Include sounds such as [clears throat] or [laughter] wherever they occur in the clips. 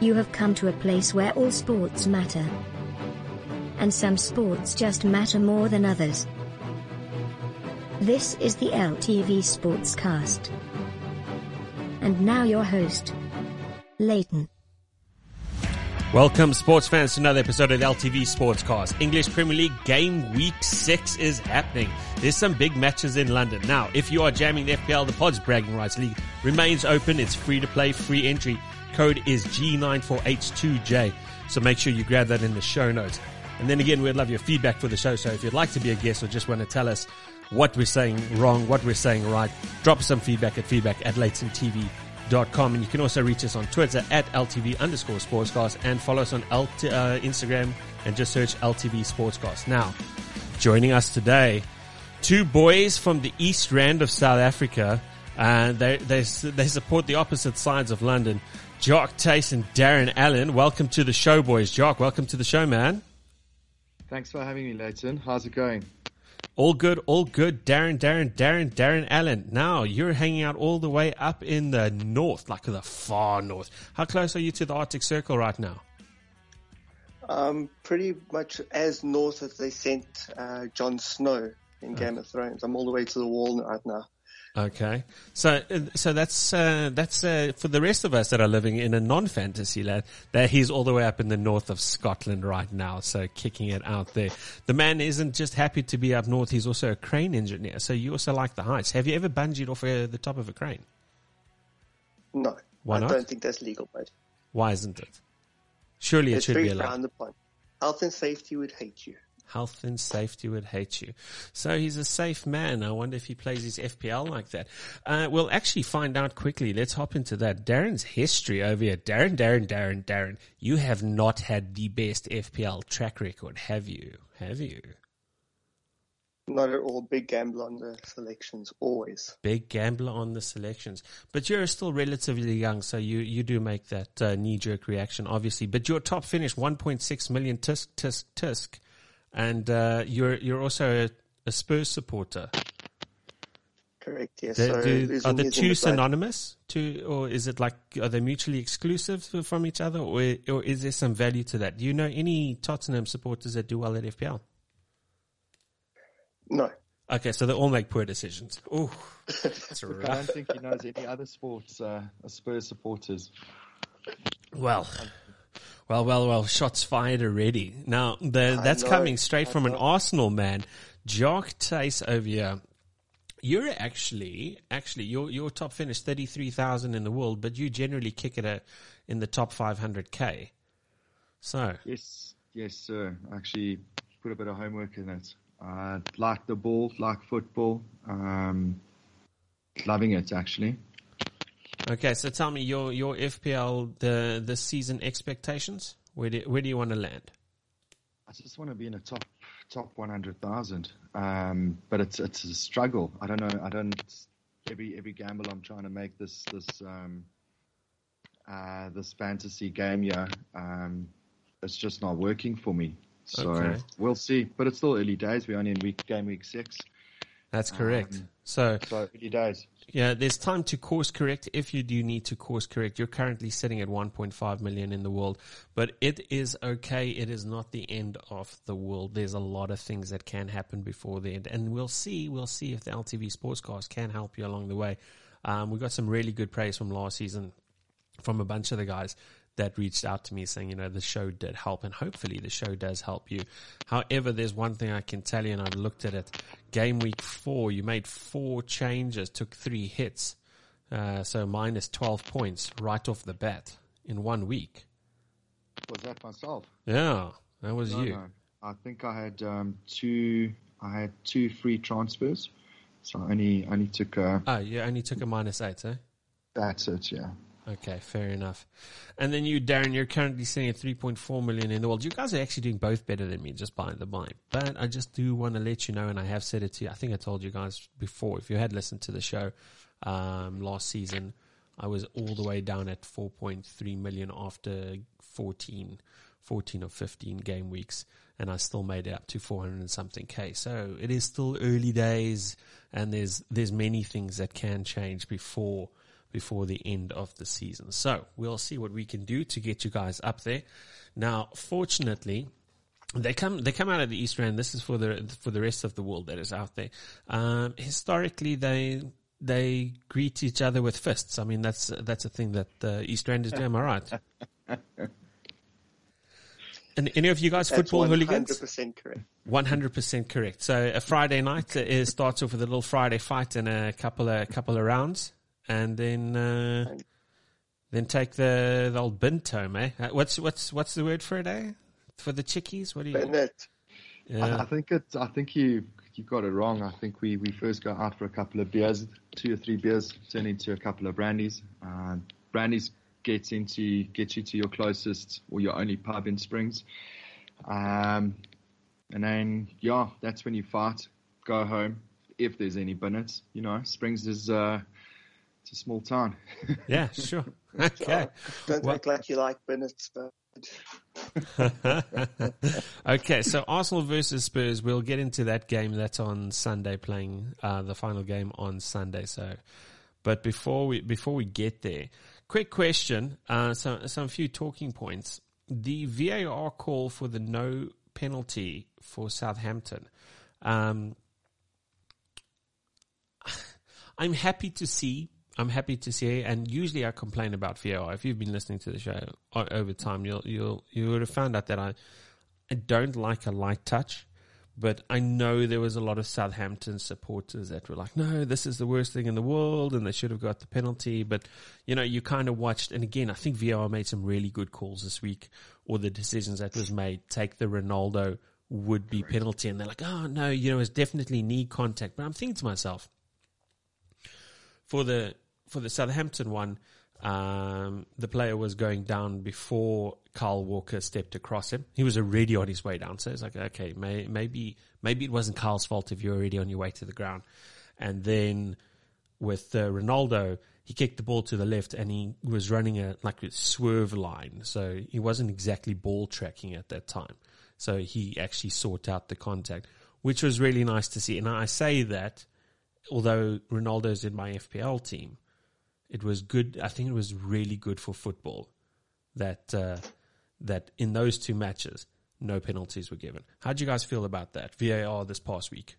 You have come to a place where all sports matter. And some sports just matter more than others. This is the LTV Sportscast. And now your host, Leighton. Welcome, sports fans, to another episode of the LTV Sportscast. English Premier League Game Week 6 is happening. There's some big matches in London. Now, if you are jamming the FPL, the Pods Bragging Rights League remains open. It's free to play, free entry. Code is G94H2J. So make sure you grab that in the show notes. And then again, we'd love your feedback for the show. So if you'd like to be a guest or just want to tell us what we're saying wrong, what we're saying right, drop some feedback at feedback at LeightonTV.com. And you can also reach us on Twitter at LTV underscore sportscast and follow us on uh, Instagram and just search LTV Sportscast. Now, joining us today, two boys from the East Rand of South Africa. And they, they, they support the opposite sides of London. Jock Tace and Darren Allen, welcome to the show, boys. Jock, welcome to the show, man. Thanks for having me, Leighton. How's it going? All good, all good. Darren, Darren, Darren, Darren Allen. Now you're hanging out all the way up in the north, like the far north. How close are you to the Arctic Circle right now? Um, pretty much as north as they sent uh, Jon Snow in Game of Thrones. I'm all the way to the wall right now. Okay, so so that's uh, that's uh, for the rest of us that are living in a non-fantasy land. That he's all the way up in the north of Scotland right now, so kicking it out there. The man isn't just happy to be up north; he's also a crane engineer. So you also like the heights. Have you ever bungeed off uh, the top of a crane? No, Why I not? don't think that's legal, mate. Why isn't it? Surely it It's should be allowed. upon. Health and safety would hate you. Health and safety would hate you. So he's a safe man. I wonder if he plays his FPL like that. Uh, we'll actually find out quickly. Let's hop into that. Darren's history over here. Darren, Darren, Darren, Darren. You have not had the best FPL track record, have you? Have you? Not at all. Big gambler on the selections, always. Big gambler on the selections. But you're still relatively young, so you, you do make that uh, knee jerk reaction, obviously. But your top finish, 1.6 million tisk, tisk, tisk. And uh, you're, you're also a, a Spurs supporter. Correct, yes. Do- so do- are the two synonymous to, or is it like, are they mutually exclusive from each other or, or is there some value to that? Do you know any Tottenham supporters that do well at FPL? No. Okay, so they all make poor decisions. Ooh, that's [laughs] I rough. don't think he knows any other sports uh, Spurs supporters. Well, well, well, well, shots fired already. Now, the, that's know, coming straight I from an. Arsenal man. Jock Tace over here. You're actually, actually, your, your top finish 33,000 in the world, but you generally kick it at, in the top 500k. So, Yes, yes, sir. Actually, put a bit of homework in it. Uh, like the ball, like football. Um, loving it, actually. Okay, so tell me your, your FPL, the, the season expectations. Where do, where do you want to land? I just want to be in a top top one hundred thousand. Um, but it's it's a struggle. I don't know. I don't. Every every gamble I'm trying to make this this um, uh, this fantasy game here, um, it's just not working for me. So Okay. we'll see. But it's still early days. We're only in week game week six. That's correct. Um, so, So early days. Yeah, there's time to course correct if you do need to course correct. You're currently sitting at 1.5 million in the world, but it is okay. It is not the end of the world. There's a lot of things that can happen before the end, and we'll see. We'll see if the LTV sports Sportscast can help you along the way. Um, we got some really good praise from last season from a bunch of the guys that reached out to me saying, you know, the show did help and hopefully the show does help you. However, there's one thing I can tell you and I've looked at it. Game week four, you made four changes, took three hits. Uh, so minus 12 points right off the bat in one week. Was that myself? Yeah, that was No, you. no. I think I had um, two. I had two free transfers, so I only only took. Uh, Oh, you only took a minus eight, eh? that's it. Yeah. Okay, fair enough. And then you, Darren, you're currently sitting at 3.4 million in the world. You guys are actually doing both better than me, just by the by. But I just do want to let you know, and I have said it to you. I think I told you guys before. If you had listened to the show um, last season, I was all the way down at 4.3 million after 14, 14 or 15 game weeks, and I still made it up to 400 and something k. So it is still early days, and there's there's many things that can change before before the end of the season. So we'll see what we can do to get you guys up there. Now, fortunately, they come they come out of the East Rand. This is for the for the rest of the world that is out there. Um, historically, they they greet each other with fists. I mean, that's that's a thing that the East Rand is doing. Am I right? [laughs] And any of you guys That's football hooligans? 100% correct. One hundred percent correct. So a Friday night uh, is, starts off with a little Friday fight and a couple of couple of rounds, and then uh, then take the, the old binto, eh? What's what's what's the word for it, eh? For the chickies, what do you? Bennett, I, Yeah. I think it. I think you you got it wrong. I think we, we first go out for a couple of beers, two or three beers, turn into a couple of brandies. Uh, brandies gets into get you to your closest or your only pub in Springs. Um, and then yeah, that's when you fight. Go home if there's any bunnets. You know, Springs is uh, it's a small town. [laughs] Yeah, sure. Okay. don't Well- act like you like Bennett, but [laughs] okay, so Arsenal versus Spurs. We'll get into that game. That's on Sunday, playing uh, the final game on Sunday. So, but before we before we get there, quick question. Uh, some some few talking points. The VAR call for the no penalty for Southampton. Um, [sighs] I'm happy to see. I'm happy to see, and usually I complain about VAR. If you've been listening to the show over time, you'll you'll you would have found out that I I don't like a light touch, but I know there was a lot of Southampton supporters that were like, "No, this is the worst thing in the world, and they should have got the penalty." But you know, you kind of watched, and again, I think VAR made some really good calls this week, or the decisions that was made. Take the Ronaldo would be penalty, and they're like, "Oh no, you know, it's definitely knee contact." But I'm thinking to myself, for the for the Southampton one, um, the player was going down before Kyle Walker stepped across him. He was already on his way down, so it's like, okay, may, maybe maybe it wasn't Kyle's fault if you're already on your way to the ground. And then with uh, Ronaldo, he kicked the ball to the left and he was running a like a swerve line, so he wasn't exactly ball tracking at that time. So he actually sought out the contact, which was really nice to see. And I say that although Ronaldo's in my FPL team, it was good. I think it was really good for football that uh, that in those two matches, no penalties were given. How do you guys feel about that VAR this past week?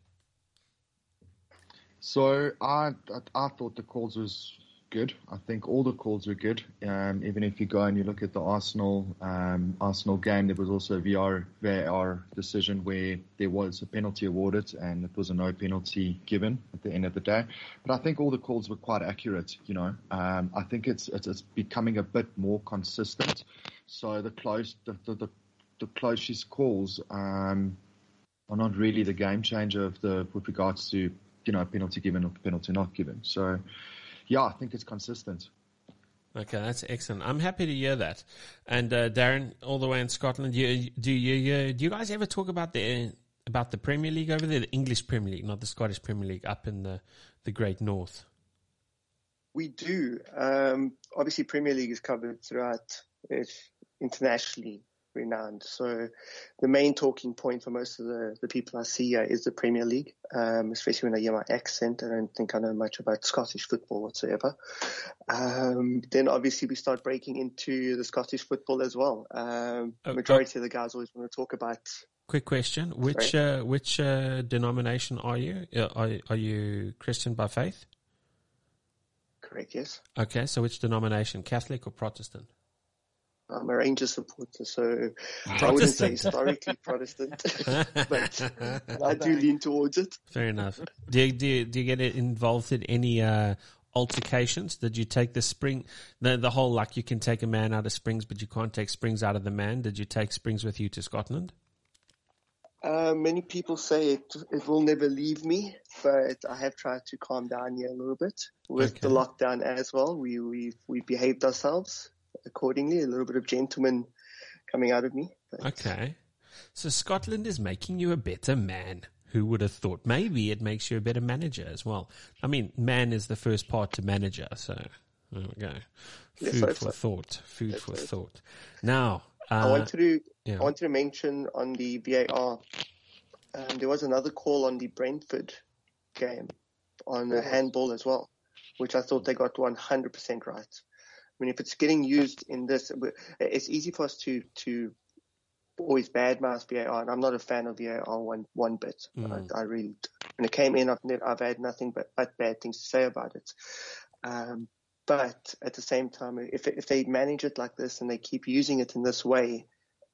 So I, I thought the calls was good. I think all the calls were good. Um, even if you go and you look at the Arsenal um, Arsenal game, there was also a VR VAR decision where there was a penalty awarded and it was a no penalty given at the end of the day. But I think all the calls were quite accurate. You know, um, I think it's, it's it's becoming a bit more consistent. So the close the the, the, the closest calls. Um, are not really the game changer of the with regards to you know penalty given or penalty not given. So yeah, I think it's consistent. Okay, that's excellent. I'm happy to hear that. And uh, Darren, all the way in Scotland, you, do you uh, do you guys ever talk about the about the Premier League over there, the English Premier League, not the Scottish Premier League, up in the the Great North? we do. Um, obviously, Premier League is covered throughout. It's internationally renowned. So the main talking point for most of the, the people I see here is the Premier League, um, especially when I hear my accent. I don't think I know much about Scottish football whatsoever. Um, then obviously we start breaking into the Scottish football as well. Um, Oh, majority of the guys always want to talk about Quick question: Which uh, which uh, denomination are you? Uh, Are are you Christian by faith? correct, yes. Okay, so which denomination, Catholic or Protestant? I'm a Rangers supporter, so [laughs] I wouldn't say historically Protestant, [laughs] but [laughs] I do lean towards it. Fair enough. Do you, do you, do you get involved in any uh, altercations? Did you take the spring, the the whole like you can take a man out of Springs, but you can't take Springs out of the man? Did you take Springs with you to Scotland? Uh, many people say it, it will never leave me, but I have tried to calm down here a little bit with the lockdown as well. We, we, we behaved ourselves accordingly, a little bit of gentleman coming out of me. But Okay, so Scotland is making you a better man. Who would have thought? Maybe it makes you a better manager as well. I mean, man is the first part to manager, so there we go. Food I for thought- thought. Food Yes, for I thought. thought. Now, uh, I wanted to, yeah. I wanted to mention on the VAR, um, there was another call on the Brentford game on a handball as well. which I thought they got 100% right. I mean, if it's getting used in this, it's easy for us to to always badmouth VAR, and I'm not a fan of VAR one one bit. Mm. I, I, really, when it came in, I've never, I've had nothing but, but bad things to say about it. Um, but at the same time, if if they manage it like this and they keep using it in this way,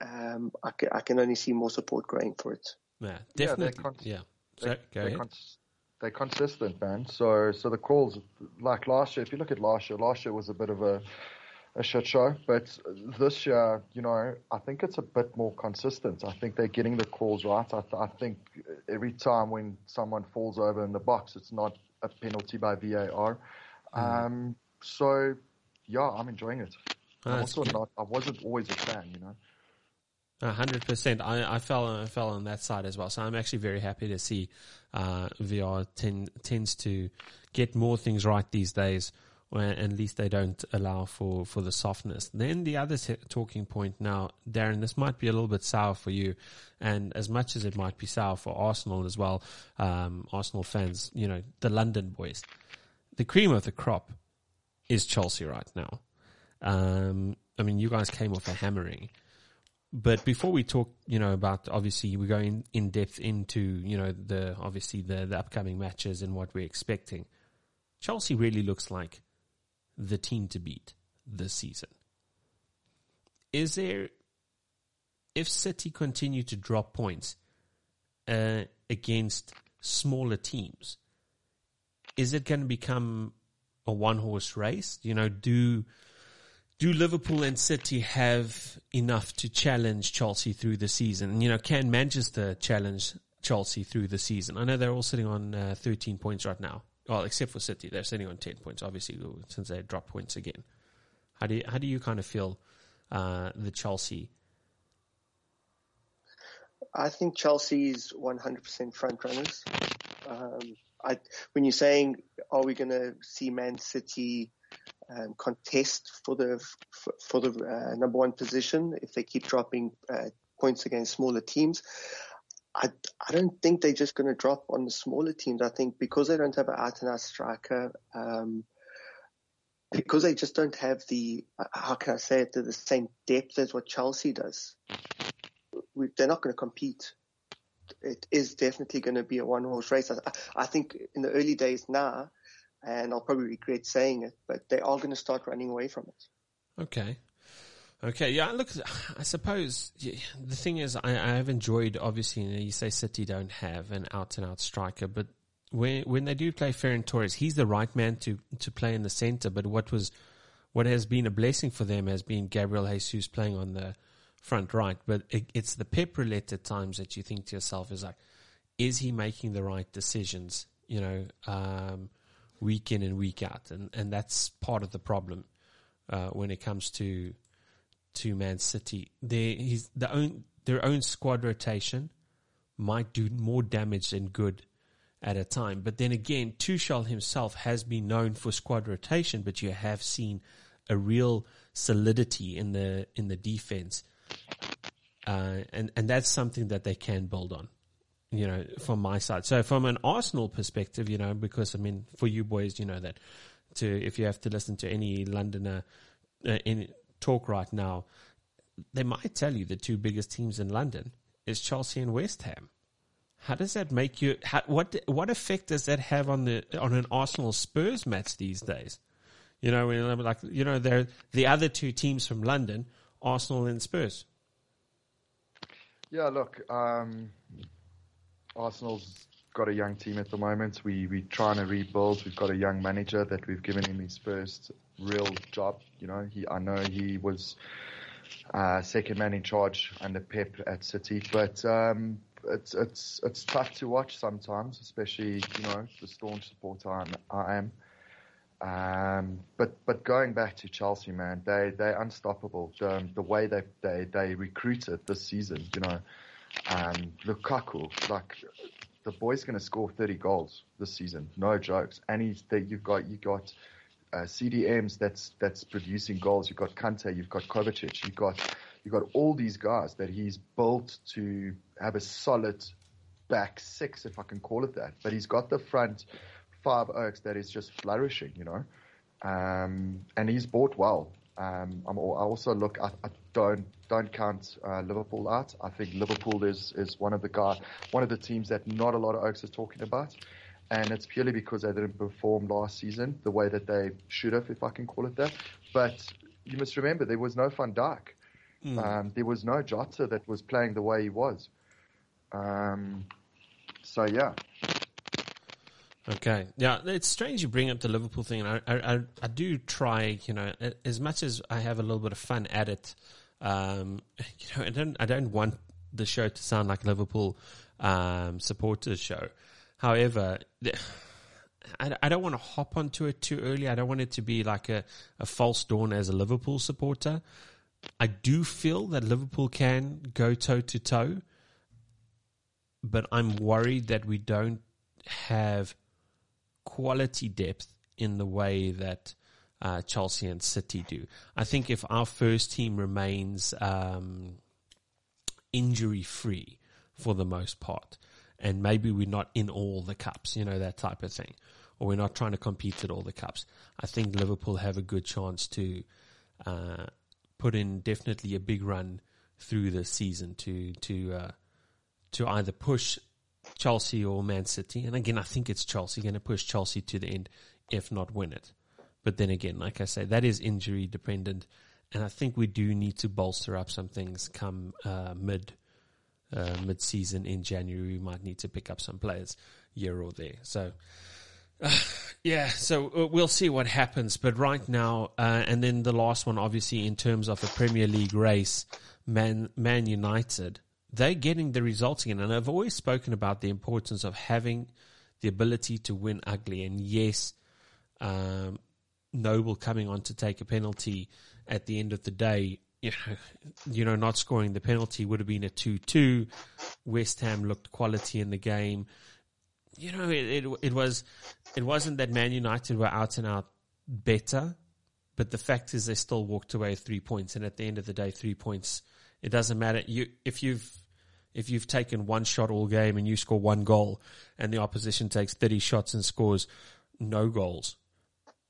um, I, can, I can only see more support growing for it. Yeah, definitely. Yeah, con- yeah. So, they, go ahead. They're consistent, man. So so the calls like last year. If you look at last year, last year was a bit of a a shit show. But this year, you know, I think it's a bit more consistent. I think they're getting the calls right. I, th- I think every time when someone falls over in the box, it's not a penalty by VAR. Mm. Um, so yeah, I'm enjoying it. Oh, I'm also not. I wasn't always a fan, you know hundred percent. I, I fell I fell on that side as well. So I'm actually very happy to see uh, VAR ten, tends to get more things right these days. At least they don't allow for, for the softness. Then the other talking point now, Darren, this might be a little bit sour for you, and as much as it might be sour for Arsenal as well, um, Arsenal fans, you know, the London boys, the cream of the crop is Chelsea right now. Um, I mean, you guys came off a hammering. But before we talk, you know, about obviously we're going in depth into, you know, the obviously the, the upcoming matches and what we're expecting. Chelsea really looks like the team to beat this season. Is there, if City continue to drop points uh, against smaller teams, is it going to become a one horse race? You know, do do Liverpool and City have enough to challenge Chelsea through the season? You know, can Manchester challenge Chelsea through the season? I know they're all sitting on uh, 13 points right now. Well, except for City, they're sitting on 10 points, obviously, since they dropped points again. How do you, how do you kind of feel uh, the Chelsea? I think Chelsea's 100% front runners. Um, I, when you're saying, are we going to see Man City um, contest for the for, for the uh, number one position if they keep dropping uh, points against smaller teams. I, I don't think they're just going to drop on the smaller teams. I think because they don't have an out and out striker, um, because they just don't have the, how can I say it, the same depth as what Chelsea does. We, they're not going to compete. It is definitely going to be a one horse race. I, I think in the early days now, and I'll probably regret saying it, but they are going to start running away from it. Okay. Okay, yeah. Look, I suppose yeah, the thing is, I, I have enjoyed. Obviously, you, know, you, say City don't have an out-and-out striker, but when when they do play Ferran Torres, he's the right man to to play in the centre. But what was what has been a blessing for them has been Gabriel Jesus playing on the front right. But it, it's the pep roulette at times that you think to yourself is like, is he making the right decisions? You know. Um, week in and week out, and and that's part of the problem uh, when it comes to to Man City. Their his the own their own squad rotation might do more damage than good at a time. But then again, Tuchel himself has been known for squad rotation, but you have seen a real solidity in the in the defense, uh, and and that's something that they can build on you know, from my side. So from an Arsenal perspective, you know, because I mean, for you boys, you know that to if you have to listen to any Londoner uh, in talk right now, they might tell you the two biggest teams in London is Chelsea and West Ham. How does that make you? How, what what effect does that have on the on an Arsenal Spurs match these days? You know, like you know, they're the other two teams from London, Arsenal and Spurs. Yeah, look, um, Arsenal's got a young team at the moment. We we're trying to rebuild. We've got a young manager that we've given him his first real job. You know, he I know he was uh, second man in charge under Pep at City, but um, it's it's it's tough to watch sometimes, especially you know the staunch supporter I'm, I am. Um, but but going back to Chelsea, man, they they're unstoppable. The, the way they they they recruited this season, you know um, Lukaku, like the boy's going to score 30 goals this season, no jokes. And he's that you've got you got uh, CDMs that's that's producing goals. You've got Kante, you've got Kovacic, you've got you've got all these guys that he's built to have a solid back six, if I can call it that. But he's got the front five Oaks that is just flourishing, you know. Um, and he's bought well. Um, I also look. I, I don't don't count uh, Liverpool out. I think Liverpool is is one of the guy, one of the teams that not a lot of Oaks is talking about, and it's purely because they didn't perform last season the way that they should have, if I can call it that. But you must remember there was no Van Dijk. Mm. Um, there was no Jota that was playing the way he was. Um, so yeah. Okay, yeah, it's strange you bring up the Liverpool thing. I, I, I do try, you know, as much as I have a little bit of fun at it. Um, [laughs] you know, I don't, I don't want the show to sound like Liverpool um, supporters show. However, [sighs] I, I don't want to hop onto it too early. I don't want it to be like a, a false dawn as a Liverpool supporter. I do feel that Liverpool can go toe to toe, but I'm worried that we don't have quality depth in the way that uh, Chelsea and City do. I think if our first team remains um, injury free for the most part, and maybe we're not in all the cups, you know, that type of thing, or we're not trying to compete at all the cups, I think Liverpool have a good chance to uh, put in definitely a big run through the season to to uh, to either push Chelsea or Man City. And again, I think it's Chelsea going to push Chelsea to the end, if not win it. But then again, like I say, that is injury dependent. And I think we do need to bolster up some things come uh, mid uh, mid season in January. We might need to pick up some players here or there. So. Uh, yeah, so uh, we'll see what happens. But right now, uh, and then the last one, obviously, in terms of the Premier League race, Man Man United they're getting the results again. And I've always spoken about the importance of having the ability to win ugly. And yes, um, Noble coming on to take a penalty at the end of the day, you know, you know, not scoring the penalty would have been a 2-2. West Ham looked quality in the game. You know, it, it, it was, it wasn't that Man United were out and out better, but the fact is they still walked away with three points. And at the end of the day, three points, it doesn't matter. You, if you've, if you've taken one shot all game and you score one goal and the opposition takes 30 shots and scores no goals,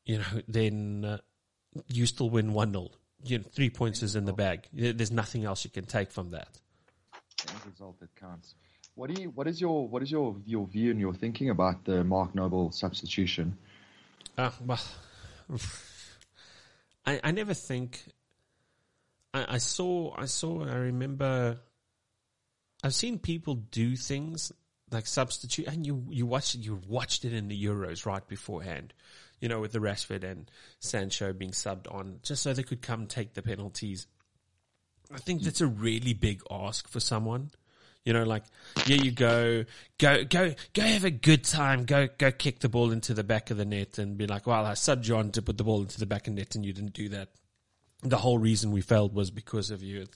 you know, then uh, you still win 1 0. You know, three points is in the bag. There's nothing else you can take from that. End result that counts. What do you? What is your? What is your your view and your thinking about the Mark Noble substitution? Uh, well, [laughs] I I never think. I, I saw. I saw. I remember I've seen people do things like substitute, and you you watched you watched it in the Euros right beforehand, you know, with the Rashford and Sancho being subbed on, just so they could come take the penalties. I think that's a really big ask for someone. You know, like, yeah, you go, go, go, go have a good time. Go, go kick the ball into the back of the net and be like, well, I subbed you on to put the ball into the back of the net and you didn't do that. The whole reason we failed was because of you.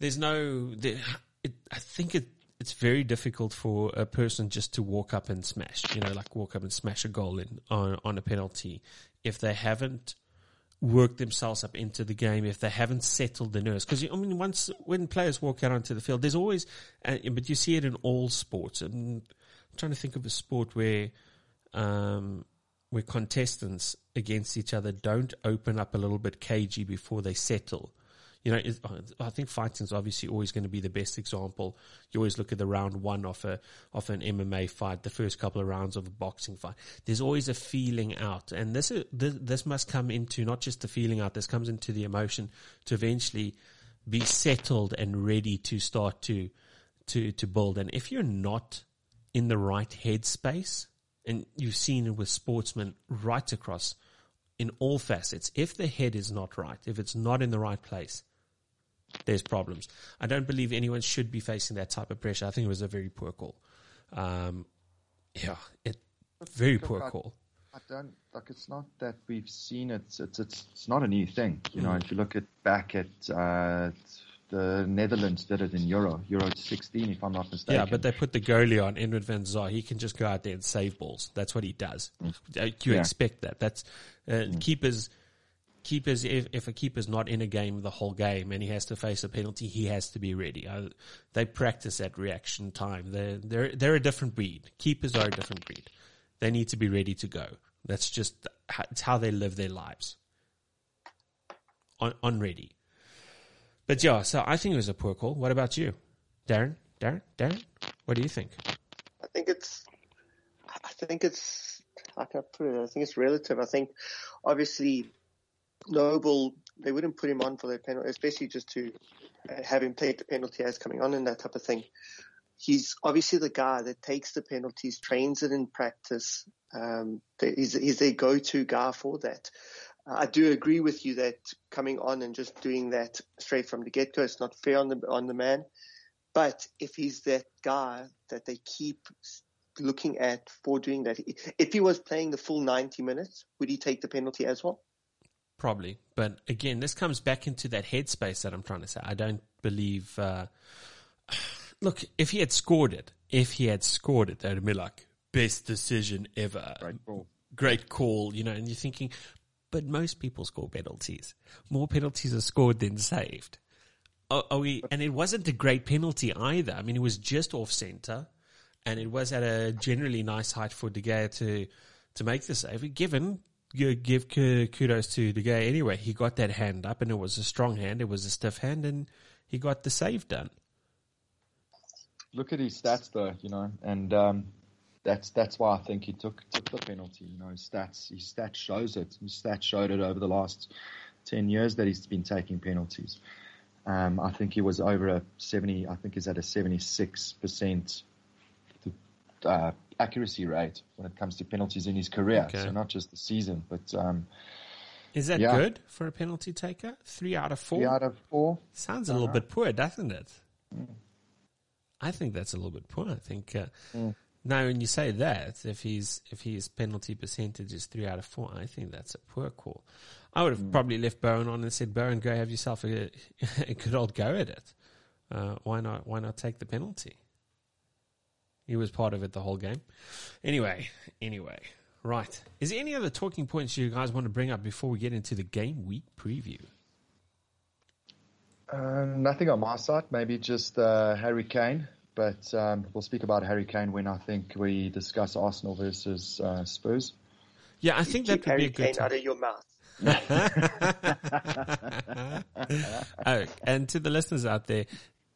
There's no, there, it, I think it, it's very difficult for a person just to walk up and smash, you know, like walk up and smash a goal in on, on a penalty if they haven't worked themselves up into the game, if they haven't settled the nerves. Because I mean, once when players walk out onto the field, there's always, uh, but you see it in all sports. I'm trying to think of a sport where, um, where contestants against each other don't open up a little bit cagey before they settle you know, oh, I think fighting is obviously always going to be the best example. You always look at the round one of a of an MMA fight, the first couple of rounds of a boxing fight. There's always a feeling out, and this is, this, this must come into not just the feeling out. This comes into the emotion to eventually be settled and ready to start to to to build. And if you're not in the right headspace, and you've seen it with sportsmen right across in all facets, if the head is not right, if it's not in the right place, there's problems. I don't believe anyone should be facing that type of pressure. I think it was a very poor call. Um, yeah, it very poor call. I don't like. It's not that we've seen it. It's it's it's not a new thing. You know, mm. if you look at back at uh, the Netherlands did it in Euro Euro 16, if I'm not mistaken. Yeah, but they put the goalie on Edwin van Zaar. He can just go out there and save balls. That's what he does. Mm. You yeah. expect that. That's uh, mm. keepers keepers, if, if a keeper's not in a game the whole game and he has to face a penalty, he has to be ready. Uh, they practice at reaction time. They're, they're, they're a different breed. Keepers are a different breed. They need to be ready to go. That's just it's how they live their lives. On on ready. But yeah, so I think it was a poor call. What about you, Darren? Darren? Darren? What do you think? I think it's. I think it's. How can I put it? I think it's relative. I think, obviously, Noble they wouldn't put him on for their penalty, especially just to have him take the penalty as coming on and that type of thing. He's obviously the guy that takes the penalties, trains it in practice. Um, he's, he's their go-to guy for that. I do agree with you that coming on and just doing that straight from the get-go is not fair on the on the man. But if he's that guy that they keep looking at for doing that, if he was playing the full 90 minutes, would he take the penalty as well? Probably. But again, this comes back into that headspace that I'm trying to say. I don't believe. Uh, [sighs] look, if he had scored it, if he had scored it, that would be like best decision ever. Great call. Great call, you know, and you're thinking, but most people score penalties. More penalties are scored than saved. Are, are we, and it wasn't a great penalty either. I mean, it was just off center, and it was at a generally nice height for De Gea to to make the save. Given give kudos to the guy anyway. He got that hand up, and it was a strong hand. It was a stiff hand, and he got the save done. Look at his stats, though, you know, and um, that's that's why I think he took took the penalty. You know, his stats his stats shows it. His stats showed it over the last ten years that he's been taking penalties. Um, I think he was over a seventy. I think he's at a seventy six percent uh, accuracy rate when it comes to penalties in his career. Okay. So not just the season, but um, is that yeah. good for a penalty taker? Three out of four. Three out of four. Sounds a little bit poor, doesn't it? Mm. I think that's a little bit poor. I think. Uh, mm. Now, when you say that, if he's if his penalty percentage is three out of four, I think that's a poor call. I would have mm. probably left Bowen on and said, "Bowen, go have yourself a, [laughs] a good old go at it. Uh, why not? Why not take the penalty?" He was part of it the whole game. Anyway, anyway, right. Is there any other talking points you guys want to bring up before we get into the game week preview? Uh, nothing on my side. Maybe just uh, Harry Kane. But um, we'll speak about Harry Kane when I think we discuss Arsenal versus uh, Spurs. Yeah, I think that would Harry be a good Kane time. out of your mouth. [laughs] oh, and to the listeners out there,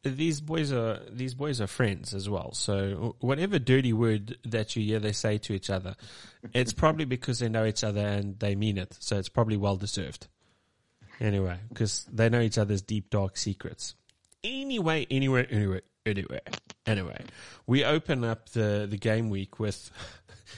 these boys are these boys are friends as well. So whatever dirty word that you hear they say to each other, it's [laughs] probably because they know each other and they mean it. So it's probably well deserved. Anyway, because they know each other's deep dark secrets. Anyway, anyway, anyway, anyway, anyway, we open up the the game week with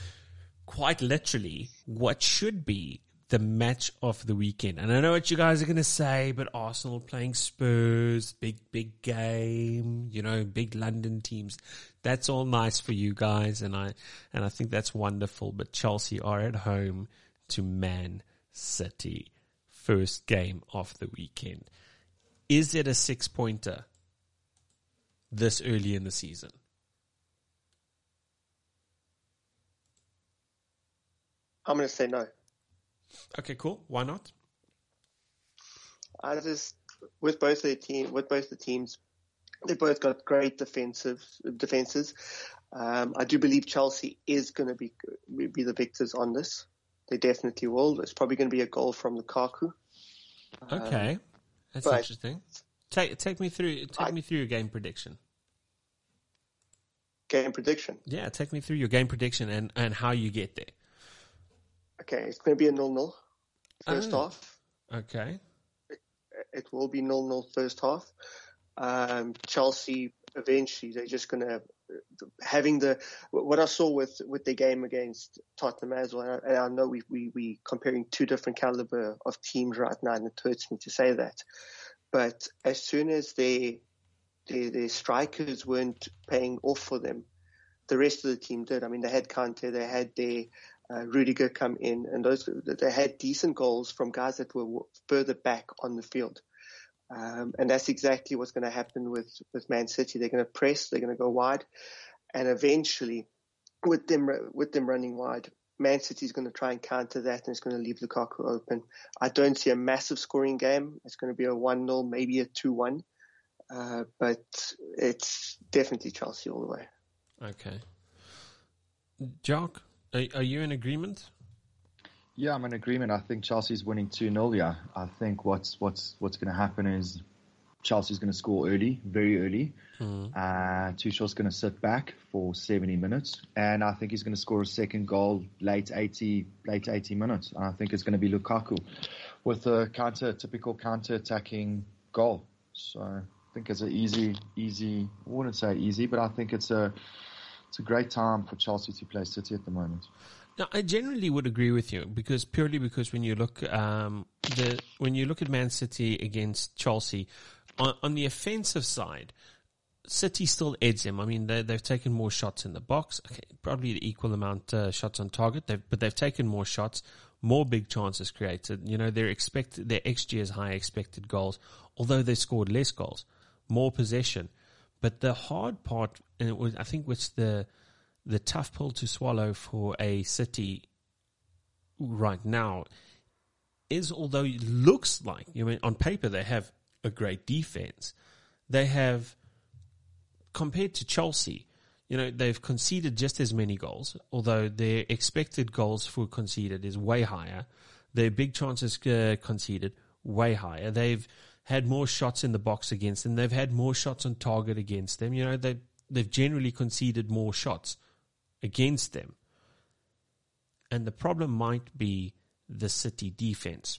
[laughs] quite literally what should be the match of the weekend. And I know what you guys are going to say, but Arsenal playing Spurs, big, big game, you know, big London teams. That's all nice for you guys. And I, and I think that's wonderful. But Chelsea are at home to Man City. First game of the weekend. Is it a six pointer this early in the season? I'm going to say no. Okay, cool. Why not? I just with both the team with both the teams, they both got great defensive defenses. Um, I do believe Chelsea is going to be be the victors on this. They definitely will. It's probably going to be a goal from Lukaku. Okay, um, that's interesting. Take take me through take I, me through your game prediction. Game prediction. Yeah, take me through your game prediction and, and how you get there. Okay, it's going to be a nil-nil first oh. half. Okay. It, it, will be nil-nil first half. Um, Chelsea eventually they're just going to having the what I saw with with the game against Tottenham as well. And I know we we we comparing two different caliber of teams right now, and it hurts me to say that. But as soon as they their, their strikers weren't paying off for them, the rest of the team did. I mean, they had Kante, they had their uh, Rudiger come in, and those they had decent goals from guys that were further back on the field. Um, and that's exactly what's going to happen with, with Man City. They're going to press, they're going to go wide, and eventually, with them with them running wide, Man City is going to try and counter that, and it's going to leave Lukaku open. I don't see a massive scoring game. It's going to be a one 0 maybe a two one, uh, but it's definitely Chelsea all the way. Okay, Jock. Are, are you in agreement? Yeah, I'm in agreement. I think Chelsea's winning 2 0. Yeah, I think what's what's what's going to happen is Chelsea's going to score early, very early. Mm. Uh, Tuchel's going to sit back for 70 minutes, and I think he's going to score a second goal late 80, late 80 minutes. And I think it's going to be Lukaku with a counter, typical counter-attacking goal. So I think it's an easy, easy. I wouldn't say easy, but I think it's a it's a great time for Chelsea to play City at the moment. Now, I generally would agree with you because purely because when you look um, the when you look at Man City against Chelsea, on, on the offensive side, City still edges them. I mean, they, have taken more shots in the box. Okay, probably the equal amount uh, shots on target, they've, but they've taken more shots, more big chances created. You know, their expect their xG is high expected goals, although they scored less goals, more possession. But the hard part, and it was, I think, what's the the tough pill to swallow for a City right now is, although it looks like, you know, on paper they have a great defense. They have, compared to Chelsea, you know, they've conceded just as many goals, although their expected goals for conceded is way higher. Their big chances uh, conceded way higher. They've had more shots in the box against them. They've had more shots on target against them. You know, they they've generally conceded more shots against them. And the problem might be the City defense.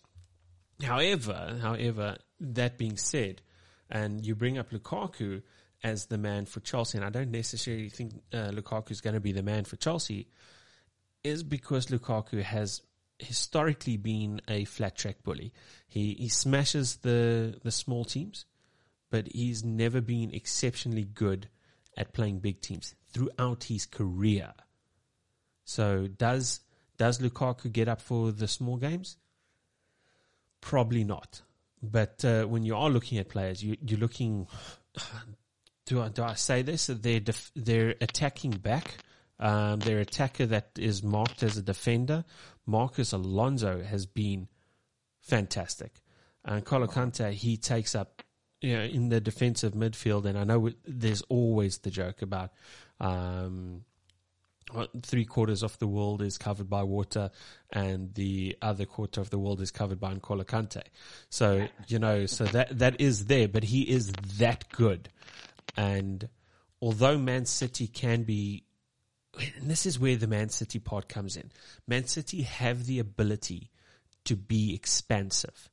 However, however, that being said, and you bring up Lukaku as the man for Chelsea, and I don't necessarily think uh, Lukaku is going to be the man for Chelsea, is because Lukaku has historically been a flat track bully. He he smashes the the small teams, but he's never been exceptionally good at playing big teams throughout his career. So does does Lukaku get up for the small games? Probably not. But uh, when you are looking at players, you, you're looking. [sighs] Do I, do I say this? They're def, they're attacking back. Um, their attacker that is marked as a defender, Marcos Alonso, has been fantastic. And N'Golo Kante, he takes up you know, in the defensive midfield, and I know there's always the joke about um, three quarters of the world is covered by water and the other quarter of the world is covered by N'Golo Kante. So, you know, so that, that is there, but he is that good. And although Man City can be, and this is where the Man City part comes in. Man City have the ability to be expansive.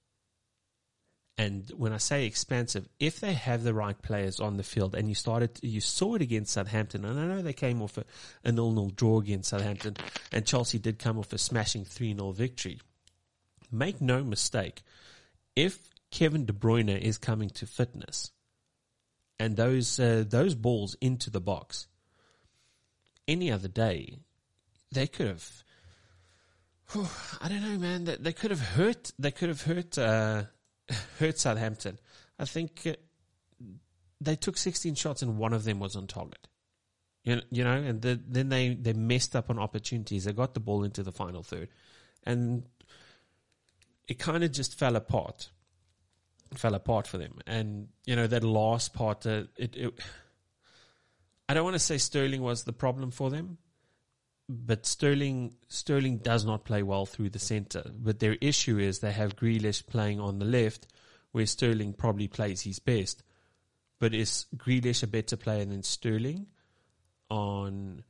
And when I say expansive, if they have the right players on the field, and you started, you saw it against Southampton, and I know they came off a, nil-nil draw against Southampton, and Chelsea did come off a smashing 3-0 victory. Make no mistake, if Kevin De Bruyne is coming to fitness, and those uh, those balls into the box, any other day, they could have. [sighs] I don't know, man. They, they could have hurt. They could have hurt. Uh, hurt Southampton. I think uh, they took 16 shots and one of them was on target. You know, and the, then they, they messed up on opportunities. They got the ball into the final third. And it kind of just fell apart. It fell apart for them. And, you know, that last part, uh, it, it, I don't want to say Sterling was the problem for them, but Sterling Sterling does not play well through the center. But their issue is they have Grealish playing on the left, where Sterling probably plays his best. But is Grealish a better player than Sterling? On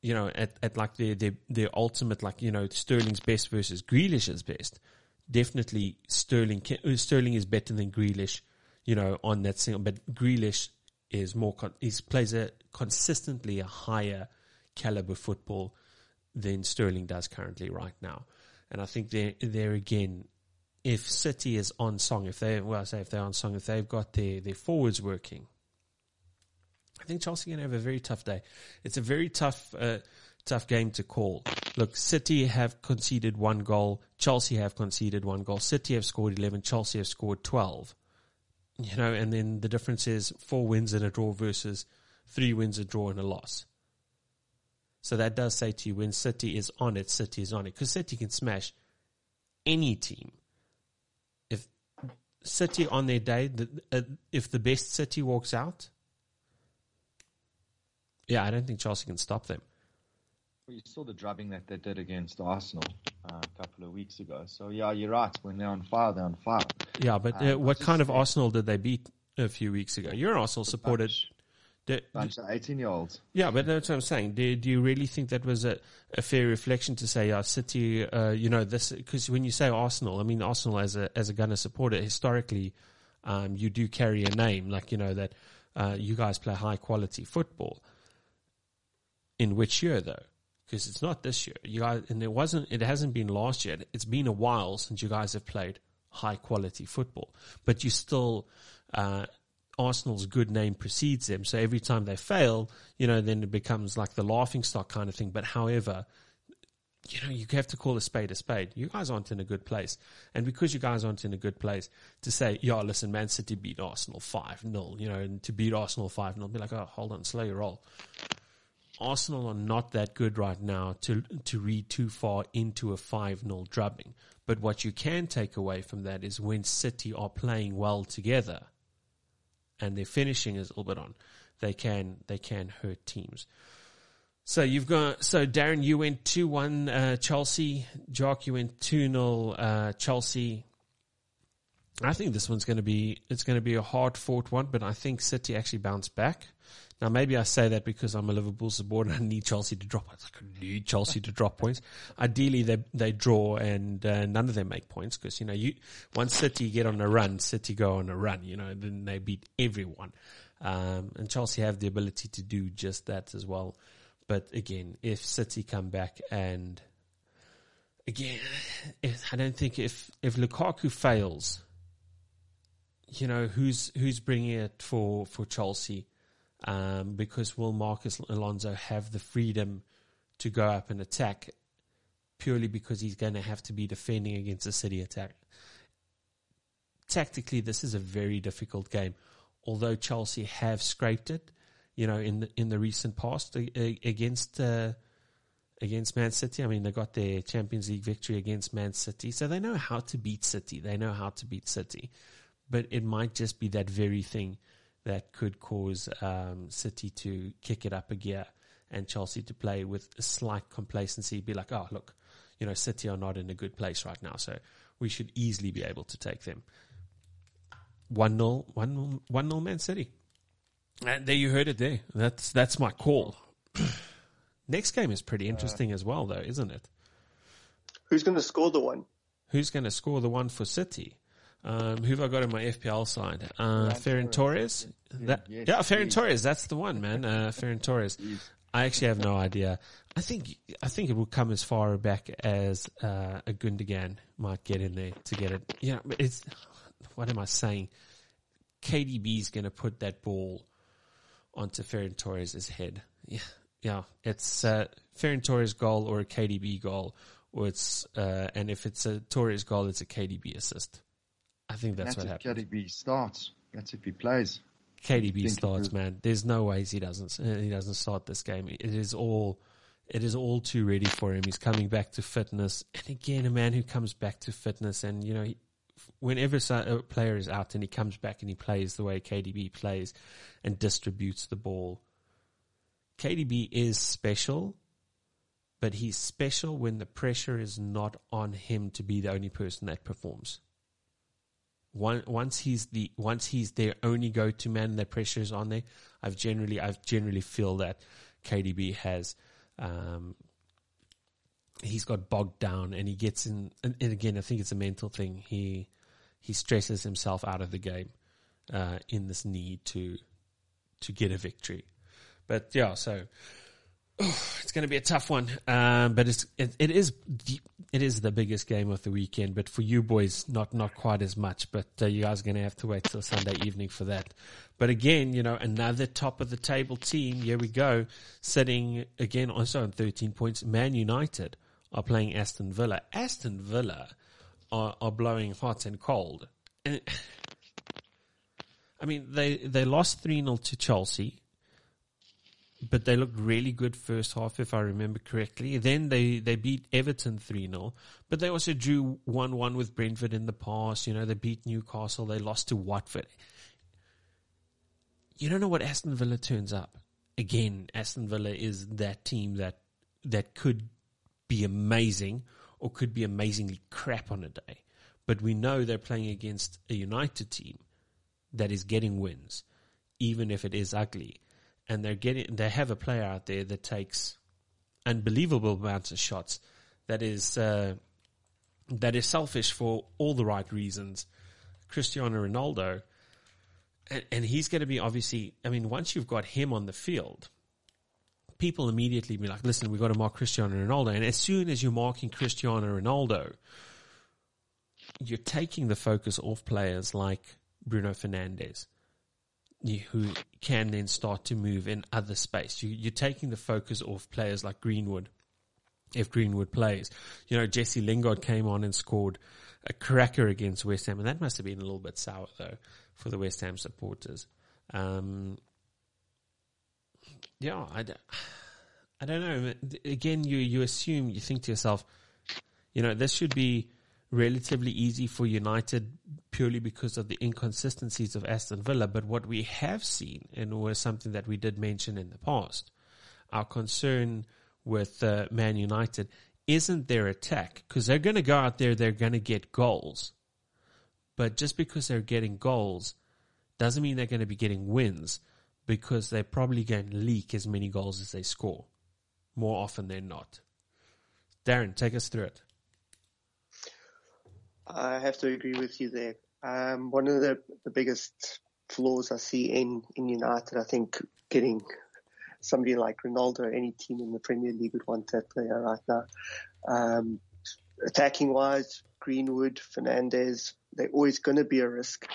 you know, at, at like their, their their ultimate like, you know, Sterling's best versus Grealish's best. Definitely Sterling can, uh, Sterling is better than Grealish, you know, on that single but Grealish is more con- he plays a consistently a higher caliber football than Sterling does currently right now. And I think there, there again, if City is on song, if they, well, I say if they're on song, if they've got their, their forwards working, I think Chelsea are going to have a very tough day. It's a very tough, uh, tough game to call. Look, City have conceded one goal. Chelsea have conceded one goal. City have scored 11. Chelsea have scored 12. You know, and then the difference is four wins and a draw versus three wins, a draw and a loss. So that does say to you when City is on it, City is on it. Because City can smash any team. City on their day, the, uh, if the best City walks out, yeah, I don't think Chelsea can stop them. Well, you saw the drubbing that they did against Arsenal uh, a couple of weeks ago. So yeah, you're right. When they're on fire, they're on fire. Yeah, but uh, Um, what kind of. Arsenal did they beat a few weeks ago? You're an Arsenal supporter. Bunch, Do- bunch of 18 year olds. yeah, but that's what I'm saying. Do, do you really think that was a, a fair reflection to say, yeah, City, uh, you know, this, because when you say Arsenal, I mean, Arsenal as a, as a Gunner supporter, historically, um, you do carry a name, like, you know, that, uh, you guys play high quality football. In which year though? Because it's not this year. You guys, and it wasn't, it hasn't been last year. It's been a while since you guys have played high quality football, but you still, uh, Arsenal's good name precedes them. So every time they fail, you know, then it becomes like the laughing stock kind of thing. But however, you know, you have to call a spade a spade. You guys aren't in a good place. And because you guys aren't in a good place to say, yeah, listen, Man City beat Arsenal 5 0, you know, and to beat Arsenal 5 0, be like, oh, hold on, slow your roll. Arsenal are not that good right now to to read too far into a 5 0 drubbing. But what you can take away from that is when City are playing well together and their finishing is a little bit on, they can they can hurt teams. So you've got so Darren, you went two one uh, Chelsea. Jock, you went two 0 uh, Chelsea. I think this one's going to be it's going to be a hard fought one, but I think City actually bounced back. Now maybe I say that because I'm a Liverpool supporter and I need Chelsea to drop. I need Chelsea to drop points. Ideally, they they draw and uh, none of them make points because you know you once City get on a run, City go on a run. You know then they beat everyone, um, and Chelsea have the ability to do just that as well. But again, if City come back and again, I don't think if if Lukaku fails, you know who's who's bringing it for for Chelsea, um, because will Marcos Alonso have the freedom to go up and attack purely because he's going to have to be defending against a City attack. Tactically, this is a very difficult game, although Chelsea have scraped it you know, in the, in the recent past against uh, against Man City. I mean, they got their Champions League victory against Man City, so they know how to beat City. They know how to beat City, but it might just be that very thing that could cause um, City to kick it up a gear and Chelsea to play with a slight complacency. Be like, oh, look, you know, City are not in a good place right now, so we should easily be able to take them. 1 0, 1 0 Man City. And there you heard it there. That's that's my call. [clears throat] Next game is pretty interesting as well, though, isn't it? Who's going to score the one? Who's going to score the one for City? Um, who have I got on my FPL side? Uh, Ferran Torres. That, Yes, yeah, Ferran. Torres. That's the one, man. Uh, Ferran Torres. I actually have no idea. I think I think it will come as far back as uh, a Gundogan might get in there to get it. Yeah, but it's what am I saying? KDB is going to put that ball onto Ferran Torres' head. Yeah, yeah. It's uh, Ferran Torres goal or a KDB goal, or it's uh, and if it's a Torres goal, it's a KDB assist. I think that's, That's, what if happens. KDB starts. That's if he plays. KDB starts, man. There's no ways he doesn't. He doesn't start this game. It is all. It is all too ready for him. He's coming back to fitness, and again, a man who comes back to fitness, and you know, he, whenever a player is out and he comes back and he plays the way KDB plays, and distributes the ball. KDB is special, but he's special when the pressure is not on him to be the only person that performs. One, once he's the once he's their only go-to man, the pressure is on there. I've generally I've generally feel that KDB has um, he's got bogged down and he gets in. And, and again, I think it's a mental thing. He he stresses himself out of the game uh, in this need to to get a victory. But yeah, so it's going to be a tough one. Um, but it's it, it is the, it is the biggest game of the weekend. But for you boys, not not quite as much. But uh, you guys are going to have to wait till Sunday evening for that. But again, you know, another top of the table team. Here we go, sitting again also on thirteen points. Man United are playing Aston Villa. Aston Villa are, are blowing hot and cold. And [sighs] I mean, they they lost three 0 to Chelsea but they looked really good first half, if I remember correctly. Then they, they beat Everton 3 0, but they also drew 1 1 with Brentford in the past. You know, they beat Newcastle, they lost to Watford. You don't know what Aston Villa turns up. Again, Aston Villa is that team that that could be amazing or could be amazingly crap on a day. But we know they're playing against a United team that is getting wins, even if it is ugly. And they're getting, they have a player out there that takes unbelievable amounts of shots that is, uh, that is selfish for all the right reasons. Cristiano Ronaldo, and, and he's going to be obviously, I mean, once you've got him on the field, people immediately be like, listen, we've got to mark Cristiano Ronaldo. And as soon as you're marking Cristiano Ronaldo, you're taking the focus off players like Bruno Fernandes, who can then start to move in other space. You, are taking the focus off players like Greenwood, if Greenwood plays. You know, Jesse Lingard came on and scored a cracker against West Ham, and that must have been a little bit sour though for the West Ham supporters. Um, yeah, I, I don't know. Again, you you assume you think to yourself, you know, this should be relatively easy for United purely because of the inconsistencies of Aston Villa. But what we have seen, and was something that we did mention in the past, our concern with uh, Man United isn't their attack because they're going to go out there, they're going to get goals. But just because they're getting goals doesn't mean they're going to be getting wins because they're probably going to leak as many goals as they score more often than not. Darren, take us through it. I have to agree with you there. Um, one of the, the biggest flaws I see in, in United, I think getting somebody like Ronaldo, any team in the Premier League would want that player right now. Um, attacking wise, Greenwood, Fernandes, they're always going to be a risk.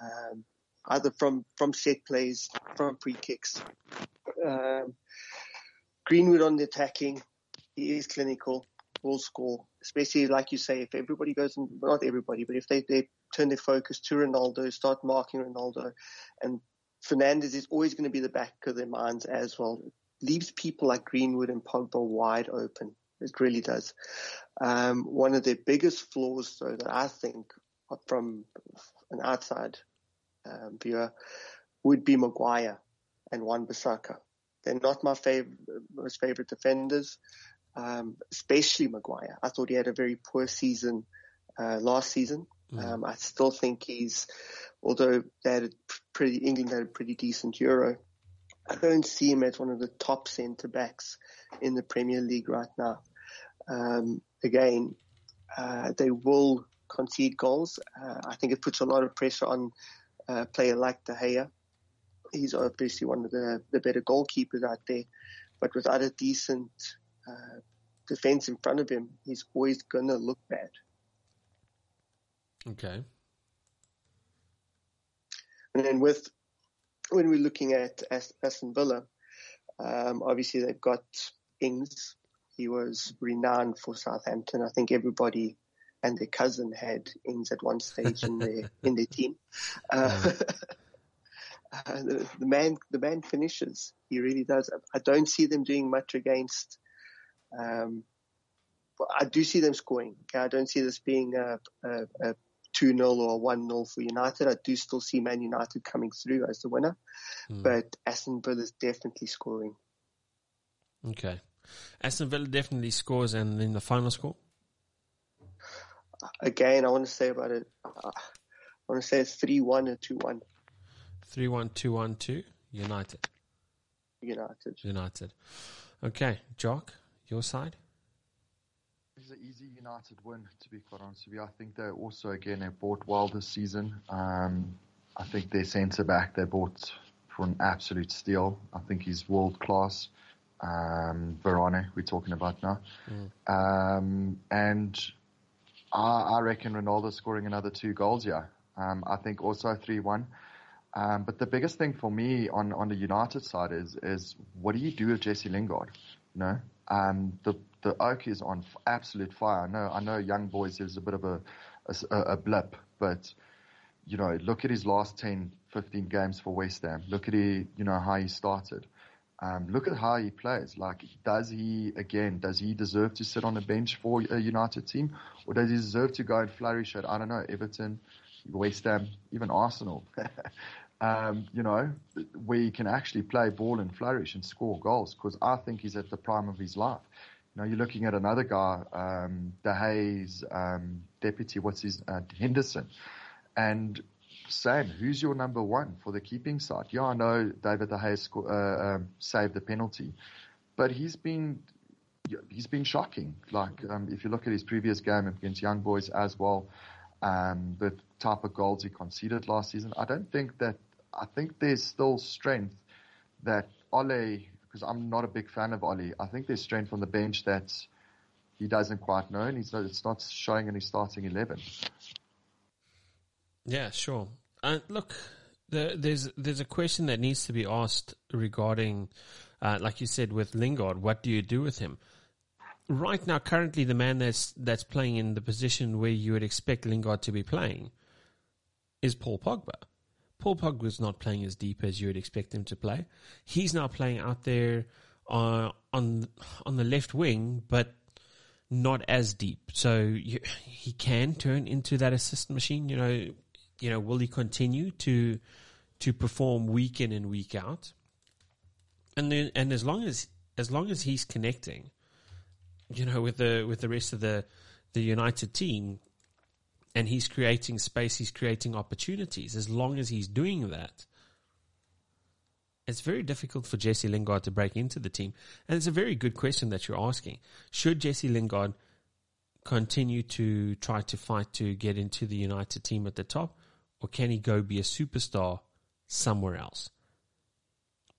Um, either from, from set plays, from free kicks. Um, Greenwood on the attacking, he is clinical, will score, especially like you say, if everybody goes, in, not everybody, but if they, they turn their focus to Ronaldo, start marking Ronaldo, and Fernandes is always going to be the back of their minds as well. It leaves people like Greenwood and Pogba wide open. It really does. Um, one of their biggest flaws, though, that I think from an outside um, viewer would be Maguire and Wan-Bissaka. They're not my favorite, most favorite defenders, um, especially Maguire. I thought he had a very poor season uh, last season. Mm. Um, I still think he's, although they had a pretty England had a pretty decent Euro. I don't see him as one of the top centre backs in the Premier League right now. Um, again, uh, they will concede goals. Uh, I think it puts a lot of pressure on a player like De Gea. He's obviously one of the, the better goalkeepers out there, but without a decent uh, defense in front of him, he's always going to look bad. Okay. And then with when we're looking at Aston Villa, um, obviously they've got Ings. He was renowned for Southampton. I think everybody and their cousin had Ings at one stage in their [laughs] in their team. Uh, [laughs] uh, the, the, man, the man finishes. He really does. I don't see them doing much against. Um, I do see them scoring. I don't see this being a, a, a 2 0 or a 1 0 for United. I do still see Man United coming through as the winner, mm. but Aston Villa is definitely scoring. Okay. Aston Villa definitely scores, and then the final score? Again, I want to say about it, uh, I want to say it's 3 1 or 2 1. 3 1, 2 1, 2, United. United. United. Okay, Jock, your side? It's an easy United win, to be quite honest with you. I think they also, again, they bought well this season. Um, I think their centre back they bought for an absolute steal. I think he's world class. Um, Varane, we're talking about now. Mm. Um, and I, I, reckon Ronaldo scoring another two goals, yeah. Um, I think also 3 1. Um, but the biggest thing for me on, on the United side is, is what do you do with Jesse Lingard? You know, um, the the Oak is on absolute fire. I know, I know, young boys is a bit of a, a, a blip, but you know, look at his last 10, 15 games for West Ham. Look at he, you know, how he started. Um, look at how he plays. Like, does he again? Does he deserve to sit on the bench for a United team, or does he deserve to go and flourish at I don't know Everton, West Ham, even Arsenal? [laughs] um, you know, where he can actually play ball and flourish and score goals. Because I think he's at the prime of his life. You know, you're looking at another guy, um, De Gea's, um, deputy, what's his uh, Henderson, and Sam, who's your number one for the keeping side? Yeah, I know David De Gea uh, um, saved the penalty, but he's been he's been shocking. Like um, if you look at his previous game against Young Boys as well, um, the type of goals he conceded last season, I don't think that. I think there's still strength that Ole, because I'm not a big fan of Ole. I think there's strength on the bench that he doesn't quite know, and he's it's not showing in his starting eleven. Yeah, sure. Uh, look, the, there's there's a question that needs to be asked regarding, uh, like you said, with Lingard. What do you do with him? Right now, currently, the man that's that's playing in the position where you would expect Lingard to be playing is Paul Pogba. Paul Pogba is not playing as deep as you would expect him to play. He's now playing out there uh, on on the left wing, but not as deep. So you, he can turn into that assist machine. You know, you know, will he continue to to perform week in and week out? And then, and as long as as long as he's connecting, you know, with the with the rest of the the United team, and he's creating space, he's creating opportunities. As long as he's doing that, it's very difficult for Jesse Lingard to break into the team. And it's a very good question that you're asking. Should Jesse Lingard continue to try to fight to get into the United team at the top? or can he go be a superstar somewhere else?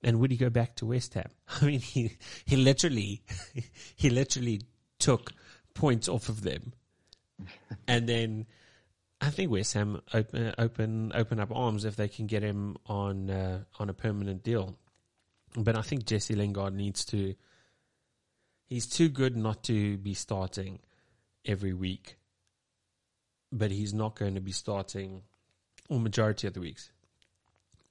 And would he go back to West Ham? [laughs] I mean, he he literally [laughs] he literally took points off of them, and then I think West Ham open open open up arms if they can get him on uh, on a permanent deal. But I think Jesse Lingard needs to. He's too good not to be starting every week, but he's not going to be starting or majority of the weeks.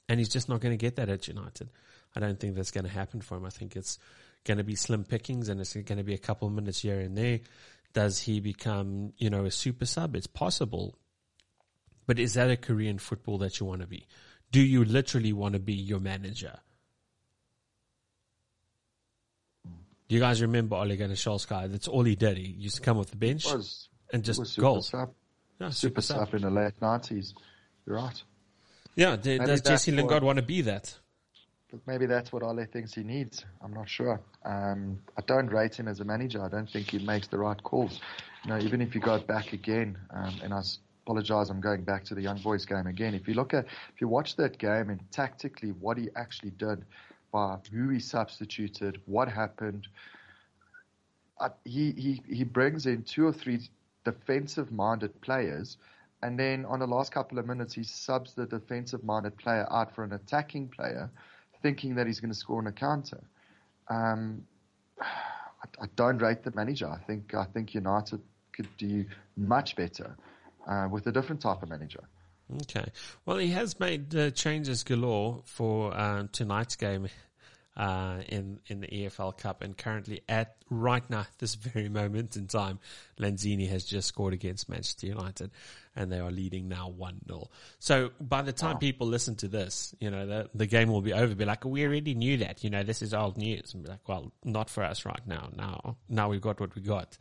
And he's just not going to get that at United. I don't think that's going to happen for him. I think it's going to be slim pickings and it's going to be a couple of minutes here and there. Does he become, you know, a super sub? It's possible. But is that a career in football that you want to be? Do you literally want to be your manager? Do you guys remember Ole Gunnar Solskjaer? That's all he did. He used to come off the bench was, and just goals. Sub. Yeah, super, super sub in the late nineties. You're right. Yeah, d- does Jesse Lingard want to be that? But maybe that's what Ole thinks he needs. I'm not sure. Um, I don't rate him as a manager. I don't think he makes the right calls. You know, even if you go back again, um, and I apologize, I'm going back to the Young Boys game again. If you look at, if you watch that game and tactically what he actually did, by who he substituted, what happened, uh, he, he, he brings in two or three defensive minded players and then on the last couple of minutes, he subs the defensive minded player out for an attacking player, thinking that he's going to score on a counter. Um, I, I, don't rate the manager. I think I think United could do much better uh, with a different type of manager. Okay. Well, he has made uh, changes galore for uh, tonight's game uh, in in the EFL Cup, and currently at right now this very [laughs] moment in time, Lanzini has just scored against Manchester United, and they are leading now one 0 So by the time wow. people listen to this, you know the the game will be over. Be like, we already knew that. You know, this is old news. And be like, well, not for us right now. Now, now we've got what we got,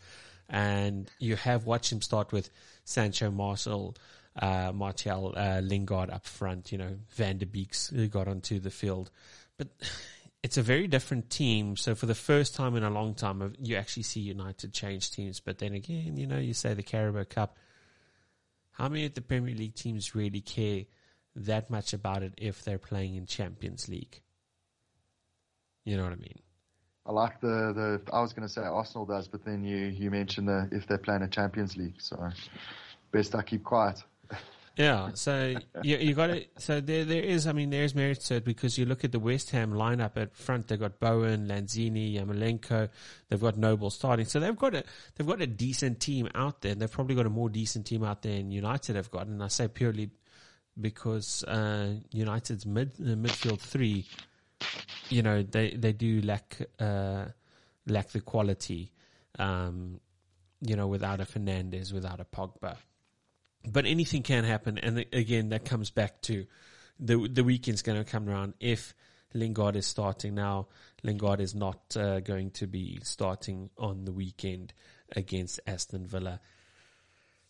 and you have watched him start with Sancho, Marcel. Uh, Martial, uh, Lingard up front, you know, Van de Beeks got onto the field. But [sighs] it's a very different team. So for the first time in a long time, you actually see United change teams. But then again, you know, you say the Carabao Cup. How many of the Premier League teams really care that much about it if they're playing in Champions League? You know what I mean? I like the, the I was going to say Arsenal does, but then you, you mentioned the if they're playing a Champions League. So best I keep quiet. [laughs] Yeah, so you you got it. So there there is. I mean, there's merit to it because you look at the West Ham lineup at front. They've got Bowen, Lanzini, Yarmolenko. They've got Noble starting. So they've got a they've got a decent team out there. They've probably got a more decent team out there than United have got. And I say purely because uh, United's mid uh, midfield three you know, they they do lack uh, lack the quality. Um, you know, without a Fernandes, without a Pogba. But anything can happen, and again, that comes back to the the weekend's going to come around. If Lingard is starting now, Lingard is not uh, going to be starting on the weekend against Aston Villa.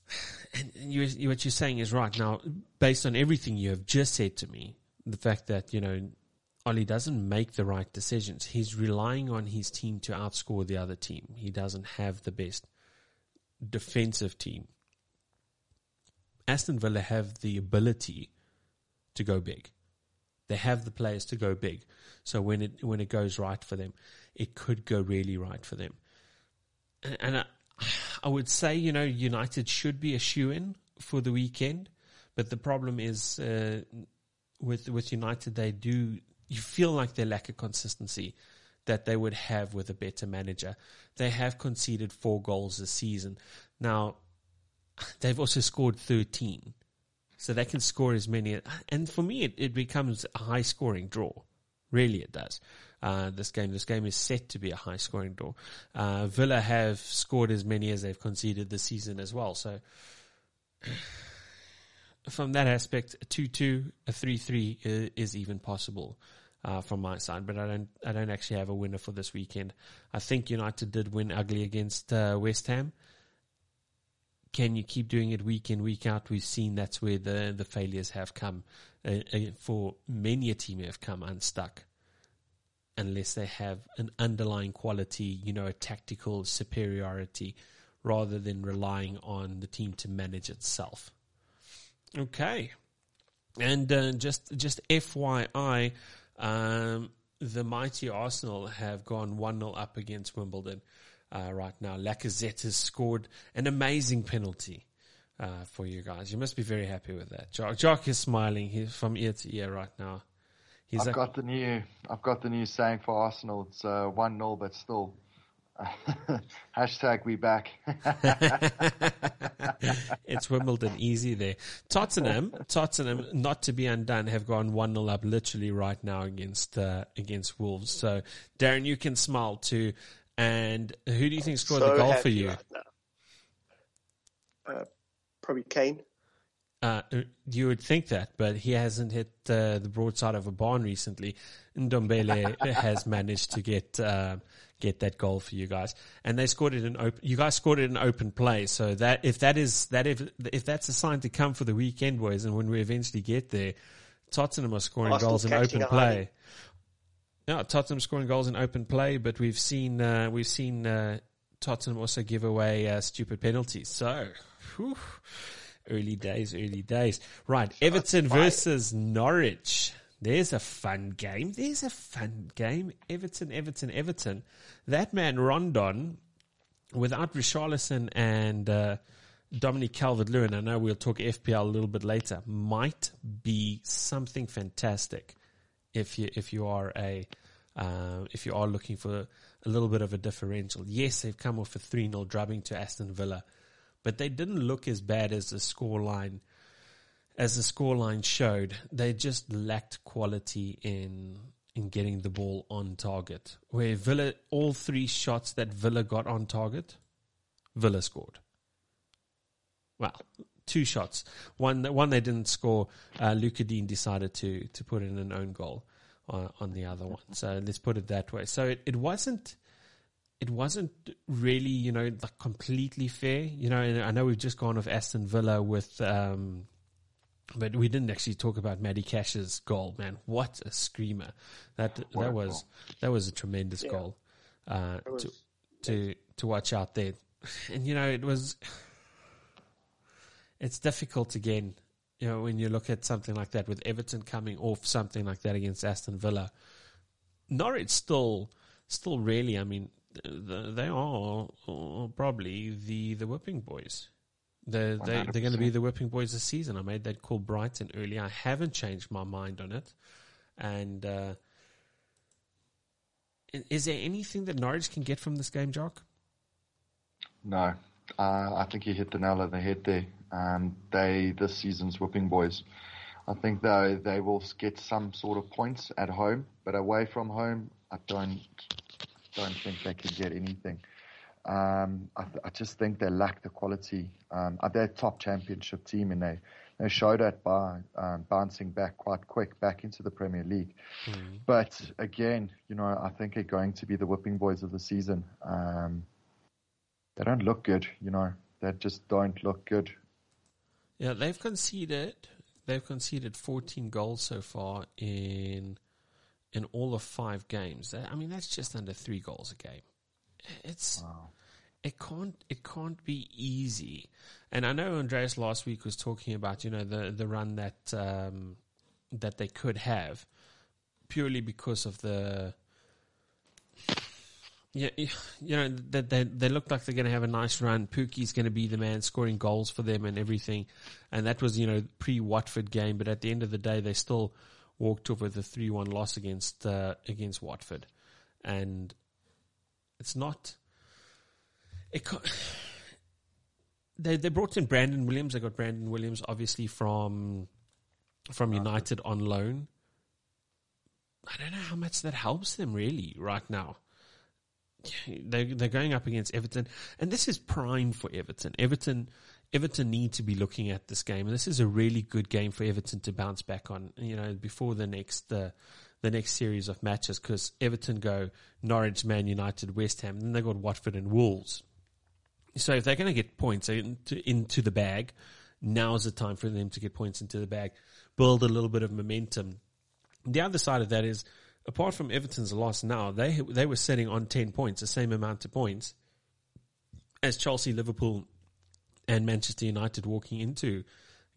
[sighs] And, and you, what you're saying is right now, based on everything you have just said to me, the fact that you know Ollie doesn't make the right decisions. He's relying on his team to outscore the other team. He doesn't have the best defensive team. Aston Villa have the ability to go big. They have the players to go big. So when it when it goes right for them, it could go really right for them. And, and I, I would say, you know, United should be a shoe in for the weekend, but the problem is uh, with with United, they do you feel like they lack a consistency that they would have with a better manager. They have conceded four goals this season. Now, they've also scored 13. So they can score as many. And for me, it, it becomes a high scoring draw. Really, it does. Uh, this game, this game is set to be a high scoring draw. Uh, Villa have scored as many as they've conceded this season as well. So, [sighs] from that aspect, a 2-2, a 3-3 is, is even possible. Uh, from my side, but I don't, I don't actually have a winner for this weekend. I think United did win ugly against uh, West Ham, can you keep doing it week in week out? We've seen that's where the the failures have come. Uh, uh, for many a team have come unstuck, unless they have an underlying quality, you know, a tactical superiority, rather than relying on the team to manage itself. Okay, and uh, just just FYI, um, the mighty Arsenal have gone one 0 up against Wimbledon uh, right now. Lacazette has scored an amazing penalty uh, for you guys. You must be very happy with that. Jock, Jock is smiling He's from ear to ear right now. He's I've like, got the new. I've got the new saying for Arsenal. It's uh, one 0 but still. [laughs] Hashtag we back. [laughs] it's Wimbledon easy there. Tottenham, Tottenham, not to be undone, have gone one 0 up literally right now against uh, against Wolves. So Darren, you can smile too. And who do you think scored so the goal for you? uh, probably Kane. Uh, you would think that, but he hasn't hit uh, the broadside of a barn recently. Ndombele [laughs] has managed to get uh, get that goal for you guys, and they scored it in open. You guys scored it in open play, so that if that is that if if that's a sign to come for the weekend, boys, and when we eventually get there, Tottenham are scoring Arsenal goals in open play. Yeah, Tottenham scoring goals in open play, but we've seen uh, we've seen uh, Tottenham also give away uh, stupid penalties. So, whew, early days, early days. Right, Everton versus Norwich. There's a fun game. There's a fun game. Everton, Everton, Everton. That man Rondon, without Richarlison and uh, Dominic Calvert-Lewin, I know we'll talk FPL a little bit later, might be something fantastic if you if you are a uh, if you are looking for a little bit of a differential. Yes, they've come off a 3 0 drubbing to Aston Villa, but they didn't look as bad as the scoreline as the scoreline showed. They just lacked quality in in getting the ball on target. Where Villa all three shots that Villa got on target, Villa scored. Well, two shots. One one they didn't score. Uh, Lucas Digne decided to to put in an own goal on, on the other one. So let's put it that way. So it, it wasn't it wasn't really you know like completely fair. You know, and I know we've just gone off Aston Villa with. Um, but we didn't actually talk about Matty Cash's goal, man. What a screamer! That that was that was a tremendous yeah. goal uh, was, to to to watch out there. [laughs] And you know, it was [sighs] it's difficult again, you know, when you look at something like that with Everton coming off something like that against Aston Villa. Norwich still, still really, I mean, they are probably the, the whipping boys. They're, they, they're going to be the whipping boys this season. I made that call Brighton early. I haven't changed my mind on it. And, uh, is there anything that Norwich can get from this game, Jock? No. Uh, I think you hit the nail on the head there. Um, they this season's whipping boys. I think they they will get some sort of points at home, but away from home, I don't don't think they can get anything. Um, I, th- I, just think they lack the quality. Um, they're a top championship team, and they, they showed that by um, bouncing back quite quick back into the Premier League. Mm. But again, you know, I think they're going to be the whipping boys of the season. Um, they don't look good, you know. They just don't look good. Yeah, they've conceded. They've conceded 14 goals so far in in all of five games. I mean, that's just under three goals a game. It's wow it can't it can't be easy. And I know Andreas last week was talking about you know the the run that um, that they could have purely because of the yeah, you know that they, they look like they're going to have a nice run. Pukki's going to be the man scoring goals for them and everything, and that was you know pre Watford game. But at the end of the day, they still walked off with a three one loss against uh, against Watford, and it's not it they they brought in Brandon Williams. They got Brandon Williams obviously from from United on loan. I don't know how much that helps them really right now. They they're going up against Everton, and this is prime for Everton. Everton Everton need to be looking at this game, and this is a really good game for Everton to bounce back on. You know, before the next uh, the next series of matches, because Everton go Norwich, Man United, West Ham, then they got Watford and Wolves. So if they're going to get points into, into the bag, now is the time for them to get points into the bag, build a little bit of momentum. The other side of that is, apart from Everton's loss now, they they were sitting on ten points, the same amount of points as Chelsea, Liverpool, and Manchester United walking into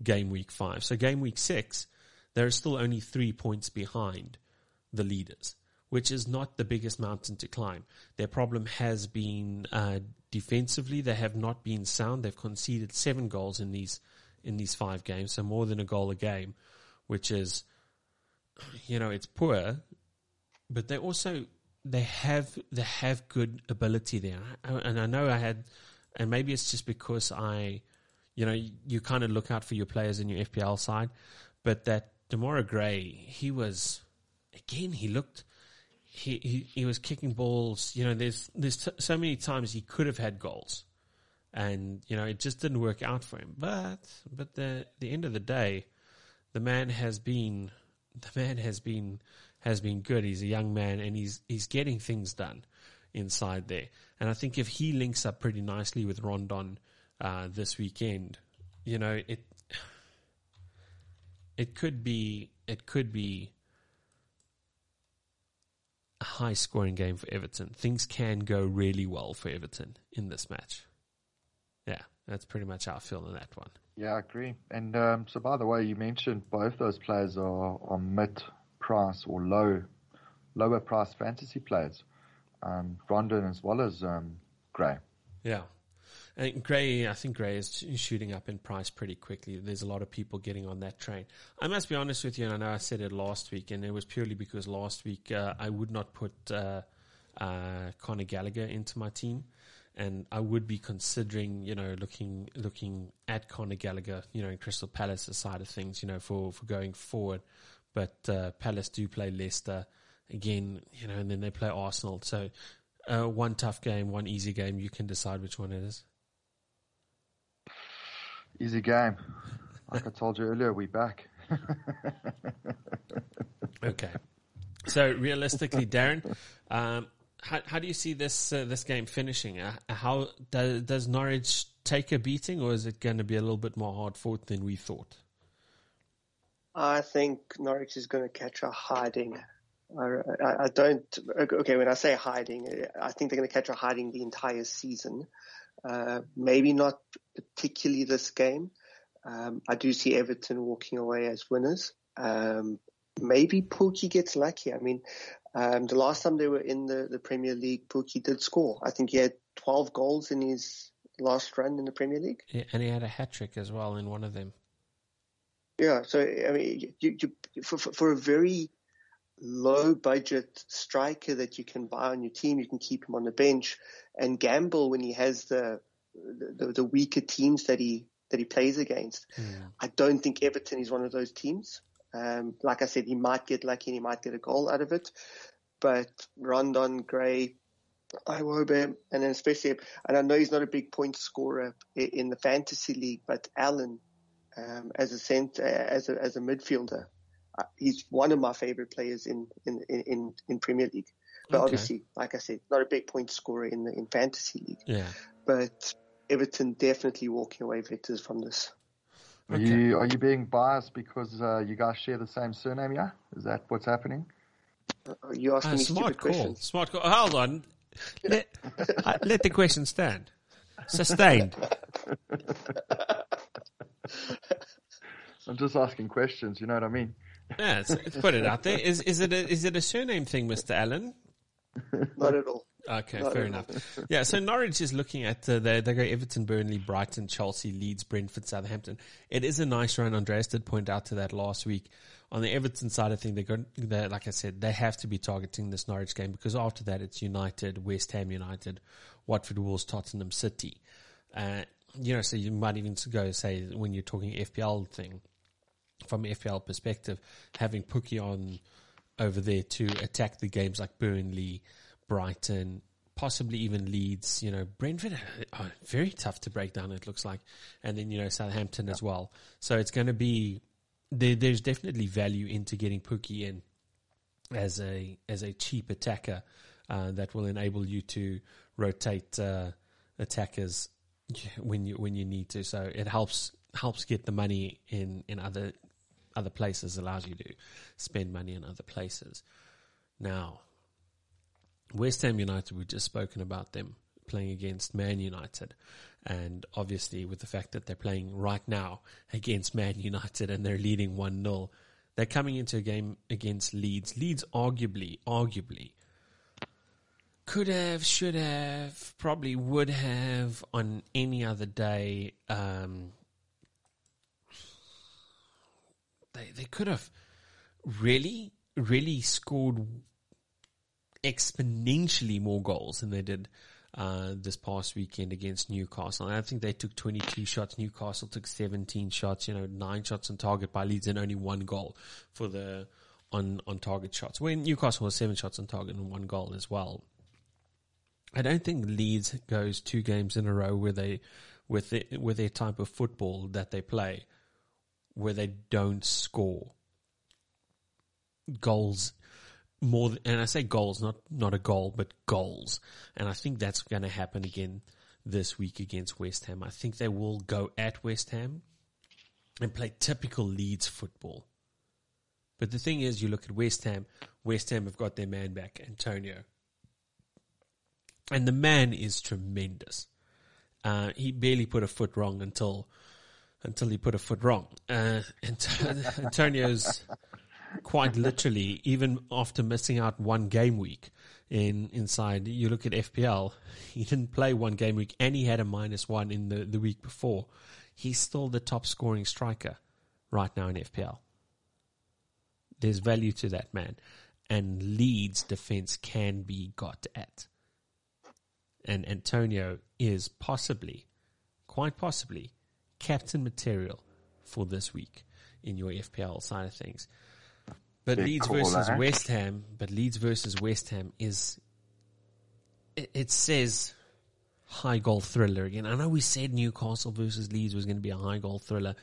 game week five. So game week six, they're still only three points behind the leaders which is not the biggest mountain to climb. Their problem has been uh, defensively; they have not been sound. They've conceded seven goals in these in these five games, so more than a goal a game, which is, you know, it's poor. But they also they have they have good ability there, and I know I had, and maybe it's just because I, you know, you, you kind of look out for your players in your FPL side, but that Demarai Gray, he was again, he looked he, he, he was kicking balls. You know, there's there's t- so many times he could have had goals, and you know it just didn't work out for him. But but the the end of the day, the man has been the man has been has been good. He's a young man, and he's he's getting things done inside there. And I think if he links up pretty nicely with Rondon uh, this weekend, you know it it could be it could be a high scoring game for Everton. Things can go really well for Everton in this match. Yeah, that's pretty much how I feel in that one. Yeah, I agree. And um, so, by the way, you mentioned both those players are, are mid price or low, lower price fantasy players, um, Rondon as well as um, Gray. Yeah, and Gray, I think Gray is shooting up in price pretty quickly. There's a lot of people getting on that train. I must be honest with you, and I know I said it last week, and it was purely because last week uh, I would not put uh, uh, Conor Gallagher into my team, and I would be considering, you know, looking looking at Conor Gallagher, you know, in Crystal Palace side of things, you know, for for going forward. But uh, Palace do play Leicester again, you know, and then they play Arsenal. So uh, one tough game, one easy game. You can decide which one it is. Easy game. Like I told you earlier, we back. [laughs] okay. So realistically, Darren, um, how, how do you see this uh, this game finishing? Uh, how does, does Norwich take a beating, or is it going to be a little bit more hard fought than we thought? I think Norwich is going to catch a hiding. I, I, I, don't. Okay, when I say hiding, I think they're going to catch a hiding the entire season. Uh, maybe not particularly this game. Um, I do see Everton walking away as winners. Um, maybe Pukki gets lucky. I mean, um, the last time they were in the, the Premier League, Pukki did score. I think he had 12 goals in his last run in the Premier League. Yeah, and he had a hat trick as well in one of them. Yeah, so I mean, you, you, for, for a very low budget striker that you can buy on your team. You can keep him on the bench and gamble when he has the the, the weaker teams that he that he plays against. I don't think Everton is one of those teams. Um, like I said, he might get lucky and he might get a goal out of it. But Rondon, Gray, Iwobi, and then especially, and I know he's not a big point scorer in the fantasy league, but Allen, um, as a center, as a, as a midfielder, uh, he's one of my favorite players in, in, in, in Premier League. But Okay. obviously, like I said, not a big point scorer in the, in fantasy league. Yeah. But Everton definitely walking away victors from this. Are Okay. you are you being biased because uh, you guys share the same surname? Yeah, is that what's happening? Are you asking Ah, me smart stupid call. questions? Smart call. Hold on. Let, uh, let the question stand. Sustained. [laughs] I'm just asking questions. You know what I mean? Yeah, let's, let's put it out there. Is is it a, is it a surname thing, Mister Allen? Not at all. Okay, Not fair enough. [laughs] Yeah, so Norwich is looking at uh, they they go Everton, Burnley, Brighton, Chelsea, Leeds, Brentford, Southampton. It is a nice run. Andreas did point out to that last week. On the Everton side, I think they're going. They, like I said, they have to be targeting this Norwich game because after that, it's United, West Ham United, Watford, Wolves, Tottenham, City. Uh, you know, so you might even go say when you're talking FPL thing, from FPL perspective, having Pukki on over there to attack the games like Burnley, Brighton, possibly even Leeds. You know, Brentford are very tough to break down. It looks like, and then you know Southampton as well. So it's going to be there, there's definitely value into getting Pukki in as a as a cheap attacker uh, that will enable you to rotate uh, attackers when you when you need to. So it helps helps get the money in in other other places, allows you to spend money in other places. Now, West Ham United, we've just spoken about them playing against Man United. And obviously, with the fact that they're playing right now against Man [laughs] United and they're leading 1 0, they're coming into a game against Leeds. Leeds, arguably, arguably, could have, should have, probably would have on any other day. Um, they they could have really, really scored exponentially more goals than they did uh, this past weekend against Newcastle. And I think they took 22 shots. Newcastle took 17 shots. You know, nine shots on target by Leeds and only one goal for the on on target shots. When Newcastle was seven shots on target and one goal as well. I don't think Leeds goes two games in a row where they with the, with their type of football that they play where they don't score goals more, th- and I say goals, not not a goal, but goals. And I think that's going to happen again this week against West Ham. I think they will go at West Ham and play typical Leeds football. But the thing is, you look at West Ham. West Ham have got their man back, Antonio, and the man is tremendous. Uh, he barely put a foot wrong until until he put a foot wrong. Uh, [laughs] Antonio's quite literally, even after missing out one game week in inside, you look at FPL, he didn't play one game week and he had a minus one in the, the week before. He's still the top scoring striker right now in FPL. There's value to that man. And Leeds defense can be got at. And Antonio is possibly, quite possibly, captain material for this week in your FPL side of things. But Leeds versus eh? West Ham, but Leeds versus West Ham is it, it says high goal thriller again. I know we said Newcastle versus Leeds was going to be a high goal thriller,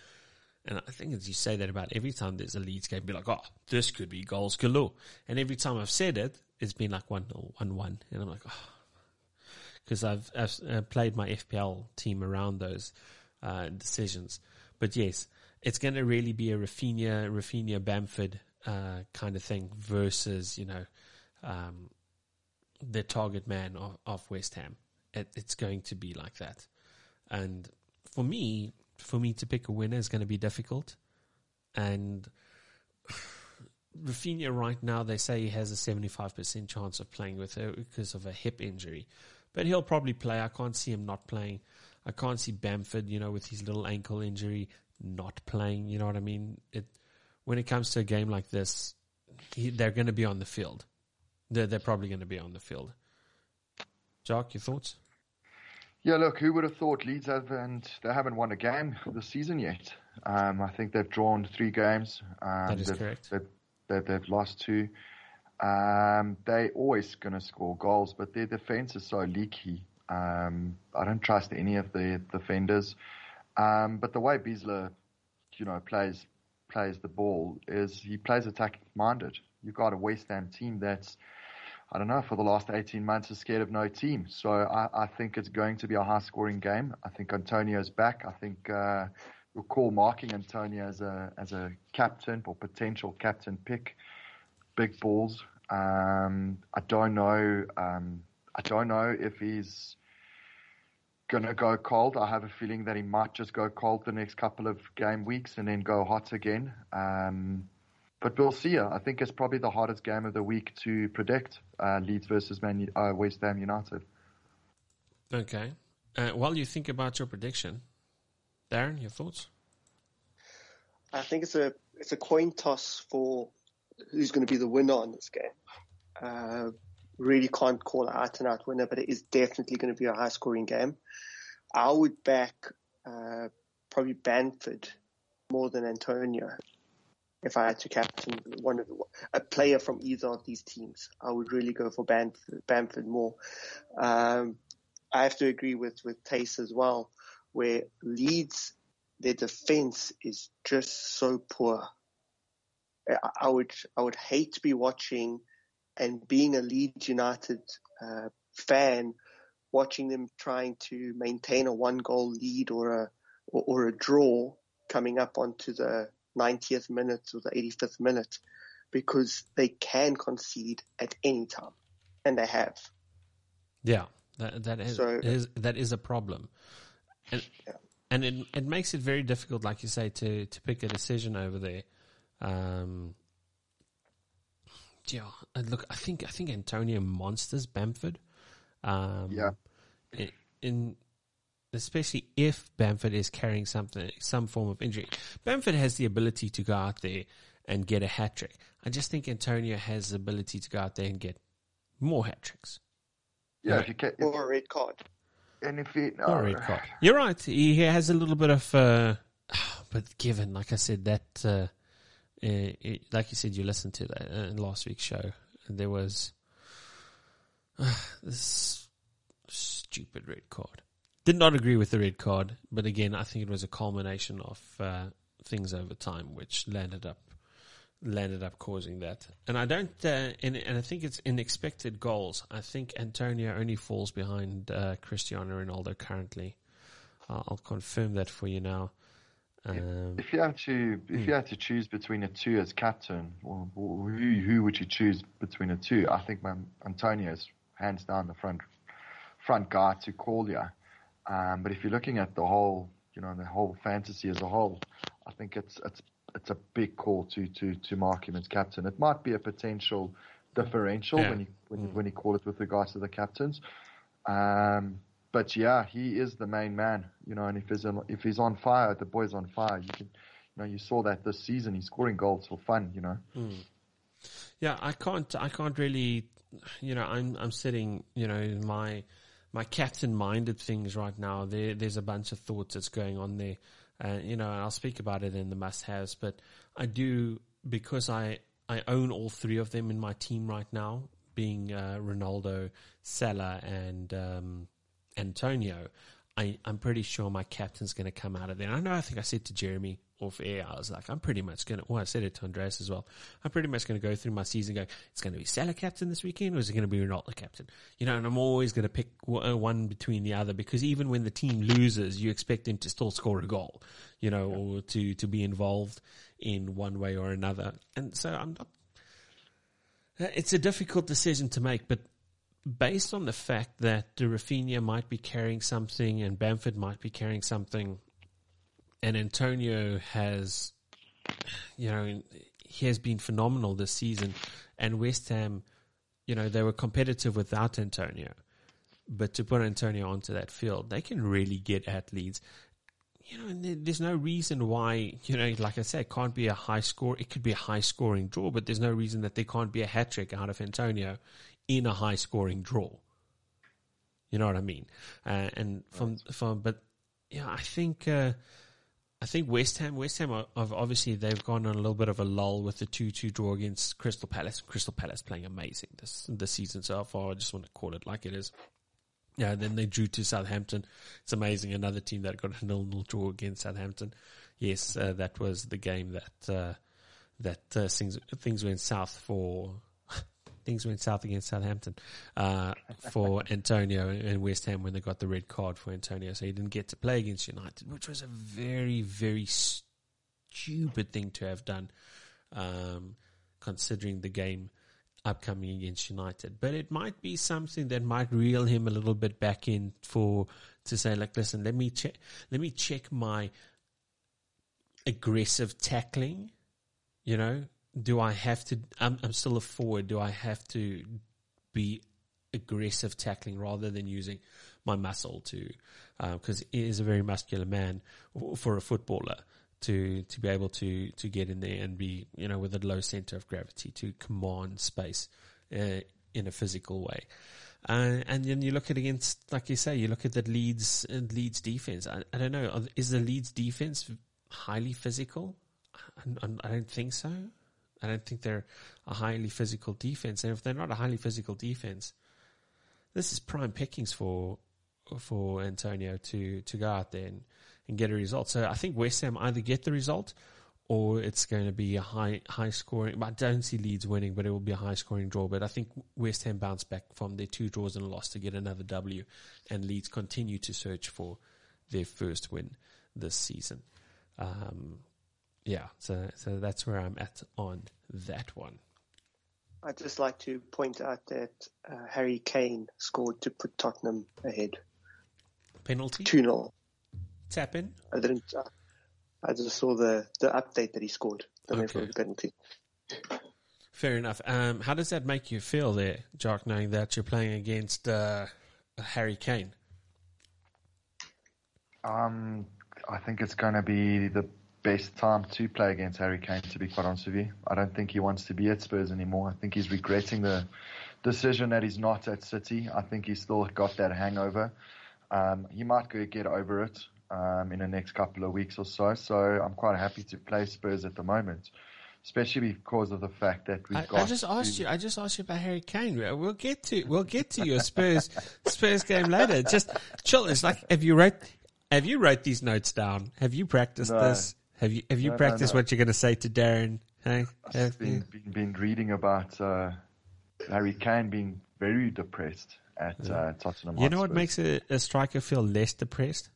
and I think as you say that about every time there's a Leeds game, be like, oh, this could be goals galore. And every time I've said it, it's been like one one one, and I'm like, oh, because I've, I've uh, played my FPL team around those uh, decisions. But yes, it's going to really be a Raphinha, Raphinha Bamford uh, kind of thing versus you know um, the target man of, of West Ham. It, it's going to be like that, and for me, for me to pick a winner is going to be difficult. And [sighs] Raphinha right now, they say he has a seventy-five percent chance of playing with her because of a hip injury, but he'll probably play. I can't see him not playing. I can't see Bamford, you know, with his little ankle injury, not playing. You know what I mean? It when it comes to a game like this, he, they're going to be on the field. They're, they're probably going to be on the field. Jock, your thoughts? Yeah, look, who would have thought Leeds haven't they haven't won a game this season yet? Um, I think they've drawn three games. Um, that is they've, correct. They've, they've, they've lost two. Um, they always going to score goals, but their defense is so leaky. Um, I don't trust any of the defenders. Um, but the way Bielsa, you know, plays plays the ball is he plays attack minded. You've got a West Ham team that's I don't know, for the last 18 months is scared of no team. So I, I think it's going to be a high scoring game. I think Antonio's back. I think uh, we'll call marking Antonio as a as a captain or potential captain pick. Big balls. Um, I don't know. Um, I don't know if he's gonna go cold. I have a feeling that he might just go cold the next couple of game weeks and then go hot again. Um, but we'll see. I think it's probably the hardest game of the week to predict. Uh, Leeds versus Man, uh, West Ham United. Okay. Uh, while you think about your prediction, Darren, your thoughts? I think it's a it's a coin toss for who's going to be the winner on this game. Really can't call out and out winner, but it is definitely going to be a high scoring game. I would back uh, probably Bamford more than Antonio if I had to captain one of the, a player from either of these teams, I would really go for Bamford, more. Um, I have to agree with with Tace as well, where Leeds their defense is just so poor. I, I would I would hate to be watching and being a Leeds United uh, fan, watching them trying to maintain a one goal lead or a or, or a draw coming up onto the 90th minute or the 85th minute because they can concede at any time, and they have. Yeah, that that is, So- is that is a problem, and Yeah. and it it makes it very difficult, like you say, to to pick a decision over there. Um, yeah, look, I think I think Antonio monsters Bamford. Um, Yeah. in, in especially if Bamford is carrying something, some form of injury. Bamford has the ability to go out there and get a hat trick. I just think Antonio has the ability to go out there and get more hat tricks. Yeah, Yeah. if you can, if, Or a red card. and if he, Or a red card. You're right. He he has a little bit of, uh, [sighs] but given, like I said, that, uh, uh, it, like you said, you listened to that uh, in last week's show, there was uh, [sighs] this stupid red card. Did not agree with the red card, but again, I think it was a culmination of uh, things over time, which landed up landed up causing that. And I don't, uh, and, and I think it's in expected goals. I think Antonio only falls behind uh, Cristiano Ronaldo currently. Uh, I'll confirm that for you now. Um, If you have to, if you had to choose between the two as captain, well, who who would you choose between the two? I think my, is hands down the front front guy to call you. Um, but if you're looking at the whole, you know, the whole fantasy as a whole, I think it's it's it's a big call to to to mark him as captain. It might be a potential differential Yeah. when you when, you when you call it with regards to the captains. Um, but yeah, he is the main man, you know. And if he's on, if he's on fire, the boy's on fire. You can, you know, you saw that this season. He's scoring goals for fun, you know. Yeah, I can't. I can't really. You know, I'm. I'm sitting. You know, my my captain minded things right now. There, there's a bunch of thoughts that's going on there. Uh, you know, and I'll speak about it in the must haves. But I do because I I own all three of them in my team right now, being uh, Ronaldo, Salah, and um, Antonio. I, I'm pretty sure my captain's going to come out of there. And I know, I think I said to Jeremy off air, I was like, I'm pretty much going to, well, I said it to Andreas as well. I'm pretty much going to go through my season going, it's going to be Salah captain this weekend or is it going to be Ronaldo captain? You know, and I'm always going to pick uh, one between the other because even when the team loses, you expect him to still score a goal, you know, or to, to be involved in one way or another. And so I'm not, uh, it's a difficult decision to make, but based on the fact that De Raphinha might be carrying something and Bamford might be carrying something, and Antonio has, you know, he has been phenomenal this season, and West Ham, you know, they were competitive without Antonio, but to put Antonio onto that field, they can really get at Leeds. You know, there's no reason why, you know, like I said, it can't be a high score. It could be a high scoring draw, but there's no reason that there can't be a hat trick out of Antonio in a high scoring draw. You know what I mean? Uh, and from from, but yeah, I think uh, I think West Ham, West Ham, have obviously they've gone on a little bit of a lull with the two-two draw against Crystal Palace. Crystal Palace playing amazing this this season so far. I just want to call it like it is. Yeah, then they drew to Southampton. It's amazing. Another team that got a nil-nil draw against Southampton. Yes, uh, that was the game that uh, that uh, things things went south for things went south against Southampton uh, for [laughs] Antonio and West Ham when they got the red card for Antonio. So he didn't get to play against United, which was a very, very stupid thing to have done, um, considering the game upcoming against United. But it might be something that might reel him a little bit back in for to say, like, listen, let me check, let me check my aggressive tackling. You know, do I have to? I'm, I'm still a forward. Do I have to be aggressive tackling rather than using my muscle to? Because uh, he is a very muscular man for a footballer to to be able to to get in there and be you know with a low center of gravity to command space uh, in a physical way. Uh, and then you look at against, like you say, you look at the Leeds uh, Leeds defense. I, I don't know, is the Leeds defense highly physical? I, I don't think so. I don't think they're a highly physical defense. And if they're not a highly physical defense, this is prime pickings for for Antonio to to go out there and, and get a result. So I think West Ham either get the result or it's going to be a high high scoring. I don't see Leeds winning, but it will be a high scoring draw. But I think West Ham bounce back from their two draws and a loss to get another W, and Leeds continue to search for their first win this season. Um, yeah, so so that's where I'm at on that one. I'd just like to point out that uh, Harry Kane scored to put Tottenham ahead. Penalty? 2 0. Tap in? I didn't. Uh, I just saw the, the update that he scored. The okay. penalty. Fair enough. Um, how does that make you feel there, Jock, knowing that you're playing against uh, Harry Kane? Um, I think it's going to be the best time to play against Harry Kane, to be quite honest with you. I don't think he wants to be at Spurs anymore. I think he's regretting the decision that he's not at City. I think he's still got that hangover. Um, he might get over it um, in the next couple of weeks or so. So I'm quite happy to play Spurs at the moment. Especially because of the fact that we've I, got. I just asked you. I just asked you about Harry Kane. We'll get to we'll get to your Spurs [laughs] Spurs game later. Just chill. It's like have you wrote have you wrote these notes down? Have you practiced no. this? Have you have you no, practiced no, no. what you're going to say to Darren? Hey, I've been, been, been reading about uh, Harry Kane being very depressed at yeah. uh, Tottenham. You know what makes a, a, striker feel less depressed?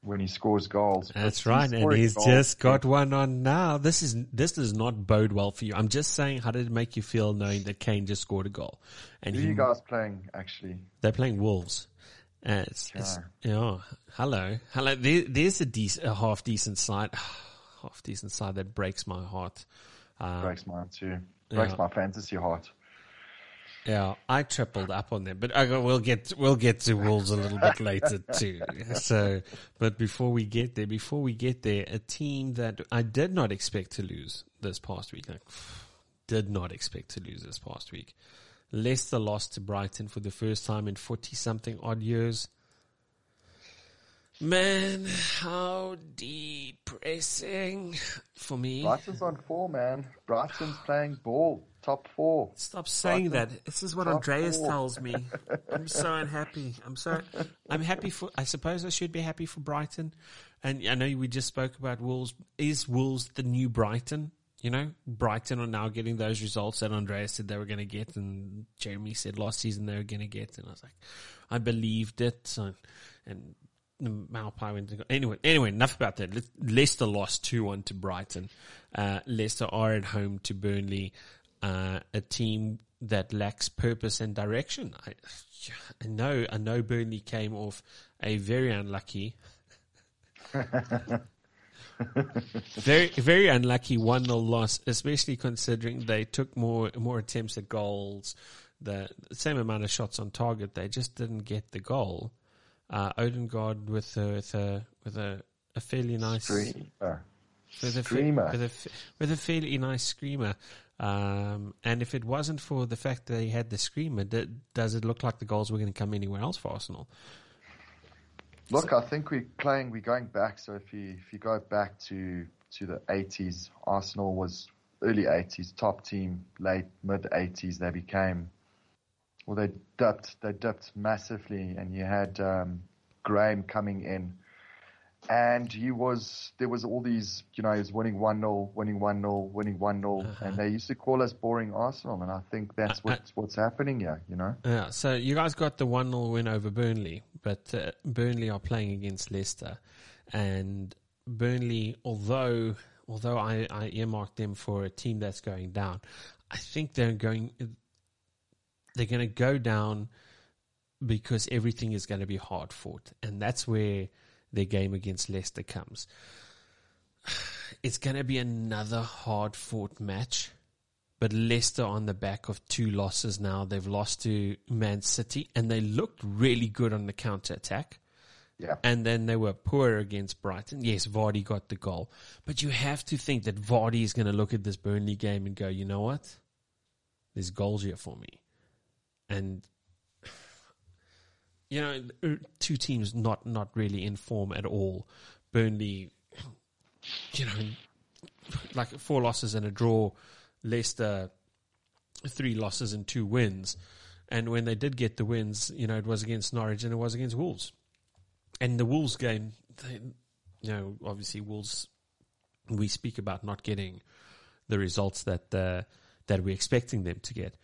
When he scores goals. That's right, and he's goals. just got one on now. This is this does not bode well for you. I'm just saying, how did it make you feel knowing that Kane just scored a goal? And Who he, are you guys playing actually? They're playing Wolves. Uh, it's, it's, oh, hello, hello. There, there's a, a half decent side [sighs] half decent side that breaks my heart. Um, breaks mine too. Breaks yeah. my fantasy heart. Yeah, I tripled up on them, but I we'll get we'll get to Wolves a little bit later [laughs] too. So, but before we get there, before we get there, a team that I did not expect to lose this past week, like, did not expect to lose this past week. Leicester lost to Brighton for the first time in forty something odd years. Man, how depressing for me. Brighton's on four, man. Brighton's [sighs] playing ball, top four. Stop saying Brighton, that. This is what Andreas four. tells me. [laughs] I'm so unhappy. I'm so. I'm happy for. I suppose I should be happy for Brighton. And I know we just spoke about Wolves. Is Wolves the new Brighton? You know, Brighton are now getting those results that Andreas said they were going to get, and Jeremy said last season they were going to get, and I was like, I believed it. and the Maupai went to anyway. Anyway, enough about that. Leicester lost two one to Brighton. Uh, Leicester are at home to Burnley, uh, a team that lacks purpose and direction. I, I know, I know. Burnley came off a very unlucky, [laughs] very very unlucky one 0 loss, especially considering they took more more attempts at goals, the same amount of shots on target. They just didn't get the goal uh, Odegaard with a, with a with a, a fairly nice uh, with a, Screamer. with a with a fairly nice screamer. Um, and if it wasn't for the fact that they had the screamer, d- does it look like the goals were going to come anywhere else for Arsenal? Look, I think we're playing. We're going back. So if you if you go back to to the 80s, Arsenal was early 80s top team. Late mid 80s, they became. Well, they dipped. They dipped massively, and you had um, Graham coming in, and he was there was all these. You know, he was winning one 0 winning one 0 winning one 0 and they used to call us boring Arsenal, and I think that's Uh, uh, what's what's happening here. You know. Yeah, so you guys got the 1 0 win over Burnley, but uh, Burnley are playing against Leicester. And Burnley, although although I, I earmarked them for a team that's going down, I think they're going they're going to go down because everything is going to be hard fought. And that's where their game against Leicester comes. [sighs] It's going to be another hard fought match. But Leicester on the back of two losses now. They've lost to Man City and they looked really good on the counter attack. Yeah. And then they were poor against Brighton. Yes, Vardy got the goal. But you have to think that Vardy is going to look at this Burnley game and go, you know what? There's goals here for me. And, you know, uh, two teams not, not really in form at all. Burnley, you know, like four losses and a draw. Leicester, three losses and two wins. And when they did get the wins, you know, it was against Norwich and it was against Wolves. And the Wolves game, they, you know, obviously Wolves, we speak about not getting the results that uh, that we're expecting them to get,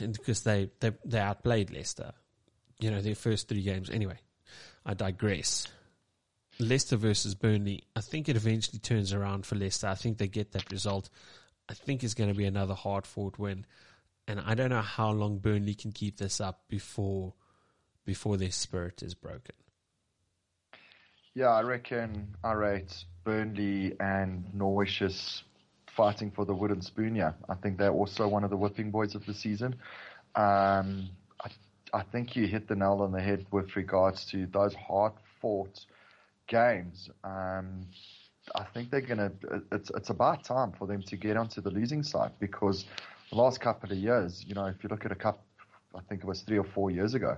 because they, they they outplayed Leicester, you know, their first three games. Anyway, I digress. Leicester versus Burnley, I think it eventually turns around for Leicester. I think they get that result. I think it's going to be another hard fought win, and I don't know how long Burnley can keep this up before before their spirit is broken. Yeah, I reckon I rate Burnley and Norwich as fighting for the wooden spoon. Yeah, I think they're also one of the whipping boys of the season. Um, I, I think you hit the nail on the head with regards to those hard fought games. Um, I think they're gonna. It's it's about time for them to get onto the losing side because the last couple of years, you know, if you look at a cup, I think it was three or four years ago,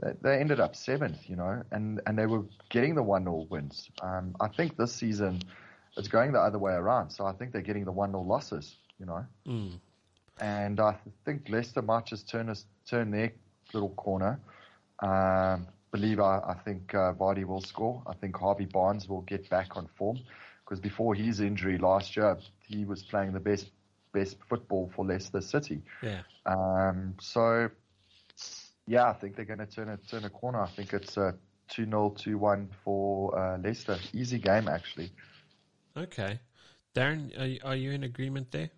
they, they ended up seventh, you know, and, and they were getting the one 0 wins. Um, I think this season it's going the other way around, so I think they're getting the one 0 losses, you know, Mm. and I think Leicester might just turn us turn their little corner. Um, believe I, I think uh, Vardy will score. I think Harvey Barnes will get back on form because before his injury last year, he was playing the best best football for Leicester City. Yeah. Um, so yeah, I think they're going to turn a turn a corner. I think it's a 2-0, 2-1 for uh, Leicester. Easy game actually. Okay. Darren, are you, are you in agreement there?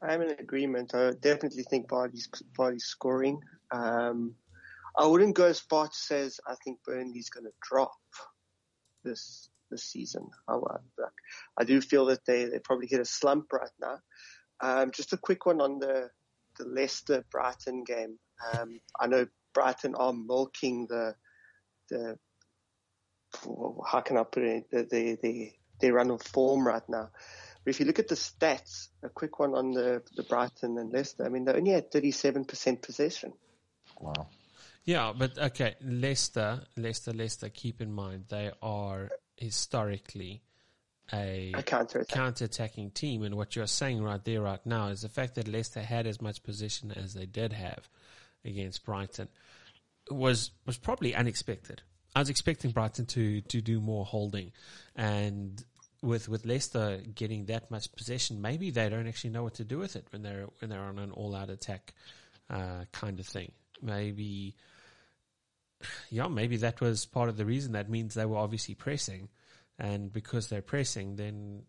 I'm in agreement. I definitely think Vardy's, Vardy's scoring. Um, I wouldn't go as far to say as I think Burnley's going to drop this this season. I, do feel that they, they probably hit a slump right now. Um, just a quick one on the the Leicester Brighton game. Um, I know Brighton are milking the the how can I put it the the, the their run of form right now. But if you look at the stats, a quick one on the the Brighton and Leicester. I mean, they only had 37% possession. Wow. Yeah, but okay, Leicester, Leicester, Leicester. Keep in mind they are historically a A counter attack. counter-attacking team, and what you're saying right there, right now, is the fact that Leicester had as much possession as they did have against Brighton was was probably unexpected. I was expecting Brighton to to do more holding, and with with Leicester getting that much possession, maybe they don't actually know what to do with it when they're when they're on an all-out attack uh, kind of thing. Maybe, yeah, maybe that was part of the reason. That means they were obviously pressing, and because they're pressing, then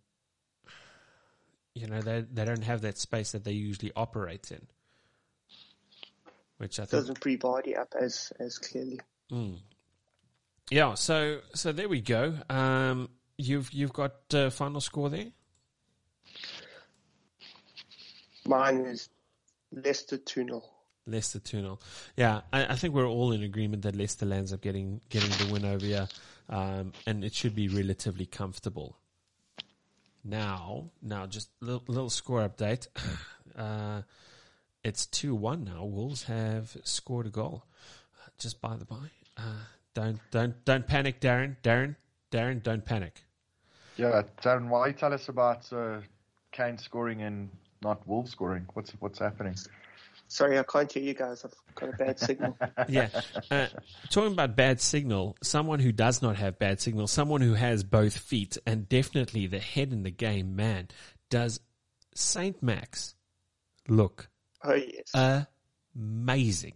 you know they they don't have that space that they usually operate in, which I think Doesn't free Vardy up as as clearly. Mm. Yeah, so so there we go. Um, you've you've got uh, final score there. Mine is Leicester 2 0. Leicester two 0 Yeah, I, I think we're all in agreement that Leicester lands up getting getting the win over here, um, and it should be relatively comfortable. now, now just a little, little score update. [sighs] Uh, it's 2 1 now. Wolves have scored a goal. Uh, just by the by. Uh, don't, don't, don't panic, Darren. Darren, Darren, don't panic. Yeah, Darren, why you tell us about uh, Kane scoring and not Wolves scoring? What's what's happening? Sorry, I can't hear you guys. I've got a bad signal. [laughs] yeah. Uh, talking about bad signal, someone who does not have bad signal, someone who has both feet and definitely the head in the game, man, does St. Max look Oh yes, amazing.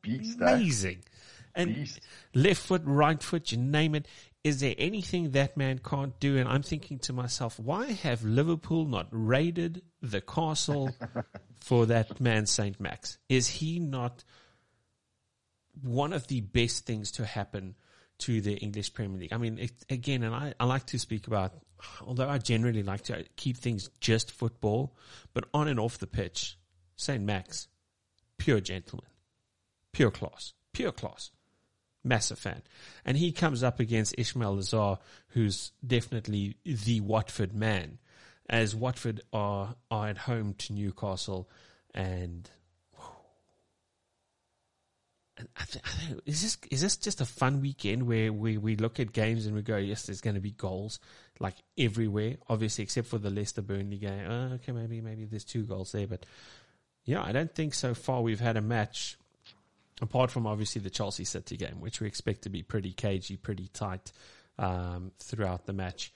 Beast, eh? Amazing. And Beast. left foot, right foot, you name it. Is there anything that man can't do? And I'm thinking to myself, why have Liverpool not raided the castle [laughs] for that man, St. Max? Is he not one of the best things to happen to the English Premier League? I mean, it, again, and I, I like to speak about, although I generally like to keep things just football, but on and off the pitch, St. Max, pure gentleman, pure class, pure class massive fan. And he comes up against Ismaila Sarr, who's definitely the Watford man, as Watford are, are at home to Newcastle. And, and I I is this is this just a fun weekend where we, we look at games and we go, yes, there's going to be goals like everywhere, obviously, except for the Leicester Burnley game. Oh, okay, maybe maybe there's two goals there, but yeah, I don't think so far we've had a match apart from obviously the Chelsea City game, which we expect to be pretty cagey, pretty tight um, throughout the match.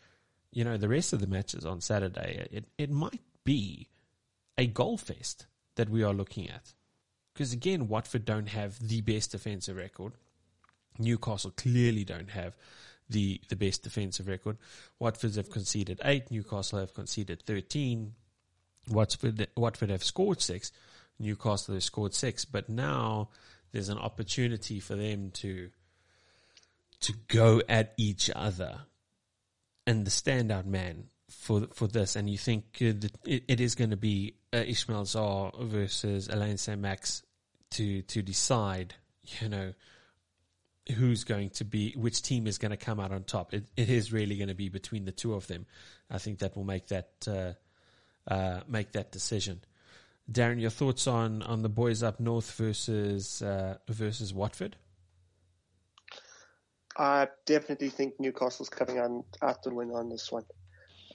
You know, the rest of the matches on Saturday, it, it might be a goal fest that we are looking at. Because again, Watford don't have the best defensive record. Newcastle clearly don't have the, the best defensive record. Watford have conceded eight, Newcastle have conceded 13. Watford, Watford have scored six, Newcastle have scored six, but now there's an opportunity for them to to go at each other. And the standout man for for this, and you think uh, it, it is going to be uh, Ismaila Sarr versus Alain Saint Max to to decide, you know, who's going to be which team is going to come out on top. It, it is really going to be between the two of them. I think that will make that uh, uh, make that decision. Darren, your thoughts on, on the boys up north versus uh, versus Watford? I definitely think Newcastle's coming on to win on this one.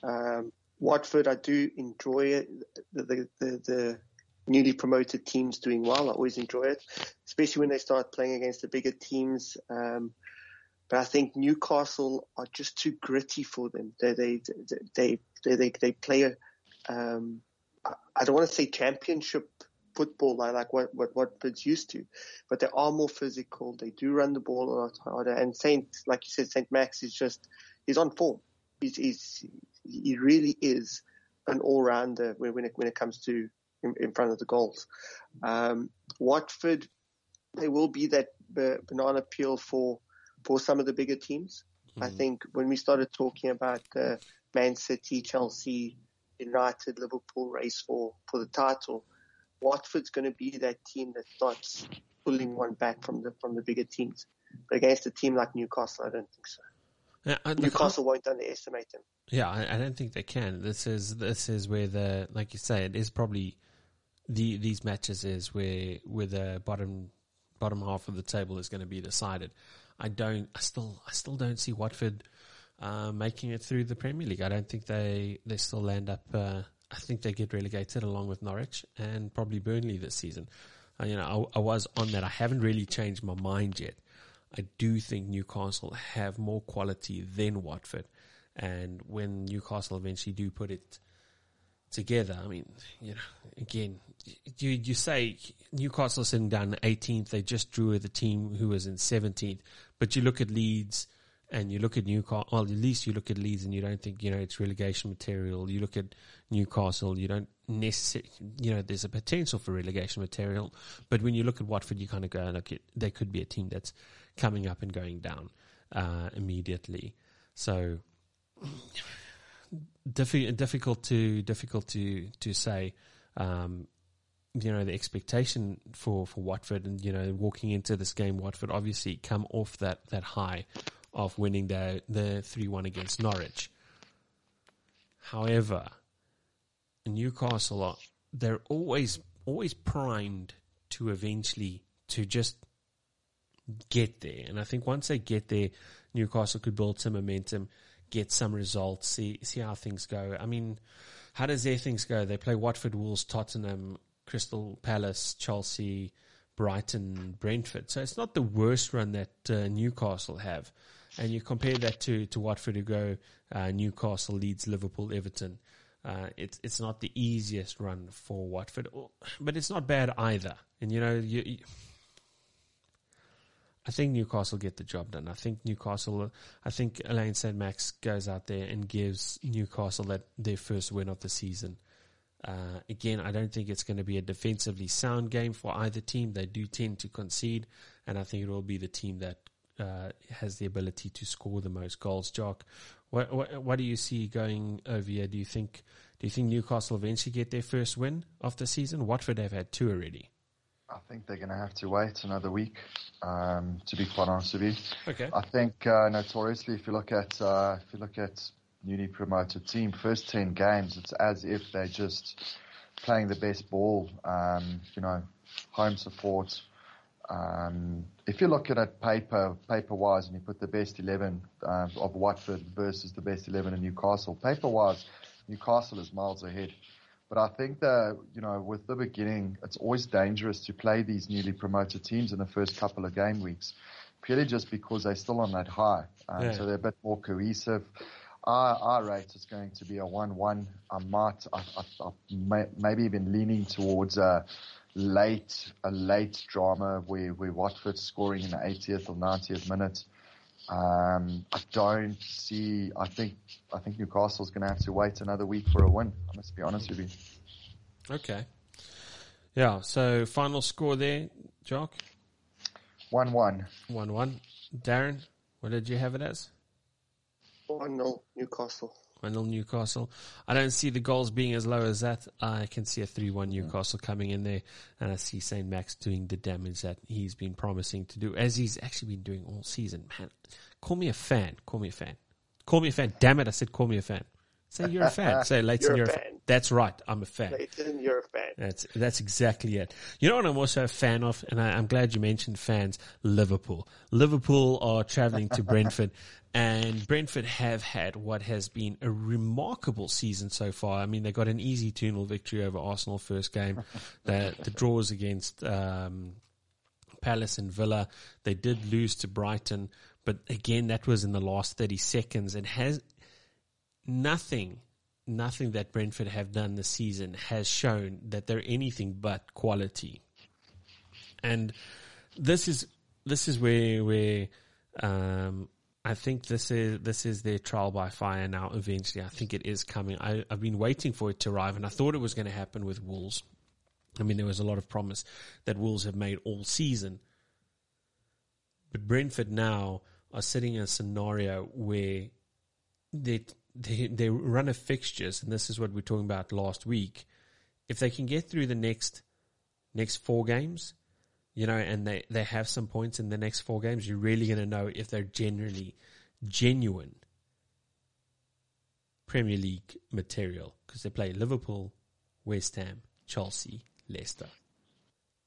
Um, Watford, I do enjoy it. The, the, the, the newly promoted teams doing well. I always enjoy it, especially when they start playing against the bigger teams. Um, but I think Newcastle are just too gritty for them. They they they they they, they play um, I don't want to say championship football like, like what, what, what Watford's used to, but they are more physical. They do run the ball a lot harder. And Saint, like you said, Saint Max is just, he's on form. He's, he's he really is an all-rounder when, when it, when it comes to in, in front of the goals. Um, Watford, they will be that banana peel for, for some of the bigger teams. Mm-hmm. I think when we started talking about uh, Man City, Chelsea, United, Liverpool race for, for the title, Watford's going to be that team that starts pulling one back from the from the bigger teams. But against a team like Newcastle, I don't think so. Yeah, I- Newcastle won't underestimate them. Yeah, I, I don't think they can. This is this is where the like you say it is probably the these matches is where where the bottom bottom half of the table is going to be decided. I don't. I still I still don't see Watford uh, making it through the Premier League. I don't think they they still land up. Uh, I think they get relegated along with Norwich and probably Burnley this season. Uh, you know, I, I was on that. I haven't really changed my mind yet. I do think Newcastle have more quality than Watford. And when Newcastle eventually do put it together, I mean, you know, again, you you say Newcastle sitting down 18th, they just drew with a team who was in 17th, but you look at Leeds and you look at Newcastle, well, at least you look at Leeds and you don't think, you know, it's relegation material. You look at Newcastle, you don't necessarily, you know, there's a potential for relegation material. But when you look at Watford, you kind of go, look, it, they could be a team that's coming up and going down uh, immediately. So diffi- difficult to difficult to to say. Um, you know the expectation for, for Watford, and you know walking into this game, Watford obviously come off that, that high of winning the the three one against Norwich. However, Newcastle they're always always primed to eventually to just get there. And I think once they get there, Newcastle could build some momentum, get some results, see see how things go. I mean, how does their things go? They play Watford, Wolves, Tottenham, Crystal Palace, Chelsea, Brighton, Brentford. So it's not the worst run that uh, Newcastle have. And you compare that to, to Watford who go uh, Newcastle, Leeds, Liverpool, Everton. Uh, it's it's not the easiest run for Watford, but it's not bad either. And you know, you, you, I think Newcastle get the job done. I think Newcastle. I think Alain St. Max goes out there and gives Newcastle that their first win of the season. Uh, again, I don't think it's going to be a defensively sound game for either team. They do tend to concede, and I think it will be the team that uh, has the ability to score the most goals. Jock, what, what, what do you see going over here? Do you think do you think Newcastle eventually get their first win of the season? Watford have had two already. I think they're going to have to wait another week. Um, to be quite honest with you, okay. I think uh, notoriously, if you look at uh, if you look at newly promoted team, first 10 games, it's as if they're just playing the best ball, um, you know, home support. Um, if you look at it paper, paper wise, and you put the best 11 uh, of Watford versus the best 11 in Newcastle, paper wise, Newcastle is miles ahead. But I think that, you know, with the beginning, it's always dangerous to play these newly promoted teams in the first couple of game weeks, purely just because they're still on that high. Um, yeah. So they're a bit more cohesive. Our, our rate is going to be a 1-1. I might, I, I, I may, maybe even leaning towards a late, a late drama where, where Watford scoring in the 80th or 90th minute. Um, I don't see, I think, I think Newcastle's going to have to wait another week for a win. I must be honest with you. Okay. Yeah. So final score there, Jock? 1-1. 1-1. Darren, what did you have it as? 1 0 Newcastle. 1 0 Newcastle. I don't see the goals being as low as that. I can see a 3 1 Newcastle coming in there, and I see St. Max doing the damage that he's been promising to do, as he's actually been doing all season. Man, call me a fan. Call me a fan. Call me a fan. Damn it, I said call me a fan. Say you're a fan. [laughs] Say Leighton, you're, you're a fan. fan. That's right. I'm a fan. Leighton, you're a fan. That's that's exactly it. You know what I'm also a fan of, and I, am glad you mentioned fans. Liverpool. Liverpool are traveling to [laughs] Brentford, and Brentford have had what has been a remarkable season so far. I mean, they got an easy 2 0 victory over Arsenal first game. [laughs] the, the draws against um, Palace and Villa. They did lose to Brighton, but again, that was in the last 30 seconds. And has nothing, nothing that Brentford have done this season has shown that they're anything but quality. And this is this is where where um, I think this is this is their trial by fire now. Eventually, I think it is coming. I, have been waiting for it to arrive, and I thought it was going to happen with Wolves. I mean, there was a lot of promise that Wolves have made all season, but Brentford now are sitting in a scenario where they they, they run of fixtures, and this is what we are talking about last week. If they can get through the next next four games, you know, and they, they have some points in the next four games, you're really going to know if they're generally genuine Premier League material because they play Liverpool, West Ham, Chelsea, Leicester.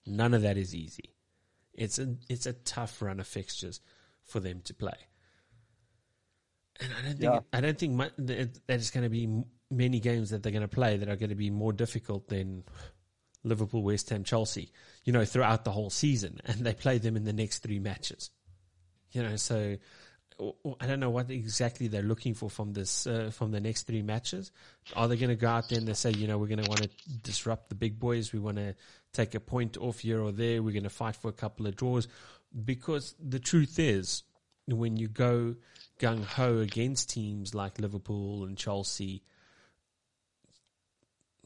None of that is easy. It's a it's a tough run of fixtures for them to play. And I don't think yeah. I don't think there's going to be many games that they're going to play that are going to be more difficult than Liverpool, West Ham, Chelsea. You know, throughout the whole season, and they play them in the next three matches. You know, so I don't know what exactly they're looking for from this uh, from the next three matches. Are they going to go out there and they say, you know, we're going to want to disrupt the big boys. We want to take a point off here or there. We're going to fight for a couple of draws. Because the truth is, when you go gung ho against teams like Liverpool and Chelsea.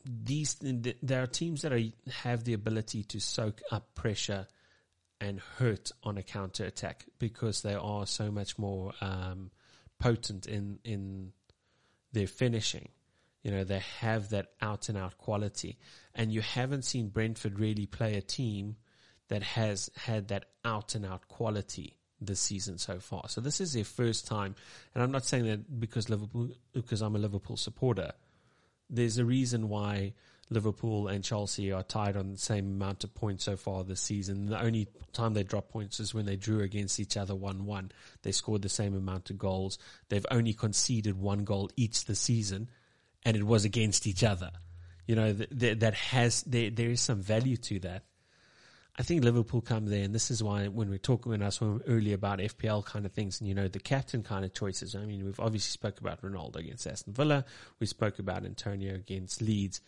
These there are teams that are, have the ability to soak up pressure and hurt on a counter attack because they are so much more um, potent in in their finishing. You know, they have that out and out quality, and you haven't seen Brentford really play a team that has had that out and out quality this season so far. So this is their first time, and I'm not saying that because Liverpool, because I'm a Liverpool supporter. There's a reason why Liverpool and Chelsea are tied on the same amount of points so far this season. The only time they drop points is when they drew against each other 1-1. They scored the same amount of goals. They've only conceded one goal each this season, and it was against each other. You know, th- th- that has, there, there is some value to that. I think Liverpool come there, and this is why when we're talking when I was earlier about FPL kind of things, and you know the captain kind of choices. I mean, we've obviously spoke about Ronaldo against Aston Villa, we spoke about Antonio against Leeds,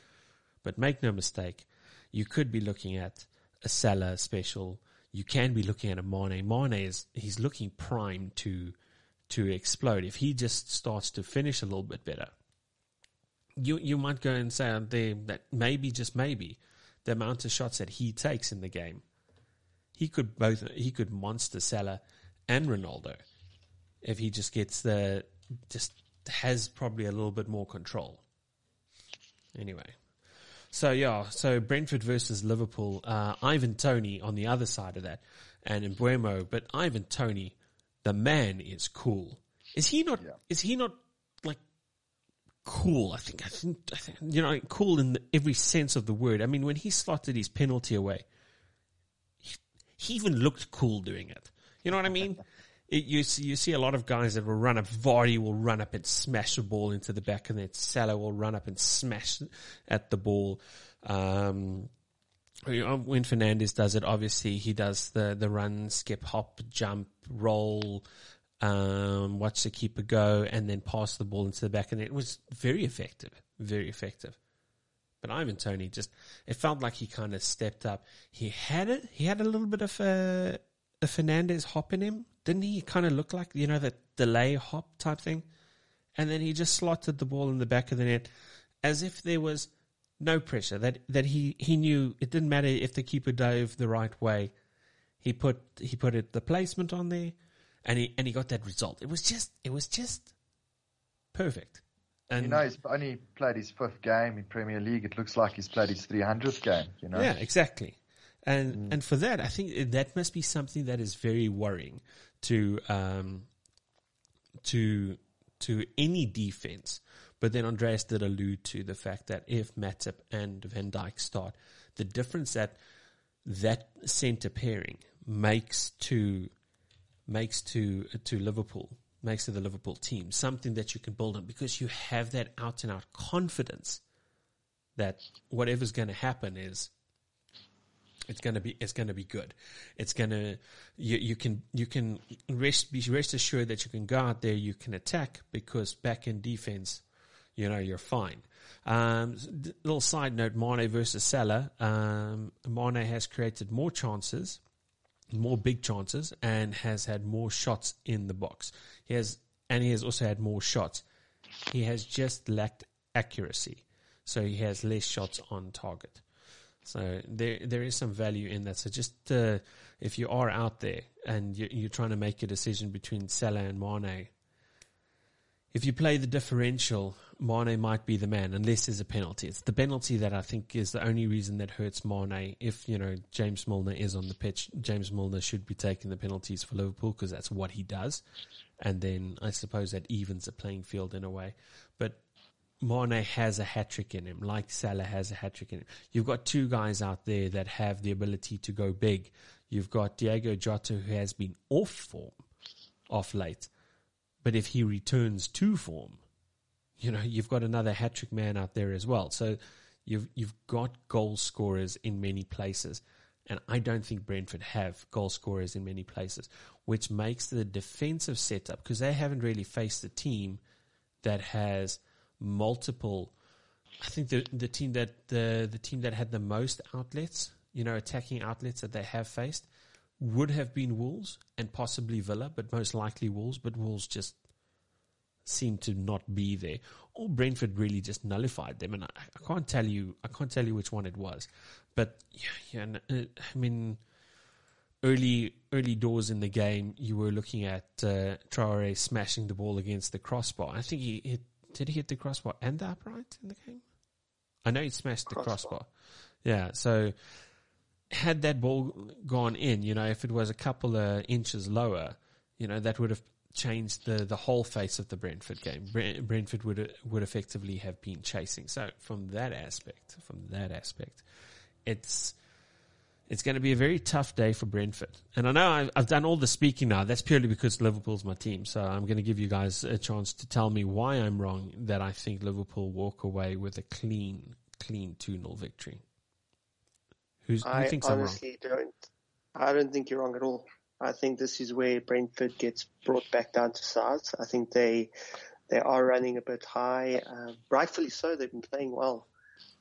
but make no mistake, you could be looking at a Salah special. You can be looking at a Mane. Mane is he's looking primed to to explode if he just starts to finish a little bit better. You you might go and say out there that maybe just maybe the amount of shots that he takes in the game, he could both he could monster Salah and Ronaldo if he just gets the just has probably a little bit more control. Anyway, so yeah, so Brentford versus Liverpool, uh, Ivan Toney on the other side of that, and Mbeumo, but Ivan Toney, the man is cool. Is he not? Yeah. Is he not cool. I think, I think, I think you know, cool in the, every sense of the word. I mean, when he slotted his penalty away, he, he even looked cool doing it. You know what I mean? [laughs] It, you see, you see a lot of guys that will run up. Vardy will run up and smash the ball into the back and then Salah will run up and smash at the ball. Um, when Fernandes does it, obviously he does the the run, skip, hop, jump, roll, um, watch the keeper go, and then pass the ball into the back. And it was very effective, very effective. But Ivan Toney just, it felt like he kind of stepped up. He had it, he had a little bit of a, a Fernandes hop in him. Didn't he kind of look like, you know, that delay hop type thing? And then he just slotted the ball in the back of the net as if there was no pressure, that, that he, he knew it didn't matter if the keeper dove the right way. He put, he put it, the placement on there and he and he got that result. It was just it was just perfect. And you know, he's only played his fifth game in Premier League. It looks like he's played his 300th game. You know. yeah, exactly. And mm. and for that, I think that must be something that is very worrying to um to to any defense. But then Andreas did allude to the fact that if Matip and Van Dijk start, the difference that that centre pairing makes to makes to to Liverpool, makes to the Liverpool team, something that you can build on because you have that out and out confidence that whatever's going to happen is it's going to be it's going to be good. It's going to you you can you can rest be rest assured that you can go out there, you can attack because back in defense, you know you're fine. Um, little side note: Mane versus Salah. Um, Mane has created more chances more big chances and has had more shots in the box. He has, and he has also had more shots. He has just lacked accuracy, so he has less shots on target. So there, there is some value in that. So just uh, if you are out there and you're, you're trying to make a decision between Salah and Mane, if you play the differential, Mane might be the man unless there's a penalty. It's the penalty that I think is the only reason that hurts Mane. If, you know, James Milner is on the pitch, James Milner should be taking the penalties for Liverpool because that's what he does. And then I suppose that evens the playing field in a way. But Mane has a hat trick in him, like Salah has a hat trick in him. You've got two guys out there that have the ability to go big. You've got Diego Jota who has been off form off late. But if he returns to form, you know, you've got another hat trick man out there as well. So you've you've got goal scorers in many places. And I don't think Brentford have goal scorers in many places, which makes the defensive setup because they haven't really faced a team that has multiple. I think the the team that the the team that had the most outlets, you know, attacking outlets that they have faced, would have been Wolves and possibly Villa, but most likely Wolves. But Wolves just seemed to not be there, or Brentford really just nullified them. And I, I can't tell you, I can't tell you which one it was. But yeah, yeah uh, I mean, early early doors in the game, you were looking at uh, Traore smashing the ball against the crossbar. I think he hit. Did he hit the crossbar and the upright in the game? I know he smashed the crossbar. crossbar. Yeah, so had that ball gone in, you know, if it was a couple of inches lower, you know, that would have changed the, the whole face of the Brentford game. Brentford would would effectively have been chasing. So from that aspect, from that aspect, it's it's going to be a very tough day for Brentford. And I know I've, I've done all the speaking now. That's purely because Liverpool's my team. So I'm going to give you guys a chance to tell me why I'm wrong that I think Liverpool walk away with a clean, clean 2 0 victory. Who's, who I thinks I'm wrong? honestly don't. I don't think you're wrong at all. I think this is where Brentford gets brought back down to size. I think they they are running a bit high, uh, rightfully so. They've been playing well,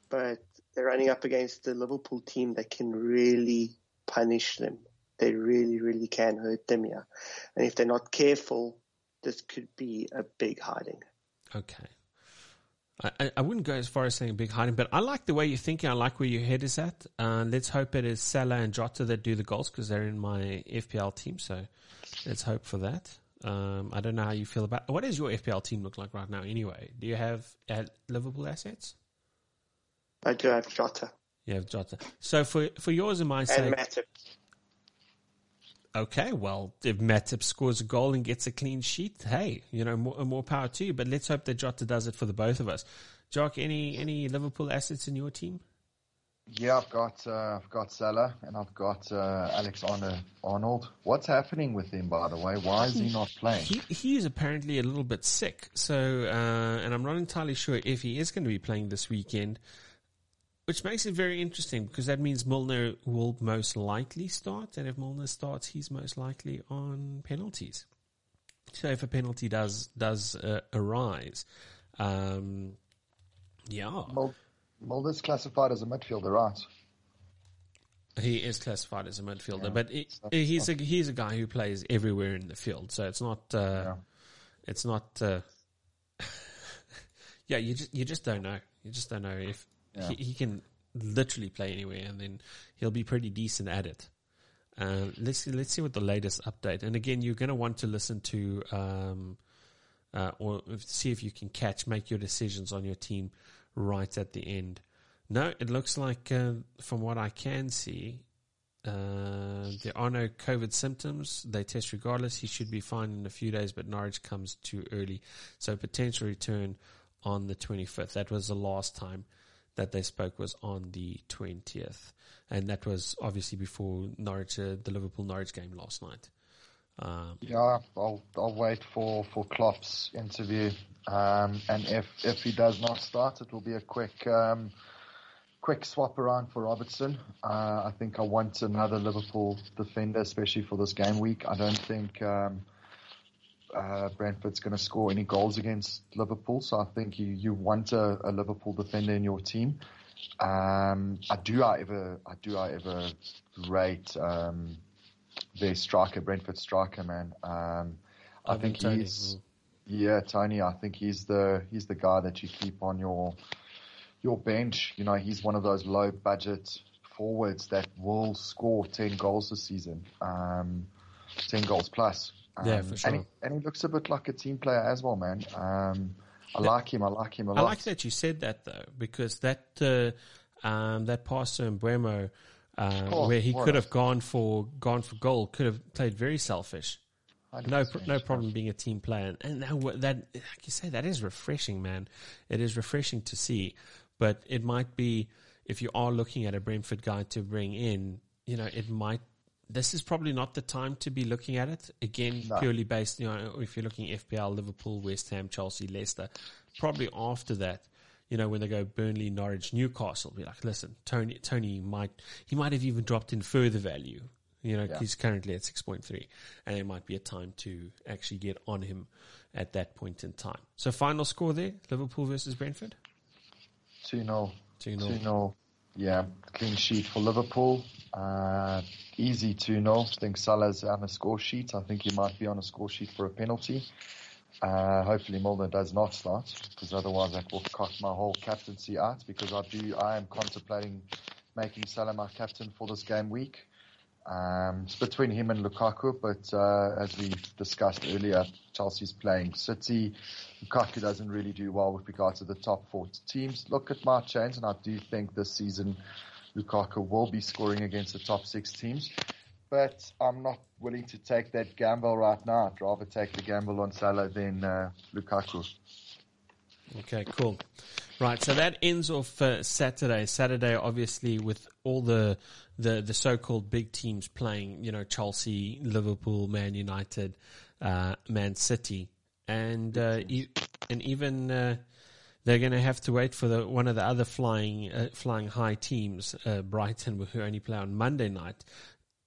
but they're running up against the Liverpool team that can really punish them. They really, really can hurt them here, and if they're not careful, this could be a big hiding. Okay. I, I wouldn't go as far as saying a big hiding, but I like the way you're thinking. I like where your head is at. Uh, let's hope it is Salah and Jota that do the goals because they're in my FPL team. So let's hope for that. Um, I don't know how you feel about what does your FPL team look like right now. Anyway, do you have uh, Liverpool assets? I do have Jota. You have Jota. So for for yours and my and sake, Matip. Okay, well, if Matip scores a goal and gets a clean sheet, hey, you know, more, more power to you. But let's hope that Jota does it for the both of us. Jock, any any Liverpool assets in your team? Yeah, I've got uh, I've got Salah and I've got uh, Alexander Arnold. What's happening with him, by the way? Why is he not playing? He he is apparently a little bit sick. So, uh, and I'm not entirely sure if he is going to be playing this weekend, which makes it very interesting because that means Milner will most likely start, and if Milner starts, he's most likely on penalties. So, if a penalty does does uh, arise, um, yeah, Mul- Mulder's classified as a midfielder, right? He is classified as a midfielder, Yeah. but he, he's a he's a guy who plays everywhere in the field. So it's not uh, Yeah. it's not uh, [laughs] yeah. You just you just don't know. You just don't know if Yeah. he, he can literally play anywhere, and then he'll be pretty decent at it. Uh, let's see, let's see what the latest update. And again, you're going to want to listen to um, uh, or see if you can catch, make your decisions on your team right at the end. No, it looks like uh, from what I can see, uh, there are no COVID symptoms. They test regardless. He should be fine in a few days, but Norwich comes too early. So potential return on the 25th. That was the last time that they spoke was on the 20th. And that was obviously before Norwich, uh, the Liverpool Norwich game last night. Um, Yeah, I'll I'll wait for for Klopp's interview, um, and if if he does not start, it will be a quick um, quick swap around for Robertson. Uh, I think I want another Liverpool defender, especially for this game week. I don't think um, uh, Brentford's going to score any goals against Liverpool, so I think you you want a, a Liverpool defender in your team. Um, I do, however, I do, however, rate. Um, their striker, Brentford striker, man. Um, I Ivan think Toney. he's yeah, Toney. I think he's the he's the guy that you keep on your your bench. You know, he's one of those low budget forwards that will score ten goals this season, um, ten goals plus. Um, Yeah, for sure. And he, and he looks a bit like a team player as well, man. Um, I like him. I like him a lot. I like that you said that though, because that uh, um, that pass to Mbeumo, uh, Oh, where he could have gone for gone for goal, could have played very selfish. No, 100%. no problem being a team player, and now wha- that, like you say, that is refreshing, man. It is refreshing to see, but it might be if you are looking at a Brentford guy to bring in, you know, it might. This is probably not the time to be looking at it again, No. purely based, you know, if you're looking FPL, Liverpool, West Ham, Chelsea, Leicester. Probably after that, you know, when they go Burnley, Norwich, Newcastle, be like, listen, Toney, Toney might, he might have even dropped in further value. You know, Yeah. he's currently at 6.3 and it might be a time to actually get on him at that point in time. So final score there, Liverpool versus Brentford? 2 0. 2-0. 2 0. Yeah, clean sheet for Liverpool. Uh, easy 2 0. I think Salah's on a score sheet. I think he might be on a score sheet for a penalty. Uh, hopefully Milner does not start because otherwise that will cut my whole captaincy out because I do, I am contemplating making Salah my captain for this game week. Um, it's between him and Lukaku, but uh, as we discussed earlier, Chelsea's playing City. Lukaku doesn't really do well with regard to the top four teams. Look at my change, and I do think this season Lukaku will be scoring against the top six teams. but I'm not willing to take that gamble right now. I'd rather take the gamble on Salah than uh, Lukaku. Okay, cool. Right, so that ends off uh, Saturday. Saturday, obviously, with all the the the so-called big teams playing, you know, Chelsea, Liverpool, Man United, uh, Man City, and uh, e- and even uh, they're going to have to wait for the one of the other flying uh, flying high teams, uh, Brighton, who only play on Monday night.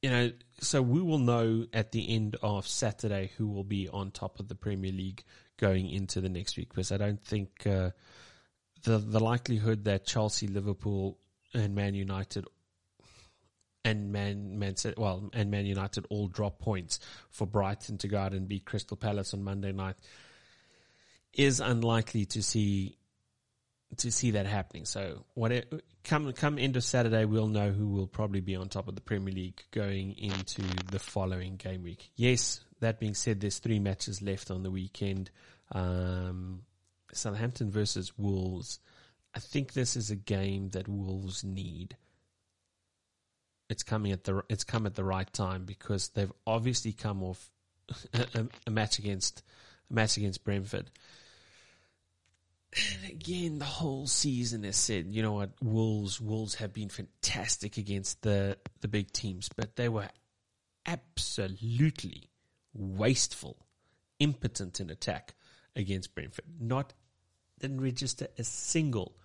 You know, so we will know at the end of Saturday who will be on top of the Premier League going into the next week. Because I don't think uh, the the likelihood that Chelsea, Liverpool, and Man United and Man Man well, and Man United all drop points for Brighton to go out and beat Crystal Palace on Monday night is unlikely to see to see that happening. So what it, come come end of Saturday, we'll know who will probably be on top of the Premier League going into the following game week. Yes, that being said, there's three matches left on the weekend. Um, Southampton versus Wolves. I think this is a game that Wolves need. It's coming at the it's come at the right time because they've obviously come off [laughs] a, a match against a match against Brentford. And again, the whole season has said, you know what, Wolves Wolves have been fantastic against the the big teams, but they were absolutely wasteful, impotent in attack against Brentford. Not didn't register a single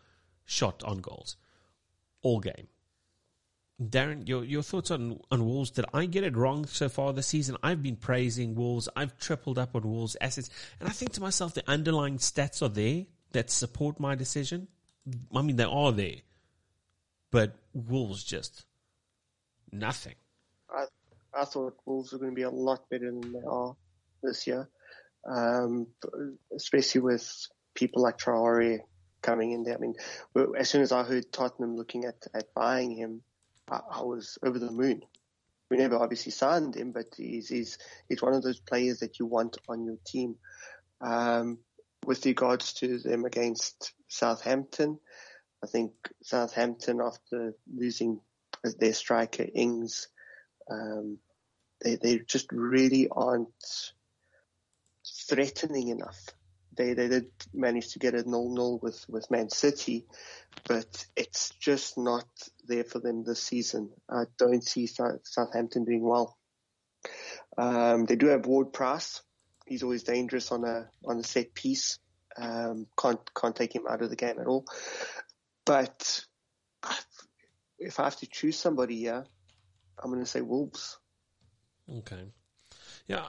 shot on goals all game. Darren, your your thoughts on, on Wolves? Did I get it wrong so far this season? I've been praising Wolves. I've tripled up on Wolves assets, and I think to myself, the underlying stats are there that support my decision. I mean, they are there, but Wolves just nothing. I I thought Wolves were going to be a lot better than they are this year, um, especially with people like Traore coming in there. I mean, as soon as I heard Tottenham looking at, at buying him, I, I was over the moon. We never obviously signed him, but he's, he's, he's one of those players that you want on your team. Um, with regards to them against Southampton, I think Southampton, after losing their striker Ings, um, they they just really aren't threatening enough. They they did manage to get a nil nil with with Man City, but it's just not there for them this season. I don't see Southampton doing well. Um, they do have Ward Prowse. He's always dangerous on a on a set piece. Um, can't can't take him out of the game at all. But if I have to choose somebody here, I'm going to say Wolves. Okay. Yeah,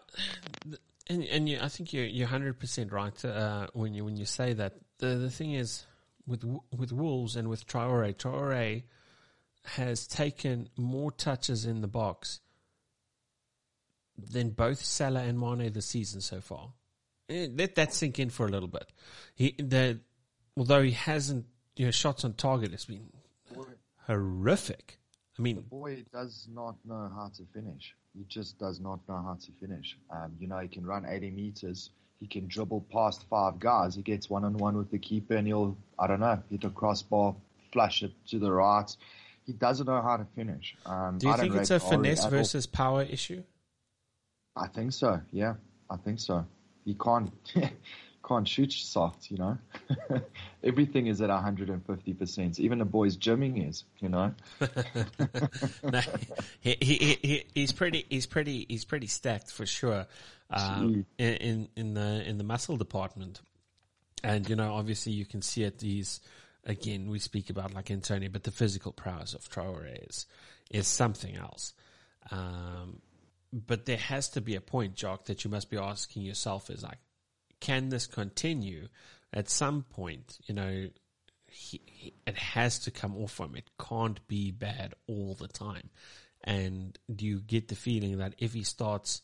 and and you, I think you're you're hundred percent right uh, when you when you say that. The the thing is with with Wolves and with Traore, Traore has taken more touches in the box than both Salah and Mane this season so far. Eh, let that sink in for a little bit. He the although he hasn't you know shots on target, it's been horrific. I mean, the boy does not know how to finish. He just does not know how to finish. Um, you know, he can run 80 meters. He can dribble past five guys. He gets one on one with the keeper, and he'll I don't know hit a crossbar, flush it to the right. He doesn't know how to finish. Um, Do you think it's a finesse versus power issue? I think so. Yeah, I think so. You can't [laughs] can't shoot soft, you know. [laughs] Everything is at 150%. Even the boys gymming is, you know. [laughs] no, he, he, he, he's pretty, he's pretty, he's pretty stacked for sure. Um, in, in the, in the muscle department. And, you know, obviously you can see it. He's, again, we speak about like Antonio, but the physical prowess of Traore is, is something else. Um, but there has to be a point, Jock, that you must be asking yourself is like, can this continue? At some point, you know, he, he, it has to come off him. It can't be bad all the time. And do you get the feeling that if he starts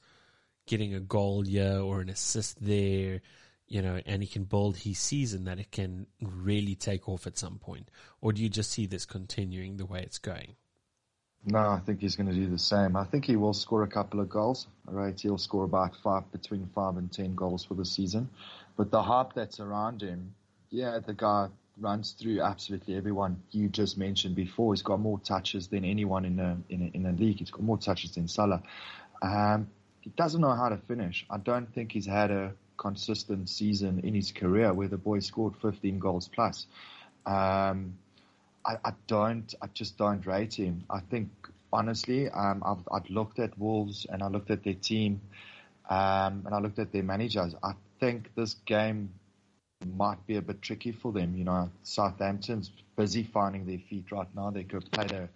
getting a goal here or an assist there, you know, and he can build his season, that it can really take off at some point? Or do you just see this continuing the way it's going? No, I think he's going to do the same. I think he will score a couple of goals. Right, he'll score about five, between five and ten goals for the season. But the hype that's around him, yeah, the guy, runs through absolutely everyone you just mentioned before. He's got more touches than anyone in the in a, in the league. He's got more touches than Salah. Um, he doesn't know how to finish. I don't think he's had a consistent season in his career where the boy scored 15 goals plus. Um, I, I, don't, I just don't rate him. I think honestly, um, I've, I've, looked at Wolves and I looked at their team, um, and I looked at their managers. I think this game might be a bit tricky for them. You know, Southampton's busy finding their feet right now. They could have played a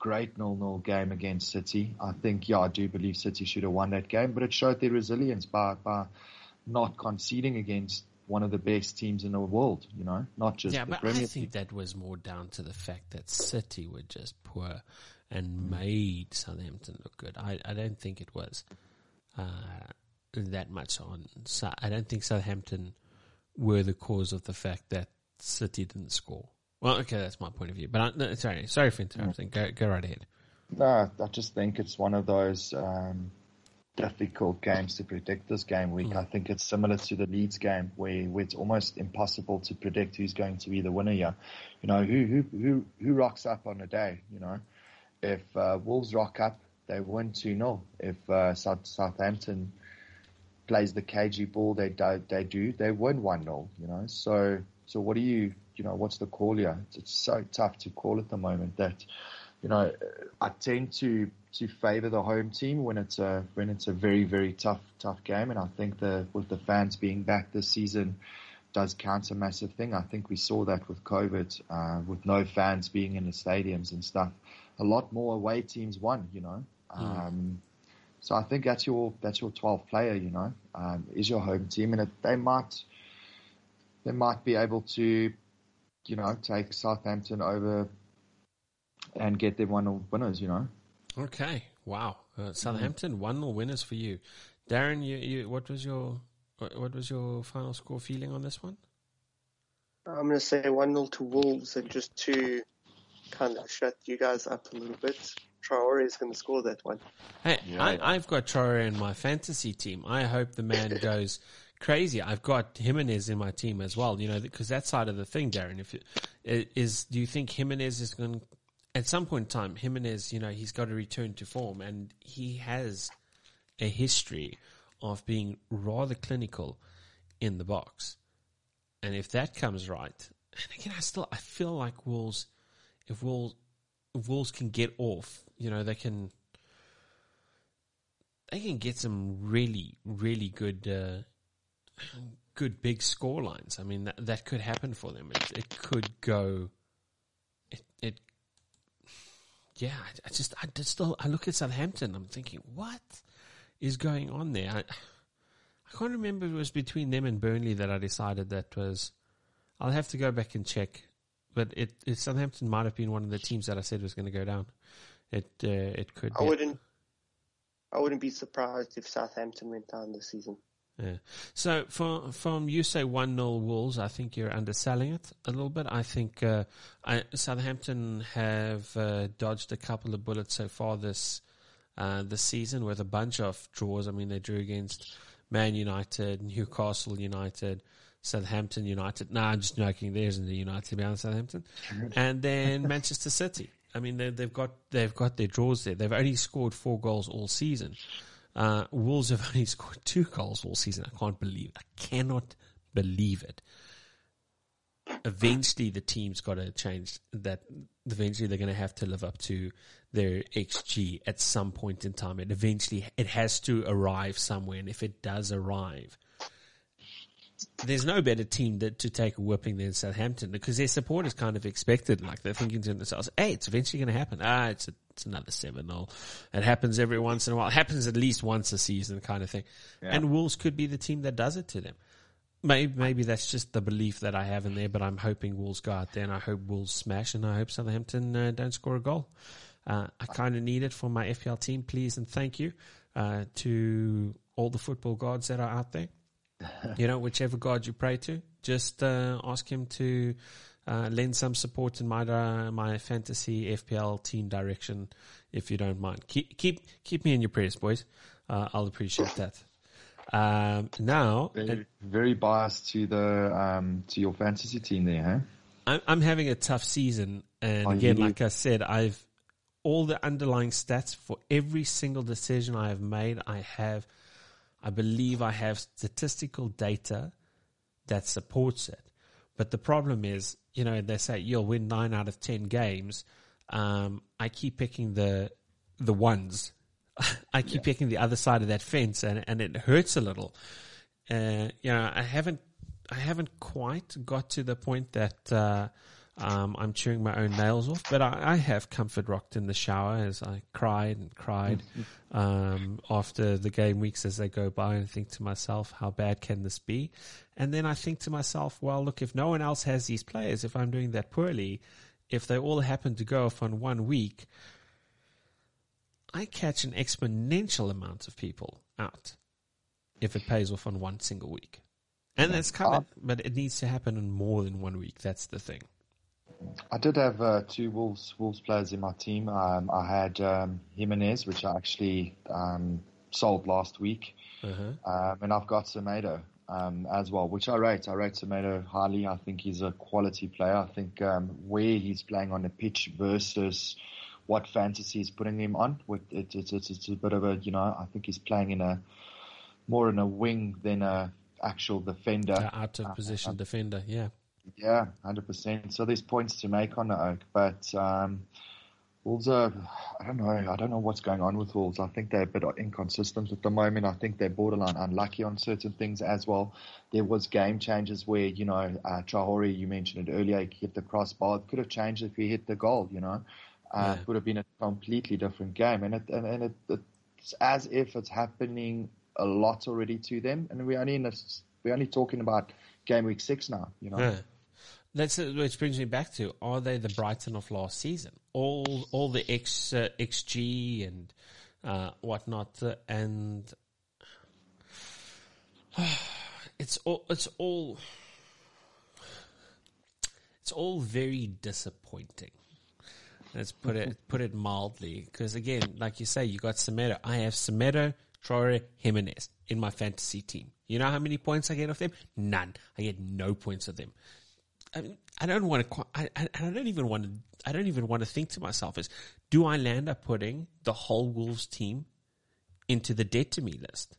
great nil-nil game against City. I think, yeah, I do believe City should have won that game, but it showed their resilience by, by not conceding against one of the best teams in the world, you know, not just yeah, the but Premier I think League. that was more down to the fact that City were just poor and made Southampton look good. I, I don't think it was uh, that much on. So I don't think Southampton were the cause of the fact that City didn't score. Well, okay, that's my point of view. But I, no, sorry, sorry for interrupting. Go, go right ahead. No, I just think it's one of those um, difficult games to predict this game week. Mm. I think it's similar to the Leeds game where, where it's almost impossible to predict who's going to be the winner here. You know, who who who who rocks up on the day, you know. If uh, Wolves rock up, they win 2-0. If uh, South, Southampton plays the cagey ball they do, they do, they win 1-0, you know. So so what do you you know, what's the call here? It's, it's so tough to call at the moment that you know, I tend to to favour the home team when it's a when it's a very very tough tough game, and I think the with the fans being back this season does count a massive thing. I think we saw that with COVID, uh, with no fans being in the stadiums and stuff. A lot more away teams won, you know. Mm. Um, so I think that's your that's your 12th player, you know, um, is your home team, and it, they might they might be able to, you know, take Southampton over and get them one nil winners, you know. Okay. Wow. Uh, Southampton one 0 winners for you, Darren. You, you what was your what, what was your final score feeling on this one? I'm going to say 1 0 to Wolves, and just to kind of shut you guys up a little bit, Traore is going to score that one. Hey, Yeah. I, I've got Traore in my fantasy team. I hope the man [laughs] goes crazy. I've got Jimenez in my team as well. You know, because that side of the thing, Darren. If it, is, do you think Jimenez is going at some point in time? Jimenez, you know, he's got to return to form, and he has a history of being rather clinical in the box. And if that comes right, and again, I still I feel like Wolves, if Wolves, if Wolves can get off, you know, they can they can get some really, really good, uh, good big score lines. I mean, that that could happen for them. It, it could go. It, it yeah. I, I just, I just still, I look at Southampton. I'm thinking, what is going on there? I, I can't remember if it was between them and Burnley that I decided that was. I'll have to go back and check, but it, it Southampton might have been one of the teams that I said was going to go down. It uh, it could. I be. wouldn't. I wouldn't be surprised if Southampton went down this season. Yeah. So from from you say one 0 Wolves, I think you're underselling it a little bit. I think uh, I, Southampton have uh, dodged a couple of bullets so far this uh, this season with a bunch of draws. I mean, they drew against Man United, Newcastle United, Southampton United. No, I'm just joking. There isn't a United behind Southampton, and then [laughs] Manchester City. I mean, they, they've got they've got their draws there. They've only scored four goals all season. Uh, Wolves have only [laughs] scored two goals all season. I can't believe. I cannot believe it. Eventually, the team's got to change. That eventually they're going to have to live up to their XG at some point in time. It eventually it has to arrive somewhere, and if it does arrive, there's no better team that, to take a whipping than Southampton because their supporters kind of expected, like they're thinking to themselves, "Hey, it's eventually going to happen. Ah, it's a, it's another seven 0 It happens every once in a while. It happens at least once a season, kind of thing." And Wolves could be the team that does it to them. Maybe maybe that's just the belief that I have in there, but I'm hoping Wolves go out there and I hope Wolves smash and I hope Southampton uh, don't score a goal. Uh, I kind of need it for my FPL team, please and thank you uh, to all the football gods that are out there you know, whichever God you pray to, just uh, ask Him to uh, lend some support in my uh, my fantasy FPL team direction, if you don't mind. Keep keep keep me in your prayers, boys. Uh, I'll appreciate that. Um, now, Very, very biased to the um, to your fantasy team there, huh? I'm, I'm having a tough season, and Are again, you? like I said, I've all the underlying stats for every single decision I have made. I have, I believe, I have statistical data that supports it. But the problem is, you know, they say you'll win nine out of ten games. Um, I keep picking the the ones. [laughs] I keep picking the other side of that fence, and and it hurts a little. Uh, you know, I haven't I haven't quite got to the point that uh, um, I'm chewing my own nails off, but I, I have comfort rocked in the shower as I cried and cried um, after the game weeks as they go by, and think to myself, how bad can this be? And then I think to myself, well, look, if no one else has these players, if I'm doing that poorly, if they all happen to go off on one week, I catch an exponential amount of people out if it pays off on one single week. And that's coming, but it needs to happen in more than one week. That's the thing. I did have uh, two Wolves Wolves players in my team. Um, I had um, Jimenez, which I actually um, sold last week, Uh-huh. um, and I've got Semedo um, as well, which I rate. I rate Semedo highly. I think he's a quality player. I think um, where he's playing on the pitch versus what fantasy is putting him on, with it, it's, it's it's a bit of a you know I think he's playing in a more in a wing than a actual defender. The out of position defender, yeah. Yeah, hundred percent. So there's points to make on the oak, but um, Wolves are. I don't know. I don't know what's going on with Wolves. I think they're a bit inconsistent at the moment. I think they're borderline unlucky on certain things as well. There was game changes where you know uh, Traore, you mentioned it earlier, he hit the crossbar. It could have changed if he hit the goal. You know, uh, Yeah. it would have been a completely different game. And it and, and it, it's as if it's happening a lot already to them. And we're only in a, we're only talking about game week six now. You know. Yeah. That's uh, which brings me back to: Are they the Brighton of last season? All all the X uh, XG and uh, whatnot, uh, and [sighs] it's all it's all it's all very disappointing. Let's put it put it mildly, because again, like you say, you got Semedo. I have Semedo, Traore, Jimenez in my fantasy team. You know how many points I get off them? None. I get no points of them. I don't want to. I, I, don't even want to. I don't even want to think to myself is, do I land up putting the whole Wolves team into the dead to me list?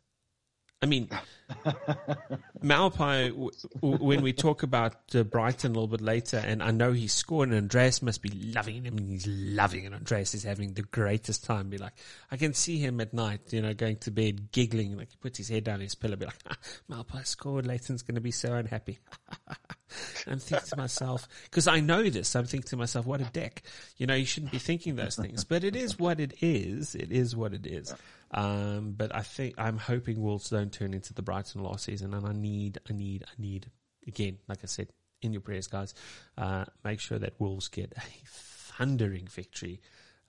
I mean, [laughs] Maupay, w- w- when we talk about uh, Brighton a little bit later, and I know he's scored, and Andreas must be loving him, he's loving it. Andreas is having the greatest time. Be like, I can see him at night, you know, going to bed, giggling, like he puts his head down his pillow, be like, ah, Maupay scored, Leighton's going to be so unhappy. [laughs] I'm thinking to myself, because I know this, I'm thinking to myself, what a dick. You know, you shouldn't be thinking those things, but it is what it is. It is what it is. Um, but I think, I'm hoping Wolves don't turn into the Brighton last season, and I need, I need, I need, again, like I said, in your prayers, guys, uh, make sure that Wolves get a thundering victory,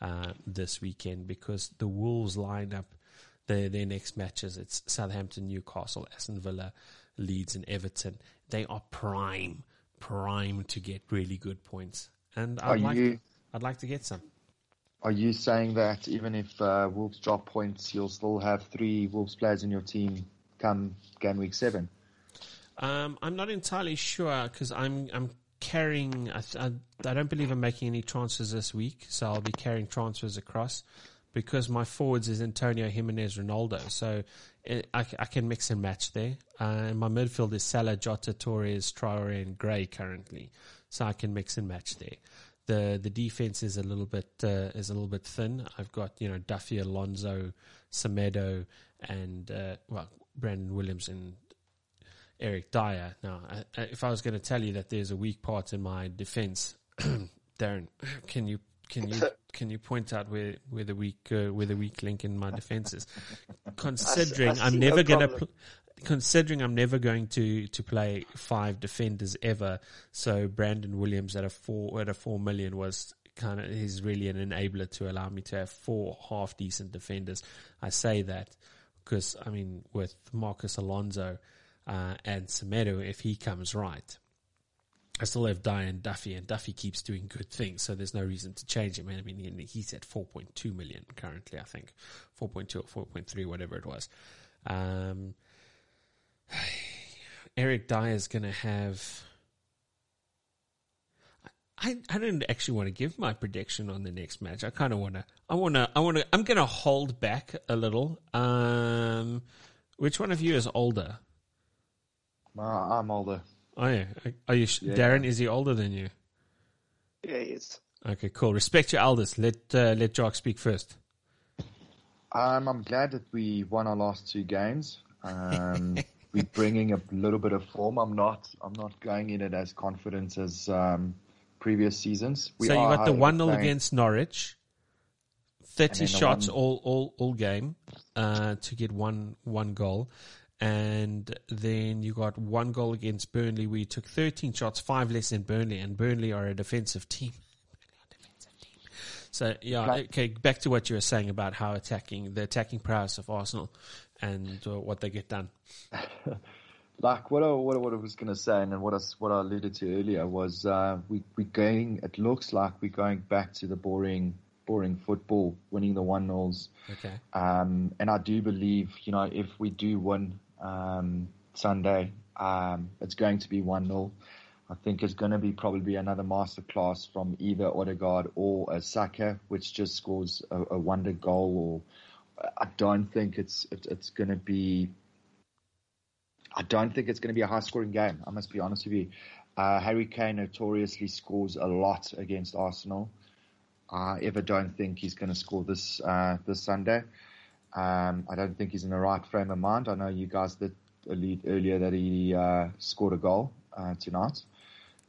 uh, this weekend because the Wolves line up their, their next matches. It's Southampton, Newcastle, Aston Villa, Leeds, and Everton. They are prime, prime to get really good points. And I'd like, you- I'd like to get some. Are you saying that even if uh, Wolves drop points, you'll still have three Wolves players in your team come game week seven? Um, I'm not entirely sure because I'm I'm carrying. I, I, I don't believe I'm making any transfers this week, so I'll be carrying transfers across because my forwards is Antonio Jimenez, Ronaldo. So it, I, I can mix and match there. Uh, and my midfield is Salah, Jota, Torres, Traore, and Gray currently, so I can mix and match there. The the defense is a little bit uh, is a little bit thin. I've got you know Duffy, Alonso, Semedo, and uh, well Brandon Williams and Eric Dier. Now, I, I, if I was going to tell you that there's a weak part in my defense, [clears throat] Darren, can you can you [laughs] can you point out where where the weak uh, where the weak link in my defense is? [laughs] Considering I I'm never no going to. Pl- Considering I'm never going to, to play five defenders ever, so Brandon Williams at a four at a four million was kind of he's really an enabler to allow me to have four half decent defenders. I say that because I mean with Marcos Alonso uh, and Semedo, if he comes right, I still have Diane Duffy, and Duffy keeps doing good things, so there's no reason to change him. I mean, he's at 4.2 million currently, I think, 4.2 or 4.3, whatever it was. Um, [sighs] Eric Dier is going to have. I, I don't actually want to give my prediction on the next match. I kind of want to. I want to. I want to. I'm going to hold back a little. Um, which one of you is older? Uh, I'm older. Oh yeah. Are you Yeah. Darren? Is he older than you? Yeah, he is. Okay, cool. Respect your elders. Let uh, let Jock speak first. Um, I'm glad that we won our last two games. Um, [laughs] we're bringing a little bit of form. I'm not. I'm not going in it as confident as um, previous seasons. We so you got the one 0 against Norwich. Thirty And then the shots one- all all all game uh, to get one one goal, and then you got one goal against Burnley. where you took thirteen shots, five less than Burnley, and Burnley are a defensive team. So yeah, okay. Back to what you were saying about how attacking the attacking prowess of Arsenal and uh, what they get done. [laughs] like what I, what I, what I was going to say, and then what I, what I alluded to earlier was uh, we we going. It looks like we're going back to the boring boring football, winning the one nils. Okay. Um, and I do believe, you know, if we do win um, Sunday, um, it's going to be 1 0. I think it's going to be probably another masterclass from either Odegaard or a Saka, which just scores a, a wonder goal. Or I don't think it's it, it's going to be. I don't think it's going to be a high scoring game. I must be honest with you. Uh, Harry Kane notoriously scores a lot against Arsenal. I ever don't think he's going to score this uh, this Sunday. Um, I don't think he's in the right frame of mind. I know you guys did allude earlier that he uh, scored a goal uh, tonight.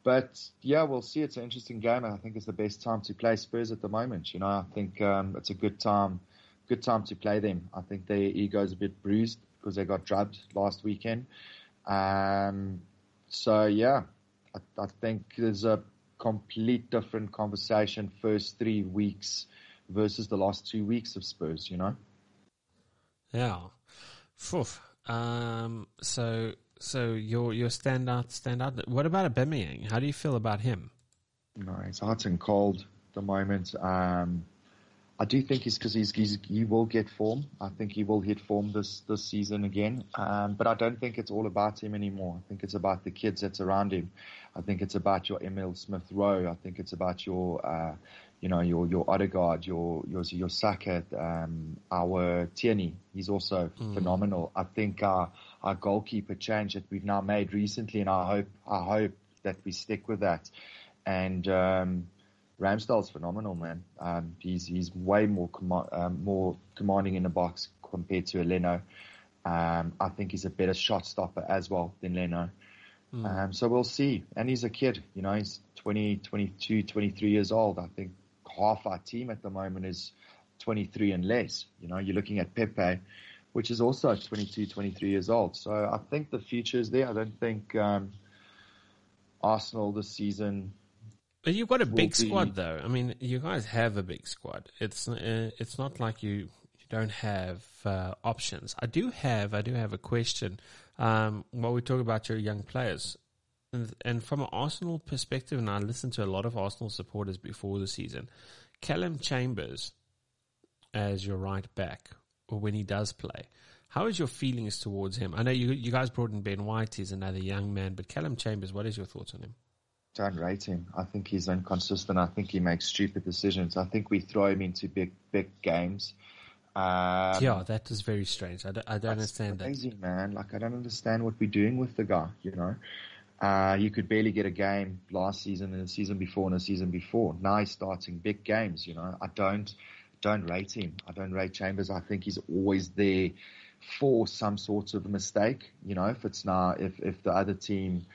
But yeah, we'll see. It's an interesting game. I think it's the best time to play Spurs at the moment. You know, I think um, it's a good time, good time to play them. I think their ego's a bit bruised because they got drubbed last weekend. Um, so yeah, I, I think there's a complete different conversation first three weeks versus the last two weeks of Spurs. You know. Yeah. Phew. Um, so, so your your standout standout. What about Aubameyang? How do you feel about him? No, it's hot and cold at the moment. Um, I do think he's because he's, he's he will get form. I think he will hit form this this season again. Um, but I don't think it's all about him anymore. I think it's about the kids that's around him. I think it's about your Emil Smith Rowe. I think it's about your uh, you know your your Odegaard, your your your Saka, um, our Tierney. He's also phenomenal. I think our our goalkeeper change that we've now made recently, and I hope I hope that we stick with that. And um, Ramsdale's phenomenal, man. Um, he's he's way more comma- um, more commanding in the box compared to Leno. Um, I think he's a better shot stopper as well than Leno. Um, so we'll see. And he's a kid, you know, he's 20, 22, 23 years old. I think half our team at the moment is 23 and less. You know, you're looking at Pepe, which is also 22, 23 years old. So I think the future is there. I don't think um, Arsenal this season you've got a big be- squad, though. I mean, you guys have a big squad. It's uh, it's not like you you don't have uh, options. I do have I do have a question. Um, while we talk about your young players, and, and from an Arsenal perspective, and I listened to a lot of Arsenal supporters before the season, Calum Chambers as your right back, or when he does play. How is your feelings towards him? I know you you guys brought in Ben White, he's another young man, but Calum Chambers, what is your thoughts on him? Don't rate him. I think he's inconsistent. I think he makes stupid decisions. I think we throw him into big, big games. Um, yeah, that is very strange. I don't, I don't That's understand that. crazy, man. Like I don't understand what we're doing with the guy. You know, uh, you could barely get a game last season and the season before and the season before. Now he's starting big games. You know, I don't don't rate him. I don't rate Chambers. I think he's always there for some sort of mistake. You know, if it's now if if the other team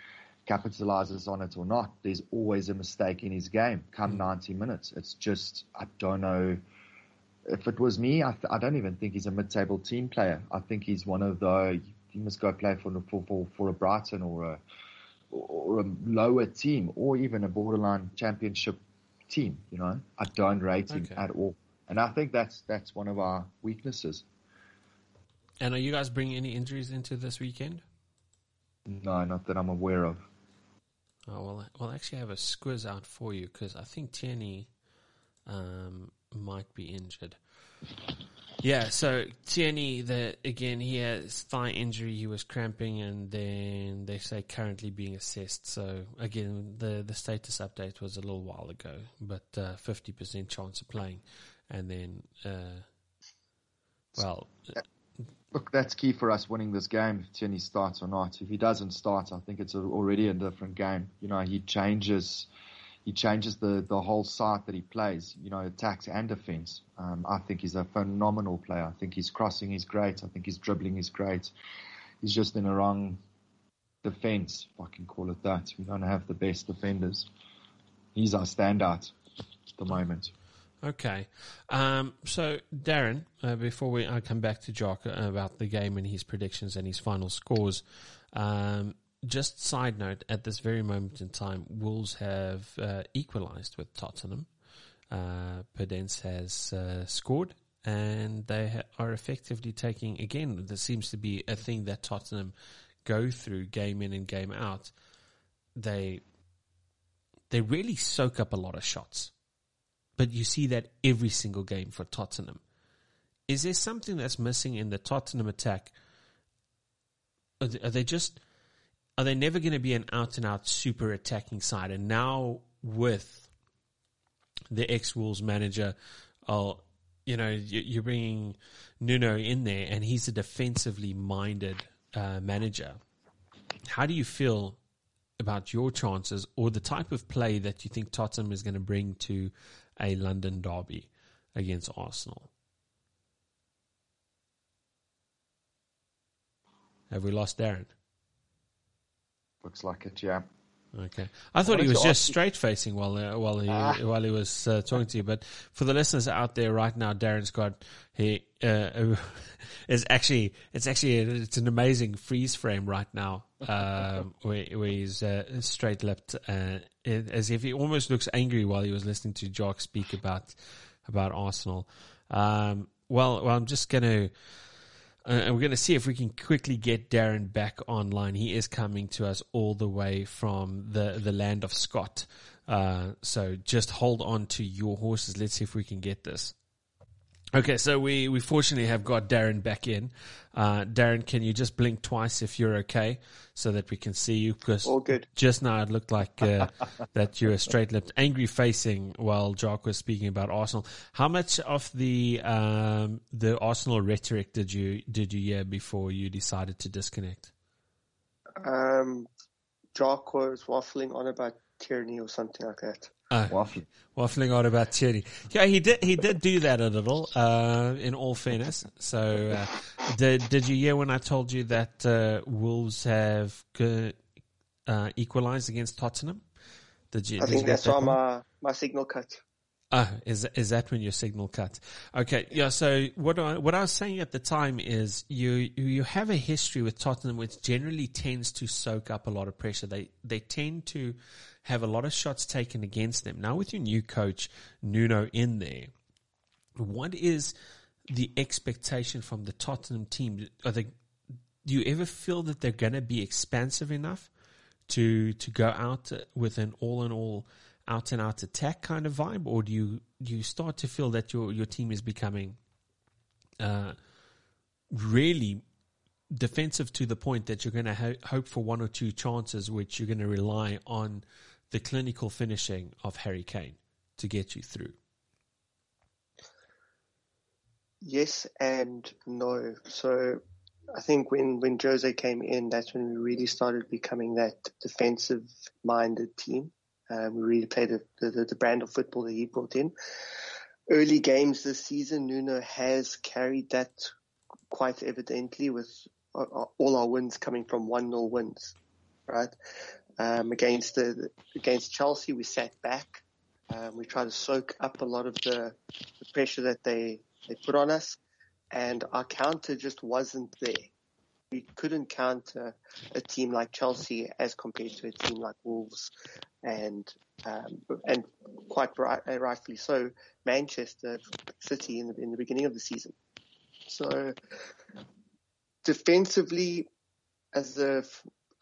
capitalizes on it or not, there's always a mistake in his game. Come mm. 90 minutes, it's just I don't know if it was me, I, th- I don't even think he's a mid-table team player. I think he's one of the he must go play for for for, for a Brighton or a or a lower team or even a borderline championship team. You know, I don't rate him Okay. at all, and I think that's that's one of our weaknesses. And are you guys bringing any injuries into this weekend? No, not that I'm aware of. Oh well, we'll actually have a squiz out for you because I think Tierney um, might be injured. Yeah, so Tierney, the again, he has thigh injury. He was cramping, and then they say currently being assessed. So again, the the status update was a little while ago, but uh, fifty percent chance of playing, and then, uh, well, Look, that's key for us winning this game. If Tierney starts or not. If he doesn't start, I think it's already a different game. You know, he changes he changes the, the whole side that he plays, you know, attacks and defense. Um, I think he's a phenomenal player. I think his crossing is great. I think his dribbling is great. He's just in a wrong defense, if I can call it that. We don't have the best defenders. He's our standout at the moment. Okay. Um, so, Darren, uh, before we I come back to Jock uh, about the game and his predictions and his final scores, um, just side note, at this very moment in time, Wolves have uh, equalised with Tottenham. Uh, Podence has uh, scored, and they ha- are effectively taking again. There seems to be a thing that Tottenham go through game in and game out. They they really soak up a lot of shots, but you see that every single game for Tottenham. Is there something that's missing in the Tottenham attack? Are they, just are they never going to be an out and out super attacking side? And now with the ex Wolves manager, oh, you know, you're bringing Nuno in there, and he's a defensively minded uh, manager. How do you feel about your chances, or the type of play that you think Tottenham is going to bring to a London derby against Arsenal? Have we lost Darren? Looks like it, yeah. Okay, I thought I he was just straight facing while uh, while he ah. while he was uh, talking to you. But for the listeners out there right now, Darren's got he uh, [laughs] is actually it's actually it's an amazing freeze frame right now um, [laughs] where, where he's uh, straight lipped uh, as if he almost looks angry while he was listening to Jock speak about about Arsenal. Um, well, well, I'm just going to uh, and we're going to see if we can quickly get Darren back online. He is coming to us all the way from the, the land of Scott. Uh, so just hold on to your horses. Let's see if we can get this. Okay, so we, we fortunately have got Darren back in. Uh, Darren, can you just blink twice if you're okay so that we can see you? Because All good. just now it looked like uh, [laughs] that you were straight lipped, angry facing while Jock was speaking about Arsenal. How much of the um, the Arsenal rhetoric did you did you hear before you decided to disconnect? Um, Jock was waffling on about Tierney or something like that. Uh, waffling. waffling on about Tierney. Yeah, he did. He did do that a little. Uh, in all fairness, so uh, did did you hear when I told you that uh, Wolves have uh, equalised against Tottenham? Did you? I did think you that's why my my signal cut. Ah, is is that when your signal cut? Okay, yeah. So what I, what I was saying at the time is you you have a history with Tottenham, which generally tends to soak up a lot of pressure. They they tend to have a lot of shots taken against them. Now with your new coach Nuno in there, what is the expectation from the Tottenham team? They? Do you ever feel that they're going to be expansive enough to to go out with an all in all? out and out attack kind of vibe, or do you do you start to feel that your your team is becoming uh, really defensive to the point that you're going to ho- hope for one or two chances, which you're going to rely on the clinical finishing of Harry Kane to get you through? Yes and no. So I think when, when Jose came in, that's when we really started becoming that defensive minded team. Um, we really played the, the, the brand of football that he brought in. Early games this season, Nuno has carried that quite evidently with uh, uh, all our wins coming from 1-0 wins, right? Um, against the, against Chelsea, we sat back. Um, we tried to soak up a lot of the, the pressure that they, they put on us and our counter just wasn't there we couldn't counter a team like Chelsea as compared to a team like Wolves and um, and quite right, uh, rightfully so Manchester City in the in the beginning of the season. So defensively, as a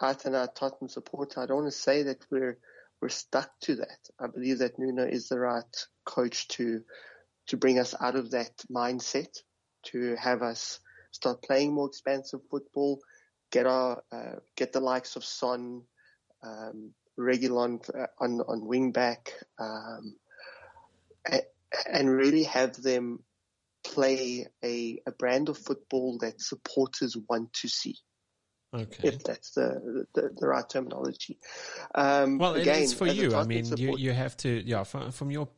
Atana Tottenham supporter, I don't want to say that we're we're stuck to that. I believe that Nuno is the right coach to to bring us out of that mindset to have us start playing more expansive football, get our uh, get the likes of Son, um, Reguilón uh, on on wing back, um, and really have them play a, a brand of football that supporters want to see. Okay. If that's the, the, the right terminology. Um, well, again, it's for you. I mean, support- you, you have to, yeah, from, from your,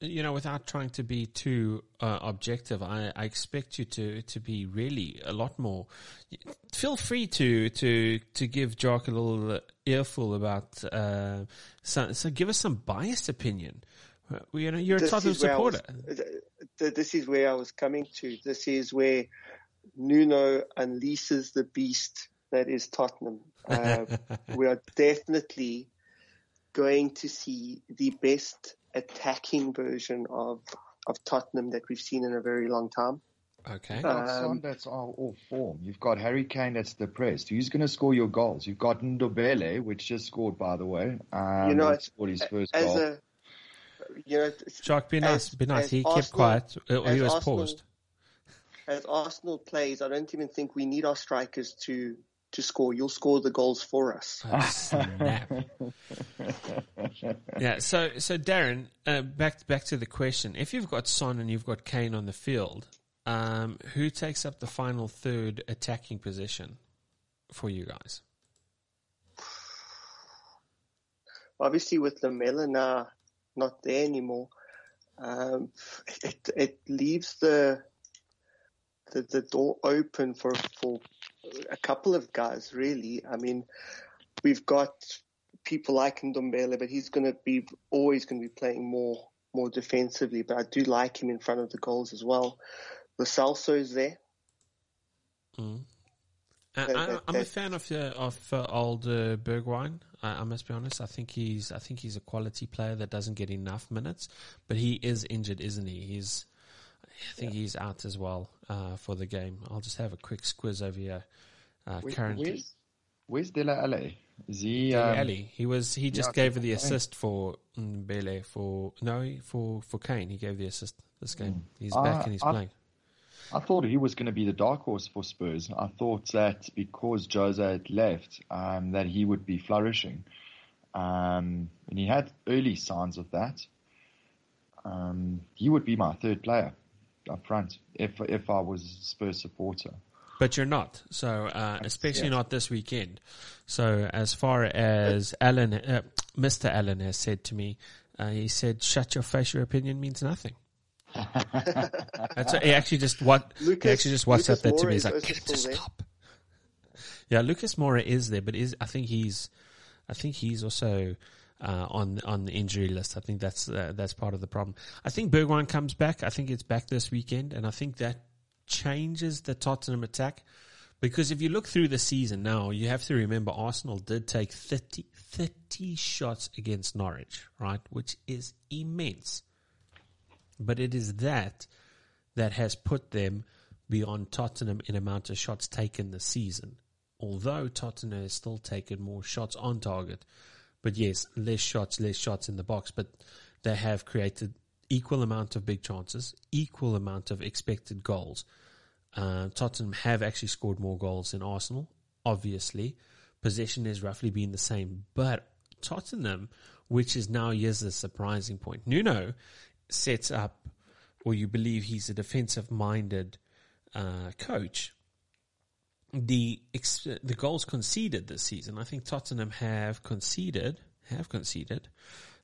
you know, without trying to be too uh, objective, I, I expect you to, to be really a lot more. Feel free to, to, to give Jock a little uh, earful about, uh, so, so give us some biased opinion. Uh, You know, you're a This Tottenham is where I was- supporter. this is where I was coming to. This is where Nuno unleashes the beast that is Tottenham. [laughs] Uh, we are definitely going to see the best attacking version of of Tottenham that we've seen in a very long time. Okay. You've got Um, Son that's all, all form. You've got Harry Kane that's depressed. Who's going to score your goals? You've got Ndombele, which just scored, by the way. Um, You know, scored his first As goal. a you know, it's- be nice, as- be nice. as He kept quiet, uh, he was Arsenal- paused. as Arsenal plays, I don't even think we need our strikers to to score. You'll score the goals for us. [laughs] Oh, yeah. So, so Darren, uh, back back to the question: If you've got Son and you've got Kane on the field, um, who takes up the final third attacking position for you guys? Obviously, with Lamela now not there anymore, um, it it leaves the the the door open for for a couple of guys. Really, I mean, we've got people like Ndombele, but he's going to be always going to be playing more more defensively. But I do like him in front of the goals as well. The is there. Mm. Uh, That- I, that- I'm a fan of uh, of uh, old uh, Bergwijn. I, I must be honest. I think he's I think he's a quality player that doesn't get enough minutes, but he is injured, isn't he? He's I think he's out as well uh, for the game. I'll just have a quick squiz over here. Uh, Where- currently, where's, where's Dele Alli? Is he? Um. He was. He just yeah, gave the assist for Mbele for no for for Kane. He gave the assist this game. He's Uh, back and he's I- playing. I thought he was going to be the dark horse for Spurs. I thought that because Jose had left, um, that he would be flourishing, um, and he had early signs of that. Um, he would be my third player up front if if I was a Spurs supporter. But you're not. So, uh, especially yeah. not this weekend. So, as far as Alan, uh, Mr. Allen has said to me, uh, he said, "Shut your face. Your opinion means nothing." [laughs] That's he actually just what he actually just WhatsApp Lucas that to me. He's like, also "Get it to stop." Yeah, Lucas Moura is there, but is I think he's, I think he's also uh, on on the injury list. I think that's uh, that's part of the problem. I think Bergwijn comes back. I think it's back this weekend, and I think that changes the Tottenham attack. Because if you look through the season now, you have to remember Arsenal did take 30, 30 shots against Norwich, right? Which is immense. But it is that that has put them beyond Tottenham in amount of shots taken this season. Although Tottenham has still taken more shots on target. But yes, less shots, less shots in the box. But they have created equal amount of big chances, equal amount of expected goals. Uh, Tottenham have actually scored more goals than Arsenal. Obviously, possession has roughly been the same, but Tottenham, which is now here's the surprising point. Nuno sets up, or you believe he's a defensive-minded uh, coach. The the goals conceded this season, I think Tottenham have conceded have conceded.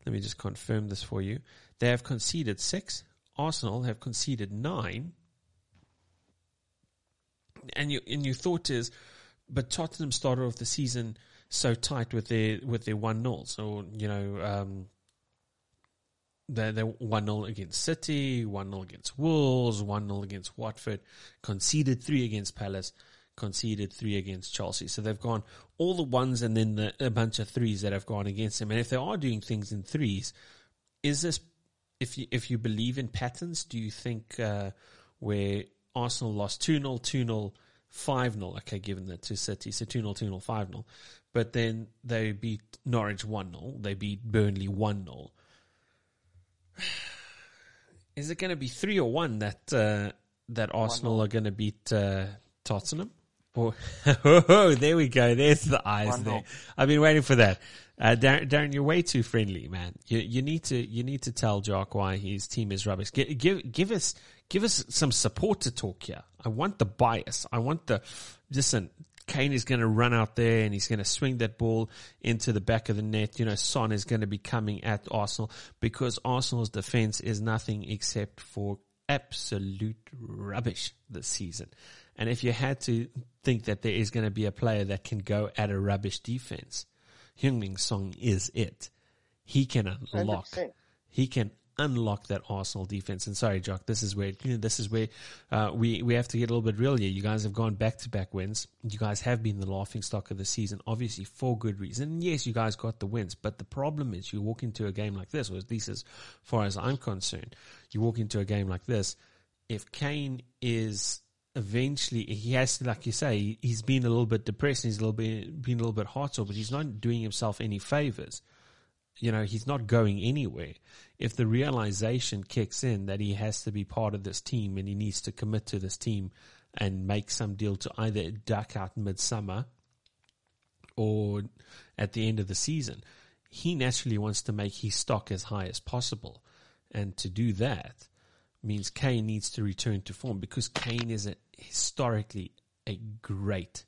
Let me just confirm this for you. They have conceded six. Arsenal have conceded nine and you and your thought is, but Tottenham started off the season so tight with their with their one 0 So you know, um, they they one 0 against City, one 0 against Wolves, one 0 against Watford, conceded three against Palace, conceded three against Chelsea. So they've gone all the ones and then the, a bunch of threes that have gone against them. And if they are doing things in threes, is this if you if you believe in patterns? Do you think uh, where Arsenal lost 2 0, 2 0, 5 0. Okay, given that to City. So 2 0, 2 0, 5 0. But then they beat Norwich 1 0. They beat Burnley 1 0. [sighs] Is it going to be 3 or 1 that uh, that Arsenal are going to beat uh, Tottenham? Or, [laughs] oh, there we go. There's the eyes One there. nil. I've been waiting for that. Uh, Darren, Darren, you're way too friendly, man. You, you need to, you need to tell Jock why his team is rubbish. Give, give, give us, give us some support to talk here. I want the bias. I want the, listen, Kane is going to run out there and he's going to swing that ball into the back of the net. You know, Son is going to be coming at Arsenal because Arsenal's defense is nothing except for absolute rubbish this season. And if you had to think that there is going to be a player that can go at a rubbish defense, Heung-Min Son is it. He can unlock. 100%. He can unlock that Arsenal defense. And sorry, Jock, this is where you know, this is where uh, we we have to get a little bit real here. You guys have gone back to back wins. You guys have been the laughing stock of the season, obviously for good reason. And yes, you guys got the wins, but the problem is you walk into a game like this, or at least as far as I'm concerned, you walk into a game like this. If Kane is eventually he has to, like you say, he's been a little bit depressed. He's a little bit been a little bit heartsore, but he's not doing himself any favors. You know, he's not going anywhere. If the realization kicks in that he has to be part of this team and he needs to commit to this team and make some deal to either duck out midsummer or at the end of the season, he naturally wants to make his stock as high as possible. And to do that means Kane needs to return to form because Kane is a, historically a great,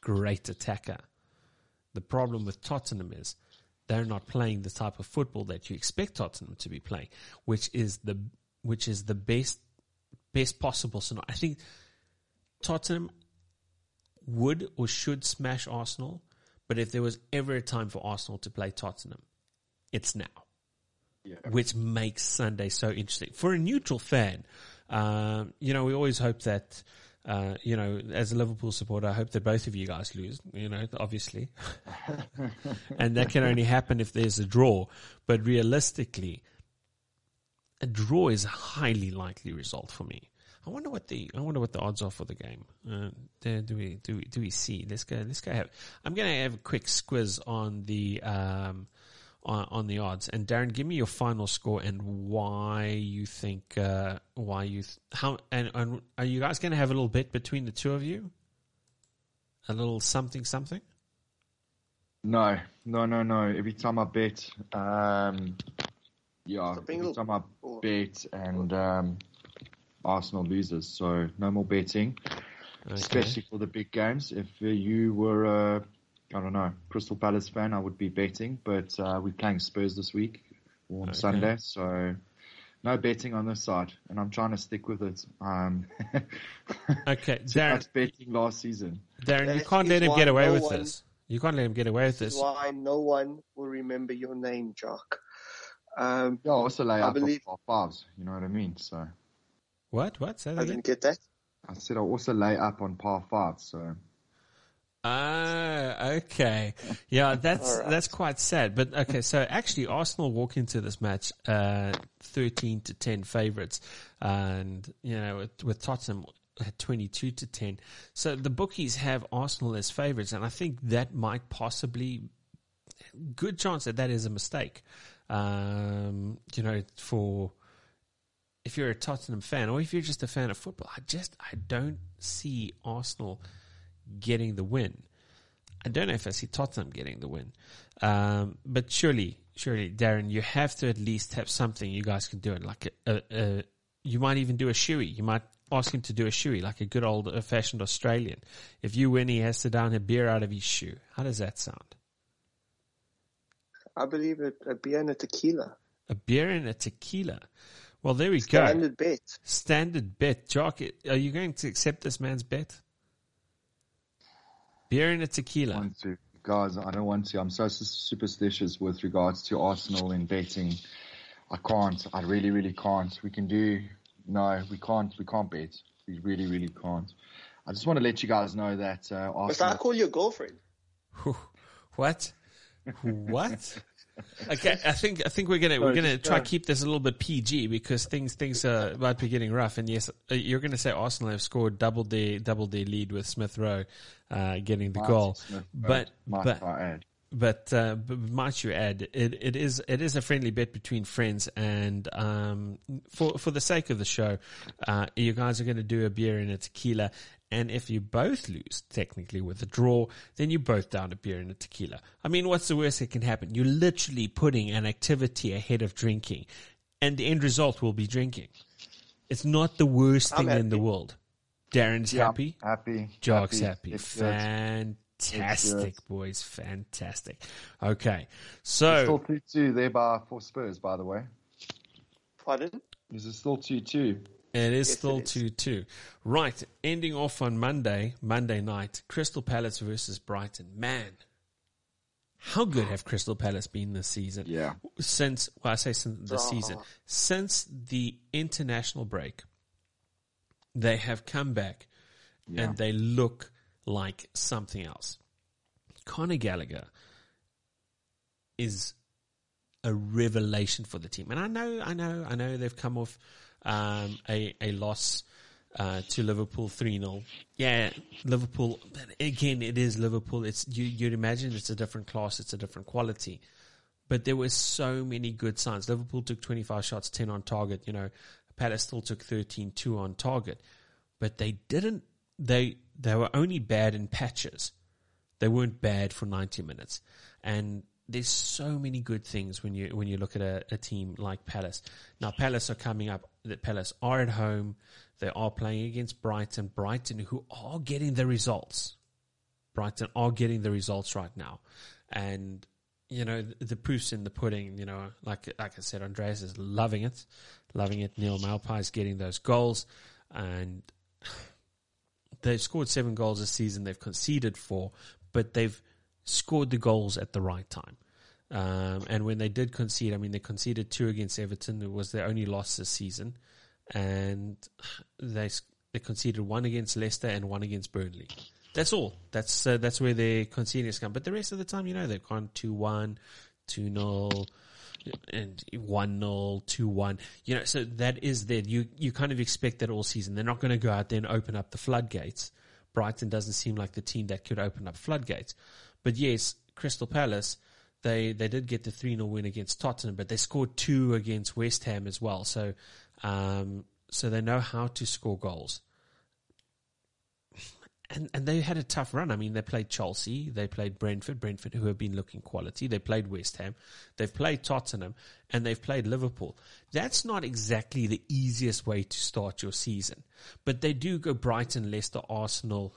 great attacker. The problem with Tottenham is they're not playing the type of football that you expect Tottenham to be playing, which is the which is the best best possible scenario. I think Tottenham would or should smash Arsenal, but if there was ever a time for Arsenal to play Tottenham, it's now Yeah. which makes Sunday so interesting for a neutral fan. Um, you know, we always hope that, uh, you know, as a Liverpool supporter, I hope that both of you guys lose. You know, obviously, [laughs] and that can only happen if there's a draw. But realistically, a draw is a highly likely result for me. I wonder what the I wonder what the odds are for the game. Uh, do we do we do we see? Let's go. Let's go. Have. I'm going to have a quick squiz on the um, on, on the odds. And Darren, give me your final score and why you think uh, why you th- how and, and are you guys going to have a little bit between the two of you? A little something something. No, no, no, no. Every time I bet, um, yeah, Stop being every time I bet and um, Arsenal loses. So no more betting, Okay. especially for the big games. If uh, you were, uh, I don't know, Crystal Palace fan, I would be betting. But uh, we're playing Spurs this week on Okay. Sunday, so no betting on this side. And I'm trying to stick with it. Um, [laughs] Okay, too Darren, much betting last season. Darren, you can't let him get away no with one- this. You can't let him get away with This this. why no one will remember your name, Jock. Um, Yeah, I also lay I up believe- on par fives. You know what I mean? So What? What? Say that I again. didn't get that. I said I also lay up on par five, So. Ah, okay. Yeah, [laughs] that's right. that's quite sad. But okay, so actually Arsenal walk into this match uh 13 to 10 favorites and you know with, with Tottenham at 22 to 10. So the bookies have Arsenal as favorites and I think that might possibly good chance that that is a mistake. Um, you know, for if you're a Tottenham fan or if you're just a fan of football, I just I don't see Arsenal getting the win. I don't know if I see Tottenham getting the win. Um, but surely, surely, Darren, you have to at least have something you guys can do it. Like a, a, a you might even do a shoey. You might ask him to do a shoey, like a good old uh, fashioned Australian. If you win, he has to down a beer out of his shoe. How does that sound? I believe it, a beer and a tequila. A beer and a tequila. Well, there we go. Standard bet. Standard bet. Jock, are you going to accept this man's bet? Beer and a tequila. want to. Guys, I don't want to. I'm so superstitious with regards to Arsenal and betting. I can't. I really, really can't. We can do. No, we can't. We can't bet. We really, really can't. I just want to let you guys know that uh, Must I Arsenal. call your girlfriend? [laughs] What? What? Okay, I think I think we're gonna we're gonna try uh, to keep this a little bit PG because things things are might be getting rough. And yes, uh, you're gonna say Arsenal have scored double their double their lead with Smith Rowe uh, getting the Martin goal, Smith, but might but but, uh, but might you add, it, it is it is a friendly bet between friends, and um, for for the sake of the show, uh, you guys are going to do a beer and a tequila, and if you both lose, technically with a draw, then you both down a beer and a tequila. I mean, what's the worst that can happen? You're literally putting an activity ahead of drinking, and the end result will be drinking. It's not the worst I'm thing in the world. Darren's Yeah, happy. Happy. Jock's happy. It's good. Fantastic, boys. Fantastic. Okay. It's So, still 2 2 there by, for Spurs, by the way. Pardon? Is it still 2 2? It is Yes, still it is. 2 2. Right. Ending off on Monday, Monday night, Crystal Palace versus Brighton. Man, how good have Crystal Palace been this season? Yeah. Since, well, I say since the season, since the international break, they have come back Yeah. and they look like something else. Conor Gallagher is a revelation for the team. And I know, I know, I know they've come off um, a, a loss uh, to Liverpool 3 0. Yeah, Liverpool, again, it is Liverpool. It's you, You'd imagine it's a different class, it's a different quality. But there were so many good signs. Liverpool took 25 shots, 10 on target. You know, Palace still took 13, 2 on target. But they didn't, they, they were only bad in patches. They weren't bad for 90 minutes. And there's so many good things when you, when you look at a, a team like Palace. Now, Palace are coming up, the Palace are at home. They are playing against Brighton. Brighton, who are getting the results. Brighton are getting the results right now. And, you know, the, the proof's in the pudding, you know, like, like I said, Andreas is loving it, loving it. Neal Maupay is getting those goals and [sighs] they've scored seven goals this season. They've conceded four, but they've scored the goals at the right time. Um, and when they did concede, I mean, they conceded two against Everton. It was their only loss this season. And they, they conceded one against Leicester and one against Burnley. That's all. That's, uh, that's where their conceding has come. But the rest of the time, you know, they've gone 2-1, 2-0, and 1-0, 2-1. You know, so that is there. You, you kind of expect that all season. They're not going to go out there and open up the floodgates. Brighton doesn't seem like the team that could open up floodgates. But yes, Crystal Palace, they, they did get the 3-0 win against Tottenham, but they scored two against West Ham as well. So, um, so they know how to score goals. And, and they had a tough run. I mean, they played Chelsea, they played Brentford, Brentford who have been looking quality. They played West Ham, they've played Tottenham, and they've played Liverpool. That's not exactly the easiest way to start your season. But they do go Brighton, Leicester, Arsenal.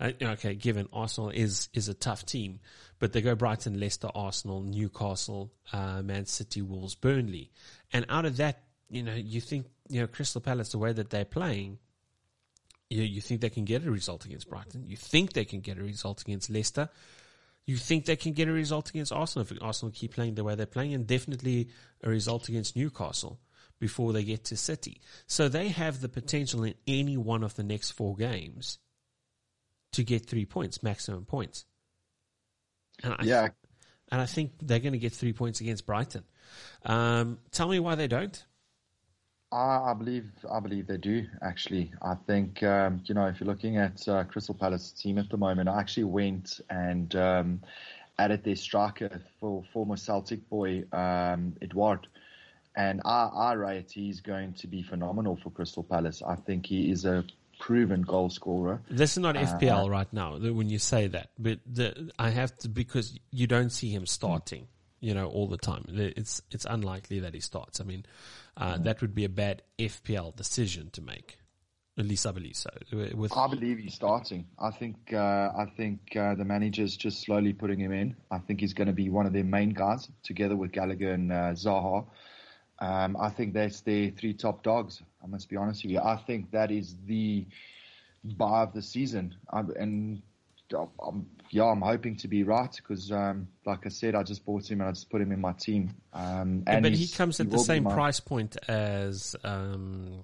Uh, okay, given Arsenal is is a tough team, but they go Brighton, Leicester, Arsenal, Newcastle, uh, Man City, Wolves, Burnley, and out of that, you know, you think you know Crystal Palace the way that they're playing, you you think they can get a result against Brighton, you think they can get a result against Leicester, you think they can get a result against Arsenal if Arsenal keep playing the way they're playing, and definitely a result against Newcastle before they get to City. So they have the potential in any one of the next four games to get three points, maximum points. And I, Yeah. and I think they're going to get three points against Brighton. Um, tell me why they don't. I, I believe I believe they do actually. I think um, you know if you're looking at uh, Crystal Palace team at the moment, I actually went and um, added their striker for former Celtic boy um, Edouard, and I, I rate he's going to be phenomenal for Crystal Palace. I think he is a proven goal scorer. This is not FPL right now when you say that, but the, I have to because you don't see him starting, you know, all the time. It's it's unlikely that he starts. I mean, uh, that would be a bad FPL decision to make. At least I believe so. With I believe he's starting. I think uh, I think uh, the manager's just slowly putting him in. I think he's going to be one of their main guys, together with Gallagher and uh, Zaha. Um, I think that's their three top dogs. I must be honest with you. I think that is the buy of the season. i and I'm, yeah, I'm hoping to be right because, um, like I said, I just bought him and I just put him in my team. Um, and but he comes at the same my- price point as um,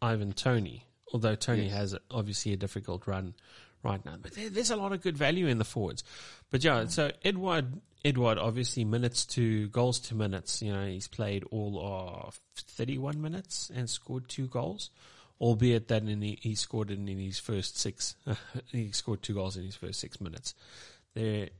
Ivan Toney, although Toney Yes. has obviously a difficult run right now. But there, there's a lot of good value in the forwards. But yeah, so Edouard, Edouard, obviously minutes to goals to minutes. You know, he's played all of 31 minutes and scored two goals. Albeit that in the, he scored it in his first six, [laughs] he scored two goals in his first six minutes. There,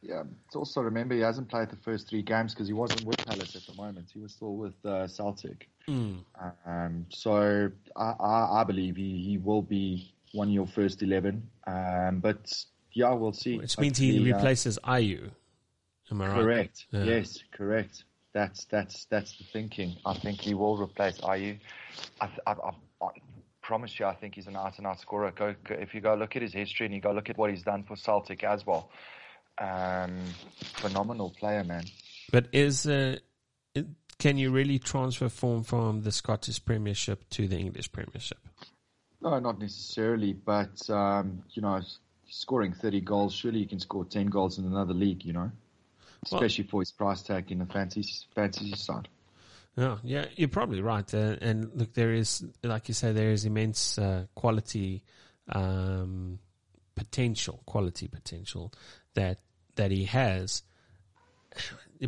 Yeah, it's also remember he hasn't played the first three games because he wasn't with Palace at the moment. He was still with uh, Celtic. Mm. Um, so I, I, I, believe he, he will be one your first eleven. Um, but yeah, we'll see. Which means he uh, replaces uh. Am I right? Correct. Yeah. Yes, correct. That's that's that's the thinking. I think he will replace Ayew. I, I, I, I promise you, I think he's an out and out scorer. Go, go, if you go look at his history and you go look at what he's done for Celtic as well, um, phenomenal player, man. But is uh, can you really transfer form from the Scottish Premiership to the English Premiership? No, not necessarily. But um, you know, scoring thirty goals, surely you can score ten goals in another league. You know, especially well, for his price tag in the fantasy fantasy side. Yeah, yeah, you're probably right. Uh, and look, there is, like you say, there is immense uh, quality um, potential, quality potential that that he has.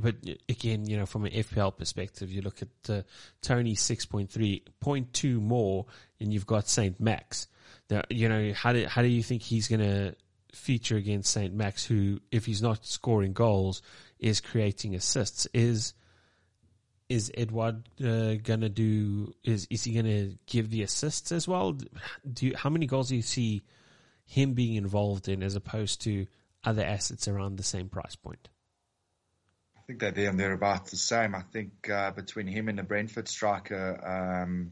But again, you know, from an FPL perspective, you look at uh, Toney 6.3, 0.2 more, and you've got St. Max. Now, you know, how do, how do you think he's going to feature against St. Max, who, if he's not scoring goals, is creating assists? Is is Edouard uh, gonna do? Is is he gonna give the assists as well? Do you, how many goals do you see him being involved in, as opposed to other assets around the same price point? I think they're there and they're about the same. I think uh, between him and the Brentford striker, um,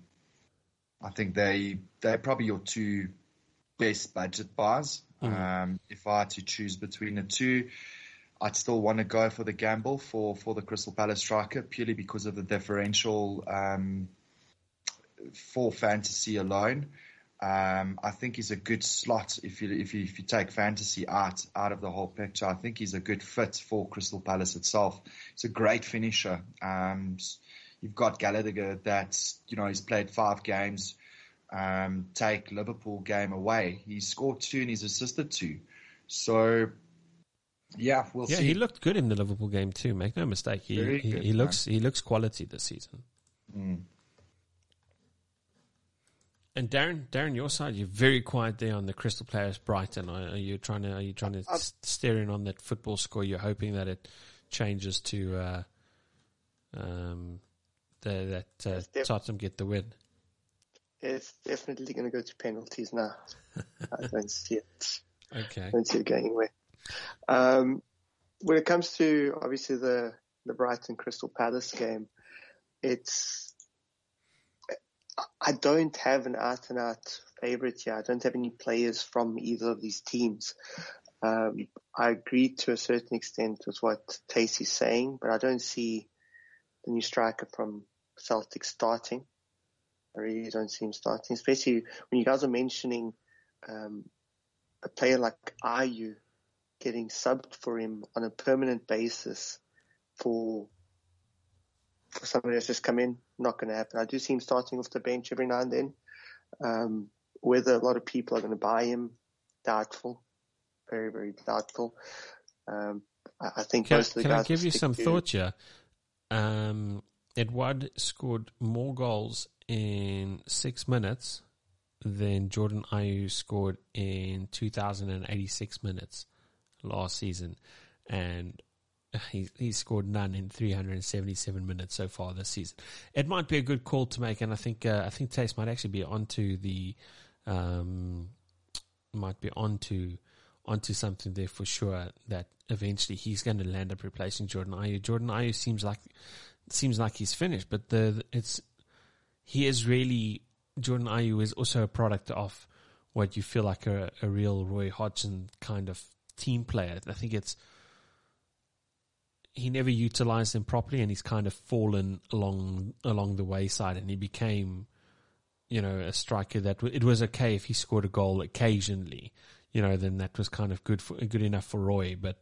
I think they they're probably your two best budget buys. Mm-hmm. Um, if I had to choose between the two, I'd still want to go for the gamble for, for the Crystal Palace striker purely because of the differential um, for fantasy alone. Um, I think he's a good slot if you, if you if you take fantasy out out of the whole picture. I think he's a good fit for Crystal Palace itself. He's a great finisher. Um, you've got Gallagher that's you know he's played five games. Um, take Liverpool game away, he scored two and he's assisted two. So yeah, we'll yeah, see. he looked good in the Liverpool game too. Make no mistake, he he, he, looks he looks quality this season. Mm. And Darren, Darren, your side, you're very quiet there on the Crystal Palace Brighton. Are, you trying to are you trying to uh, stare in on that football score? You're hoping that it changes to uh, um, the, that uh, def- Tottenham get the win. It's definitely going to go to penalties now. [laughs] I don't see it. Okay, I don't see it going anywhere. Um, when it comes to obviously the the Brighton Crystal Palace game, it's I don't have an out and out favorite here. I don't have any players from either of these teams. Um, I agree to a certain extent with what is saying, but I don't see the new striker from Celtic starting. I really don't see him starting, especially when you guys are mentioning um, a player like Ayew getting subbed for him on a permanent basis for for somebody that's just come in, not going to happen. I do see him starting off the bench every now and then. Um, whether a lot of people are going to buy him, doubtful, very very doubtful. Um, I, I, think can, most of the can guys. I give you some to, thoughts here? Um, Edouard scored more goals in six minutes than Jordan Ayew scored in 2,086 minutes last season, and [sighs] he he scored none in 377 minutes so far this season. It might be a good call to make, and I think uh, I think Taste might actually be onto the um, might be onto onto something there for sure. That eventually he's going to land up replacing Jordan Ayew. Jordan Ayew seems like seems like he's finished, but the it's he is really Jordan Ayew is also a product of what you feel like a, a real Roy Hodgson kind of team player. I think it's he never utilized him properly, and he's kind of fallen along along the wayside, and he became, you know, a striker that it was okay if he scored a goal occasionally, you know, then that was kind of good for good enough for Roy, but.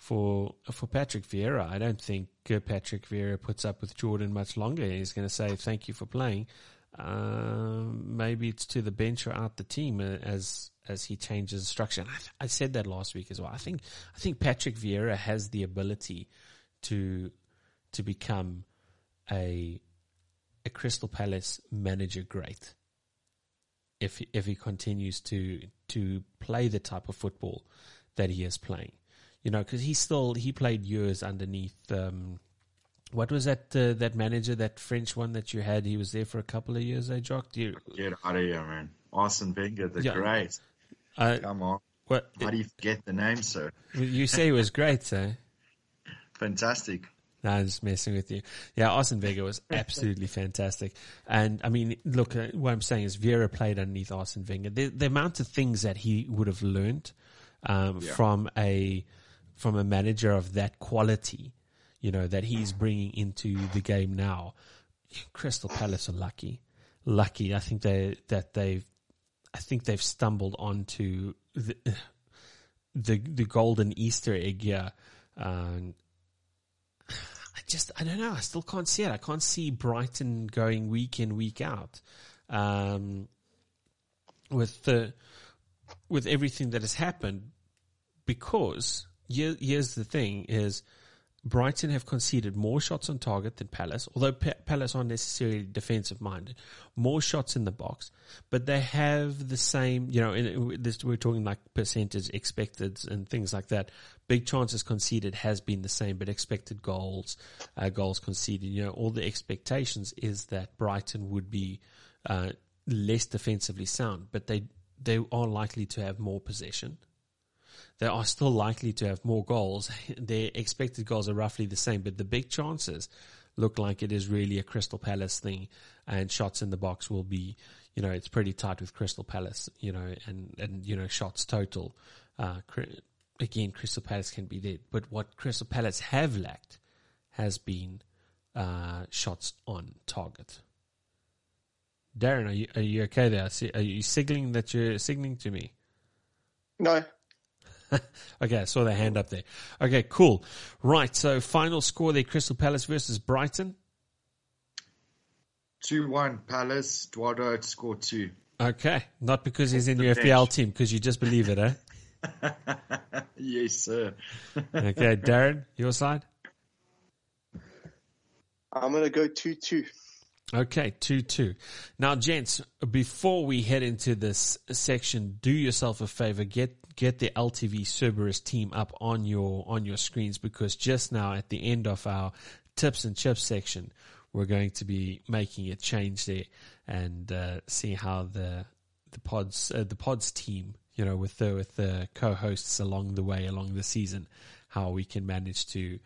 For for Patrick Vieira, I don't think Patrick Vieira puts up with Jordan much longer. He's going to say thank you for playing. Um, maybe it's to the bench or out the team uh, as as he changes structure. I, I, said that last week as well. I think I think Patrick Vieira has the ability to to become a a Crystal Palace manager great if if he continues to to play the type of football that he is playing. you know, because he still he played years underneath. Um, what was that uh, that manager, that French one that you had? He was there for a couple of years. I Jock? Do you, Get out of here, man. Arsene Wenger, the Yeah. great. uh, Come on. what How do you forget the name, sir? you say he was great, eh? Fantastic. No, I'm just messing with you. Yeah, Arsene Wenger was [laughs] absolutely fantastic. And I mean, look, uh, what I'm saying is Vieira played underneath Arsene Wenger. The, the amount of things that he would have learned um, Yeah. from a from a manager of that quality, you know, that he's bringing into the game now. Crystal Palace are lucky, lucky. I think they that they've, I think they've stumbled onto the [sighs] the, the golden Easter egg here. Um, just, I don't know. I still can't see it. I can't see Brighton going week in, week out. Um, with the, with everything that has happened, because here, here's the thing is Brighton have conceded more shots on target than Palace, although Pa- Palace aren't necessarily defensive minded. More shots in the box, but they have the same, you know, in, this, we're talking like percentage expected and things like that. Big chances conceded has been the same, but expected goals, uh, goals conceded, you know, all the expectations is that Brighton would be, uh, less defensively sound, but they, they are likely to have more possession they are still likely to have more goals. [laughs] Their expected goals are roughly the same, but the big chances look like it is really a Crystal Palace thing, and shots in the box will be, you know, it's pretty tight with Crystal Palace, you know, and and you know shots total. Uh, again, Crystal Palace can be there, but what Crystal Palace have lacked has been uh, shots on target. Darren, are you are you okay there? Are you signaling that you're signaling to me? No, [laughs] Okay, I saw the hand up there. Okay, cool. Right, so final score there, Crystal Palace versus Brighton. 2 1 Palace. Eduardo had scored two. Okay, not because he's in your bench. FPL team, because you just believe it, eh? [laughs] yes, sir. [laughs] Okay, Darren, your side? I'm going to go 2 2. Okay, 2 2. Now, gents, before we head into this section, do yourself a favor, get get the LTV Cerberus team up on your on your screens because just now at the end of our tips and chips section, we're going to be making a change there and uh, see how the the pods uh, the pods team, you know, with the with the co-hosts along the way along the season, how we can manage to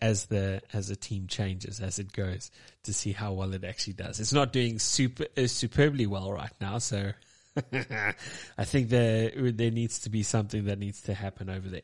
as the as the team changes as it goes to see how well it actually does. It's not doing super uh, superbly well right now, so [laughs] I think there there needs to be something that needs to happen over there.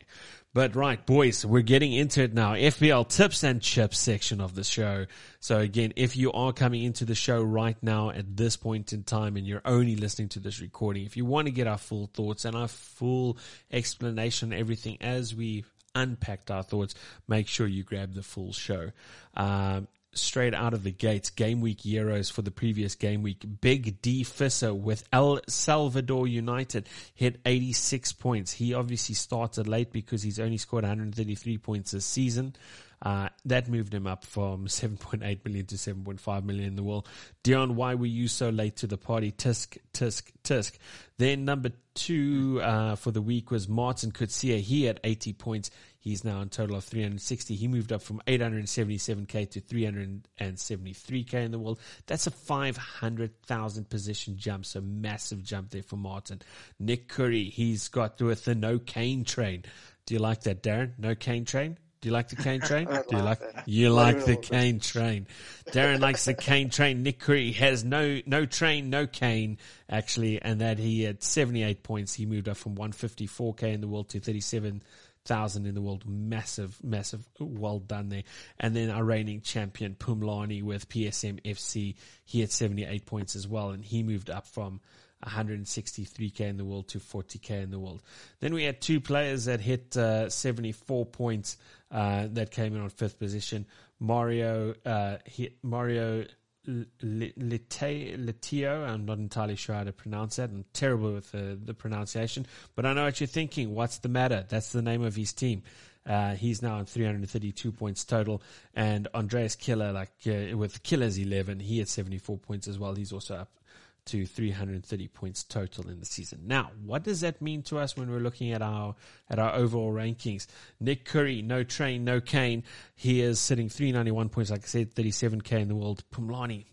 But right, boys, we're getting into it now. FPL tips and chips section of the show. So again, if you are coming into the show right now at this point in time and you're only listening to this recording, if you want to get our full thoughts and our full explanation, everything as we unpacked our thoughts, make sure you grab the full show. Um, straight out of the gates, game week Euros for the previous game week. Big D Fisser with El Salvador United hit 86 points. He obviously started late because he's only scored 133 points this season. Uh, that moved him up from [laughs] 7.8 million to 7.5 million in the world. Dion, why were you so late to the party? Tisk, tisk, tisk. Then number two, uh, for the week was Martin Kutsia. He had 80 points. He's now on total of 360. He moved up from 877k to 373k in the world. That's a 500,000 position jump. So massive jump there for Martin. Nick Curry, he's got with the no Kane train. Do you like that, Darren? No Kane train? Do you like the Kane train? [laughs] Do you like that. you like the Kane train? Darren likes the Kane train. Nick Curry has no no train, no Kane actually, and that he had 78 points. He moved up from 154k in the world to 37,000 in the world. Massive, massive, well done there. And then our reigning champion Pumlani with PSM FC, he had 78 points as well, and he moved up from 163k in the world to 40k in the world. Then we had two players that hit uh, 74 points uh, that came in on fifth position. Mario uh, hit Mario Litio. I'm not entirely sure how to pronounce that. I'm terrible with the, the pronunciation, but I know what you're thinking. What's the matter? That's the name of his team. Uh, he's now on 332 points total, and Andreas Killer, like uh, with Killer's 11, he had 74 points as well. He's also up to 330 points total in the season. Now, what does that mean to us when we're looking at our at our overall rankings? Nick Curry, no train, no Kane. He is sitting 391 points, like I said, 37k in the world. Pumlani,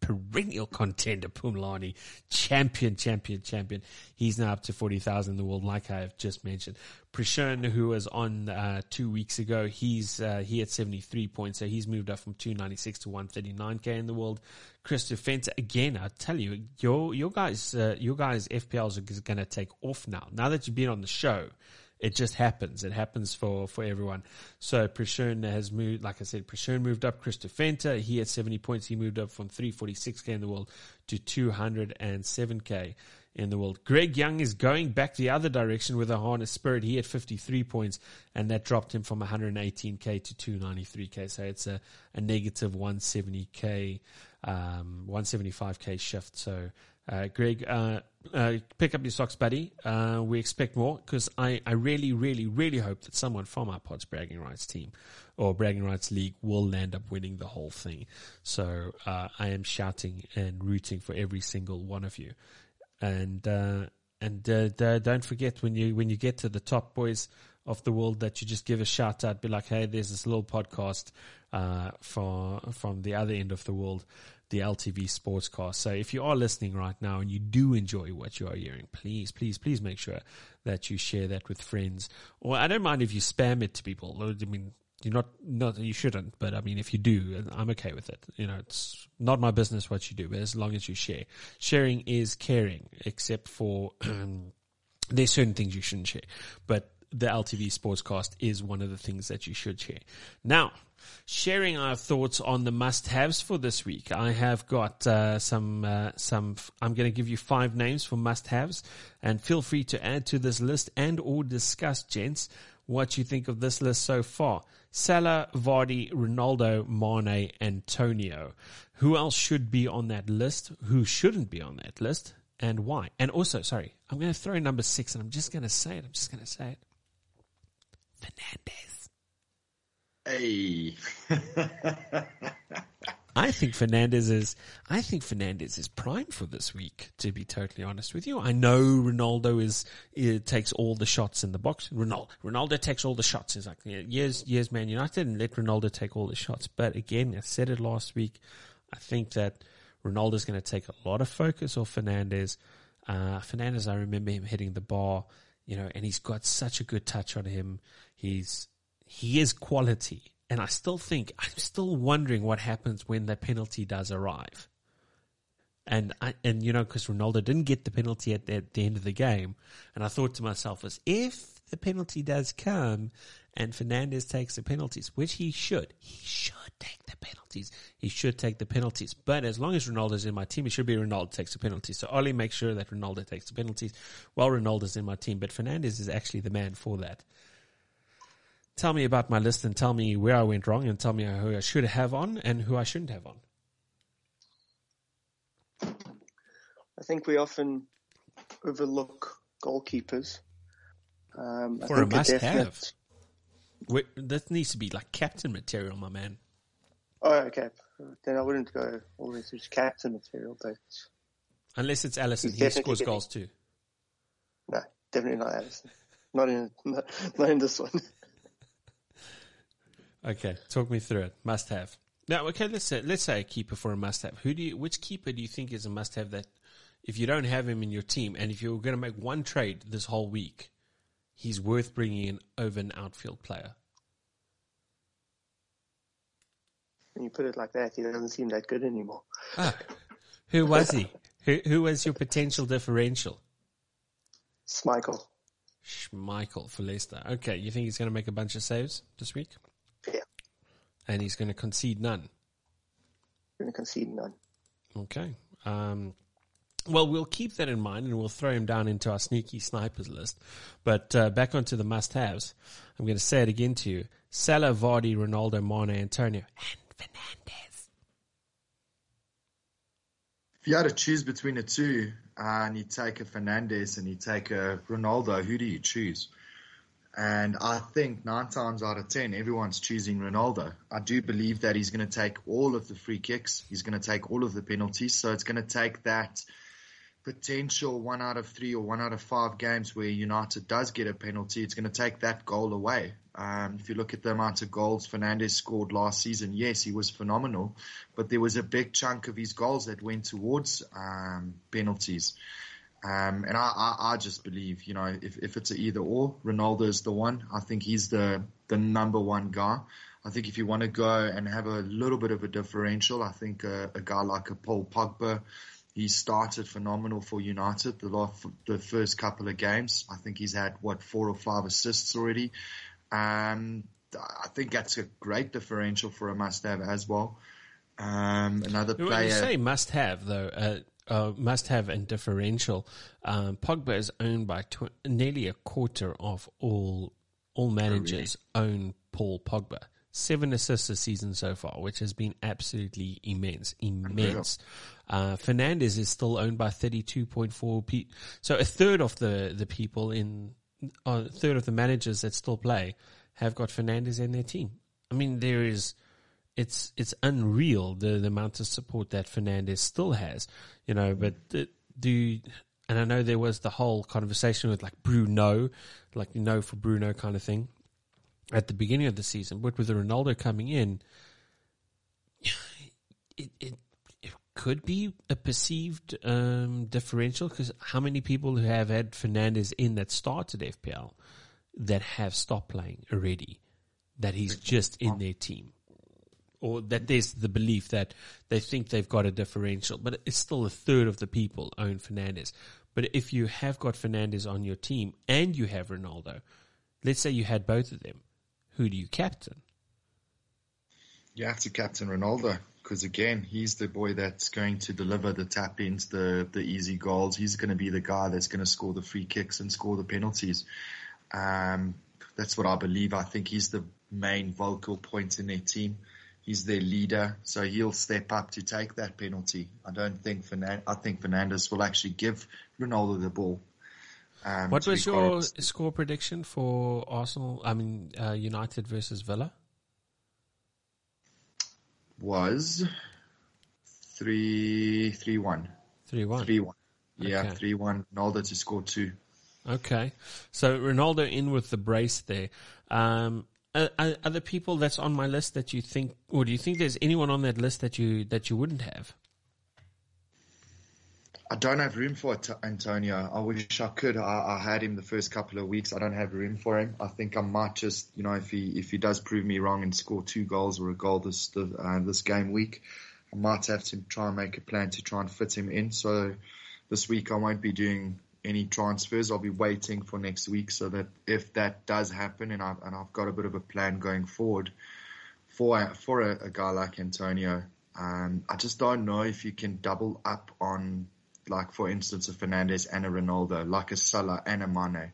perennial contender, Pumlani, champion, champion, champion. He's now up to 40,000 in the world, like I have just mentioned. Prashern, who was on uh, two weeks ago, he's uh, he had 73 points, so he's moved up from 296 to 139k in the world. Christopher Fenter, again, I tell you, your your guys, uh, your guys FPLs are going to take off now. Now that you've been on the show, it just happens. It happens for, for everyone. So Prashern has moved, like I said, Prashern moved up. Christopher Fenter, he had 70 points. He moved up from 346k in the world to 207k in the world. Greg Young is going back the other direction with a harness spirit. He had 53 points and that dropped him from 118k to 293k. So it's a, a negative 170k, um, 175k shift. So, uh, Greg, uh, uh, pick up your socks, buddy. Uh, we expect more because I, I really, really, really hope that someone from our Pods Bragging Rights team or Bragging Rights League will land up winning the whole thing. So uh, I am shouting and rooting for every single one of you. And uh, and uh, don't forget when you when you get to the top boys of the world that you just give a shout out, be like, hey, there's this little podcast uh, from the other end of the world the LTV Sportscast. So if you are listening right now and you do enjoy what you are hearing, please, please, please make sure that you share that with friends. Or I don't mind if you spam it to people. I mean, you're not, not, you shouldn't, but I mean, if you do, I'm okay with it. You know, it's not my business what you do, but as long as you share. Sharing is caring, except for, [clears throat] there's certain things you shouldn't share. But the LTV Sportscast is one of the things that you should share. Now, sharing our thoughts on the must-haves for this week. I have got uh, some uh, some. I'm going to give you five names for must-haves, and feel free to add to this list and or discuss, gents, what you think of this list so far. Salah, Vardy, Ronaldo, Mane, Antonio. Who else should be on that list? Who shouldn't be on that list? And why? And also, sorry, I'm going to throw number six, and I'm just going to say it. I'm just going to say it. Fernandes. Hey. [laughs] I think Fernandes is. I think Fernandes is primed for this week. To be totally honest with you, I know Ronaldo is takes all the shots in the box. Ronaldo, Ronaldo takes all the shots. It's like years, years, Man United, and let Ronaldo take all the shots. But again, I said it last week. I think that Ronaldo is going to take a lot of focus off Fernandes. Uh, Fernandes, I remember him hitting the bar, you know, and he's got such a good touch on him. He's he is quality. And I still think, I'm still wondering what happens when the penalty does arrive. And I, and you know, because Ronaldo didn't get the penalty at the, at the end of the game, and I thought to myself, as if the penalty does come, and Fernandes takes the penalties, which he should, he should take the penalties. He should take the penalties. But as long as Ronaldo's in my team, it should be Ronaldo takes the penalties. So Ollie makes sure that Ronaldo takes the penalties while Ronaldo's in my team. But Fernandes is actually the man for that tell me about my list and tell me where I went wrong and tell me who I should have on and who I shouldn't have on. I think we often overlook goalkeepers. Um, For a must have. Wait, that needs to be like captain material, my man. Oh, okay. Then I wouldn't go all this is captain material, but. Unless it's Alisson, he scores getting... goals too. No, definitely not Alisson. Not in, not, not in this one. Okay, talk me through it. Must have. Now, okay, let's say let's say a keeper for a must have. Who do you? Which keeper do you think is a must have that if you don't have him in your team, and if you're going to make one trade this whole week, he's worth bringing in over an outfield player? When you put it like that, he doesn't seem that good anymore. Ah, who was he? who, who was your potential differential? Schmeichel. Schmeichel for Leicester. Okay, you think he's going to make a bunch of saves this week? Yeah. And he's going to concede none. Going to concede none. Okay. Um, well, we'll keep that in mind and we'll throw him down into our sneaky snipers list. But uh, back onto the must-haves. I'm going to say it again to you. Salah, Vardy, Ronaldo, Mane, Antonio, and Fernandes. If you had to choose between the two, uh, and you take a Fernandes and you take a Ronaldo, who do you choose? And I think nine times out of ten, everyone's choosing Ronaldo. I do believe that he's going to take all of the free kicks. He's going to take all of the penalties. So it's going to take that potential one out of three or one out of five games where United does get a penalty. It's going to take that goal away. Um, if you look at the amount of goals Fernandes scored last season, yes, he was phenomenal, but there was a big chunk of his goals that went towards um, penalties. Um, and I, I, I, just believe, you know, if, if it's an either or, Ronaldo is the one. I think he's the, the number one guy. I think if you want to go and have a little bit of a differential, I think a, a guy like a Paul Pogba, he started phenomenal for United the last, the first couple of games. I think he's had what four or five assists already. Um, I think that's a great differential for a must-have as well. Um, another player. When you say must-have, though, uh, uh, must have and differential. Um, Pogba is owned by tw- nearly a quarter of all all managers oh, really? own Paul Pogba. Seven assists a season so far, which has been absolutely immense, immense. Uh, Fernandes is still owned by 32.4 p. So a third of the, the people in, uh, a third of the managers that still play have got Fernandes in their team. I mean, there is, it's it's unreal the, the amount of support that Fernandes still has, you know. But the, do and I know there was the whole conversation with like Bruno, like know for Bruno kind of thing, at the beginning of the season. But with Ronaldo coming in, it it, it could be a perceived um, differential because how many people who have had Fernandes in that started FPL that have stopped playing already, that he's just in their team or that there's the belief that they think they've got a differential, but it's still a third of the people own Fernandes. But if you have got Fernandes on your team and you have Ronaldo, let's say you had both of them, who do you captain? You have to captain Ronaldo because again, he's the boy that's going to deliver the tap ins, the the easy goals. He's going to be the guy that's going to score the free kicks and score the penalties. Um, that's what I believe. I think he's the main vocal point in their team he's their leader, so he'll step up to take that penalty. I don't think Fernand- I think Fernandes will actually give Ronaldo the ball. Um, what was your score prediction for Arsenal? I mean, uh, United versus Villa was three three one. Three one. Three one. Yeah, okay. three one. Ronaldo to score two. Okay, so Ronaldo in with the brace there. Um, are, are the people that's on my list that you think, or do you think there's anyone on that list that you that you wouldn't have? I don't have room for Antonio. I wish I could. I, I, had him the first couple of weeks. I don't have room for him. I think I might just, you know, if he if he does prove me wrong and score two goals or a goal this uh, this game week, I might have to try and make a plan to try and fit him in. So this week I won't be doing any transfers. I'll be waiting for next week so that if that does happen and I've, and I've got a bit of a plan going forward for, for a, a guy like Antonio, um, I just don't know if you can double up on, like, for instance, a Fernandes and a Ronaldo, like a Salah and a Mane.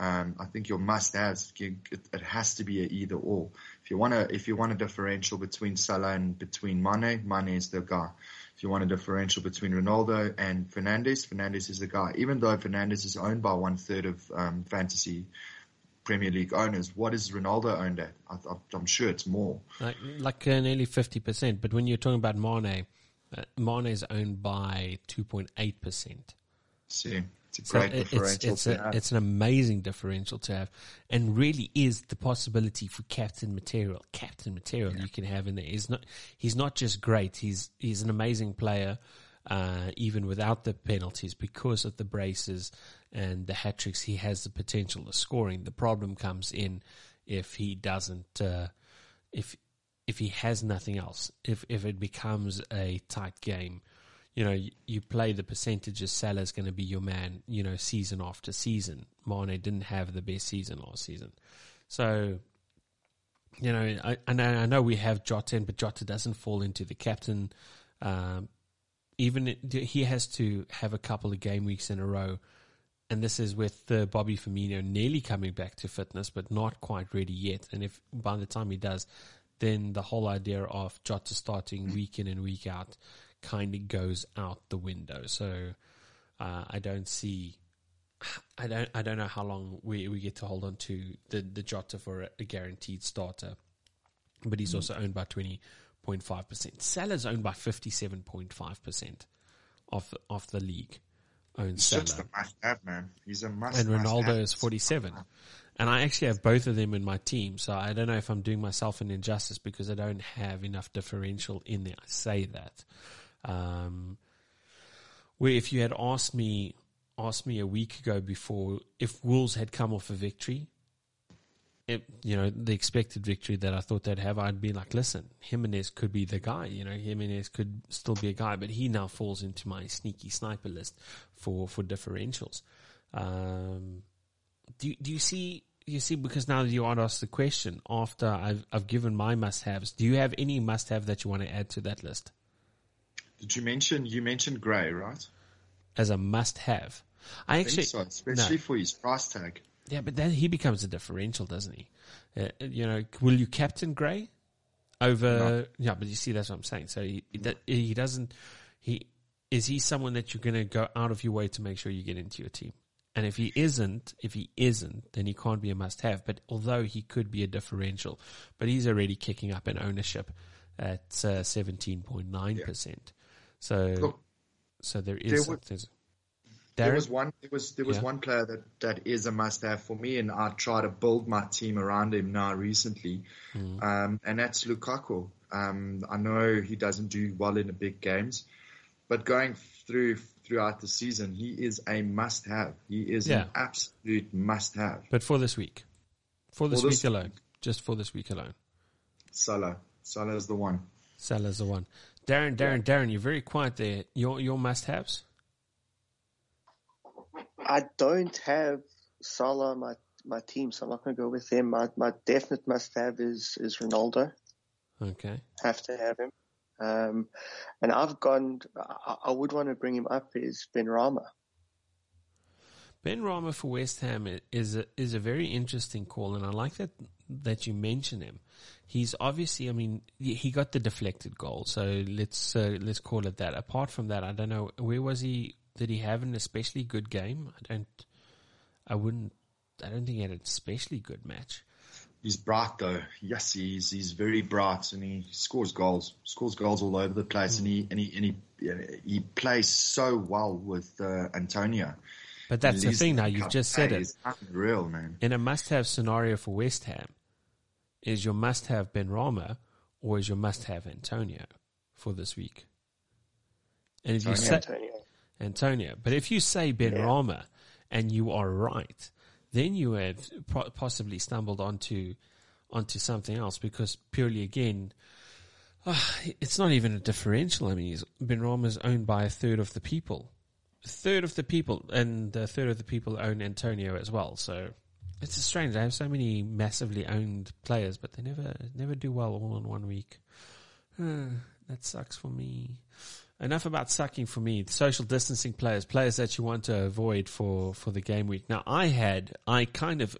Um, I think your must haves, it, has to be a either or. If you want to, if you want a differential between Salah and between Mane, Mane is the guy. If you want a differential between Ronaldo and Fernandes, Fernandes is the guy. Even though Fernandes is owned by one third of um, fantasy Premier League owners, what is Ronaldo owned at? I, am sure it's more. Like, like uh, nearly 50%. But when you're talking about Mane, uh, Mane is owned by 2.8%. See. It's a great differential it's, it's, a, it's, an amazing differential to have, and really is the possibility for captain material. Captain material yeah. you can have in there. He's not he's not just great. He's he's an amazing player, uh, even without the penalties because of the braces and the hat tricks. He has the potential of scoring. The problem comes in if he doesn't. Uh, if if he has nothing else, if if it becomes a tight game, you know, you, you play the percentages. Salah's going to be your man, you know, season after season. Mane didn't have the best season last season. So, you know, I, I know, I know we have Jota, but Jota doesn't fall into the captain. Um, even it, he has to have a couple of game weeks in a row. And this is with uh, Bobby Firmino nearly coming back to fitness, but not quite ready yet. And if by the time he does, then the whole idea of Jota starting week in and week out kind of goes out the window. So uh, I don't see. I don't I don't know how long we, we get to hold on to the, the Jota for a, a guaranteed starter. But he's mm. also owned by twenty point five percent. Salah's owned by fifty seven point five percent of of the league. Owns he's Salah. just a must have man. He's a must. And Ronaldo must is forty seven. And I actually have both of them in my team, so I don't know if I'm doing myself an injustice because I don't have enough differential in there. I say that. Um, where if you had asked me asked me a week ago before if Wolves had come off a victory, it, you know, the expected victory that I thought they'd have, I'd be like, listen, Jimenez could be the guy, you know, Jimenez could still be a guy, but he now falls into my sneaky sniper list for, for differentials. Um, do, do you see, you see, because now you want to ask the question after I've, I've given my must haves, do you have any must have that you want to add to that list? Did you mention, you mentioned Gray, right? As a must have. I actually, so, especially no. for his price tag. Yeah, but then he becomes a differential, doesn't he? Uh, you know, will you captain Gray over? No. Yeah, but you see, that's what I'm saying. So he he doesn't. He is he someone that you're going to go out of your way to make sure you get into your team? And if he isn't, if he isn't, then he can't be a must-have. But although he could be a differential, but he's already kicking up in ownership at uh, seventeen point nine percent. So, Look, so there is. There was, there was one. There was there was yeah. one player that that is a must-have for me, and I try to build my team around him now recently, mm. um, and that's Lukaku. Um, I know he doesn't do well in the big games, but going through throughout the season, he is a must-have. He is yeah. an absolute must-have. But for this week, for this, for this week alone, just for this week alone, Salah. Salah is the one. Salah is the one. Darren, Darren, yeah. Darren, you're very quiet there. Your your must-haves. I don't have Salah on my my team, so I'm not going to go with him. My my definite must have is is Ronaldo. Okay, have to have him. Um, and I've gone. I, I, would want to bring him up is Benrahma. Ben Rama for West Ham is a, is a very interesting call, and I like that that you mention him. He's obviously, I mean, he got the deflected goal, so let's uh, let's call it that. Apart from that, I don't know where was he did he have an especially good game? I don't. I wouldn't. I don't think he had an especially good match. He's bright though. Yes, he's he's very bright and he scores goals. Scores goals all over the place mm. and he and he and he he plays so well with uh, Antonio. But that's the thing now. You've just said it. Real man. In a must-have scenario for West Ham, is your must-have Benrahma or is your must-have Antonio for this week? And if Antonio. you say Antonio. Antonio. But if you say Ben yeah. Rama and you are right, then you have possibly stumbled onto onto something else because purely again, uh, it's not even a differential. I mean, Ben is owned by a third of the people, a third of the people, and a third of the people own Antonio as well. So it's strange. I have so many massively owned players, but they never never do well all in one week. Uh, [sighs] that sucks for me enough about sucking for me. Social distancing players, players that you want to avoid for, for the game week. Now I had, I kind of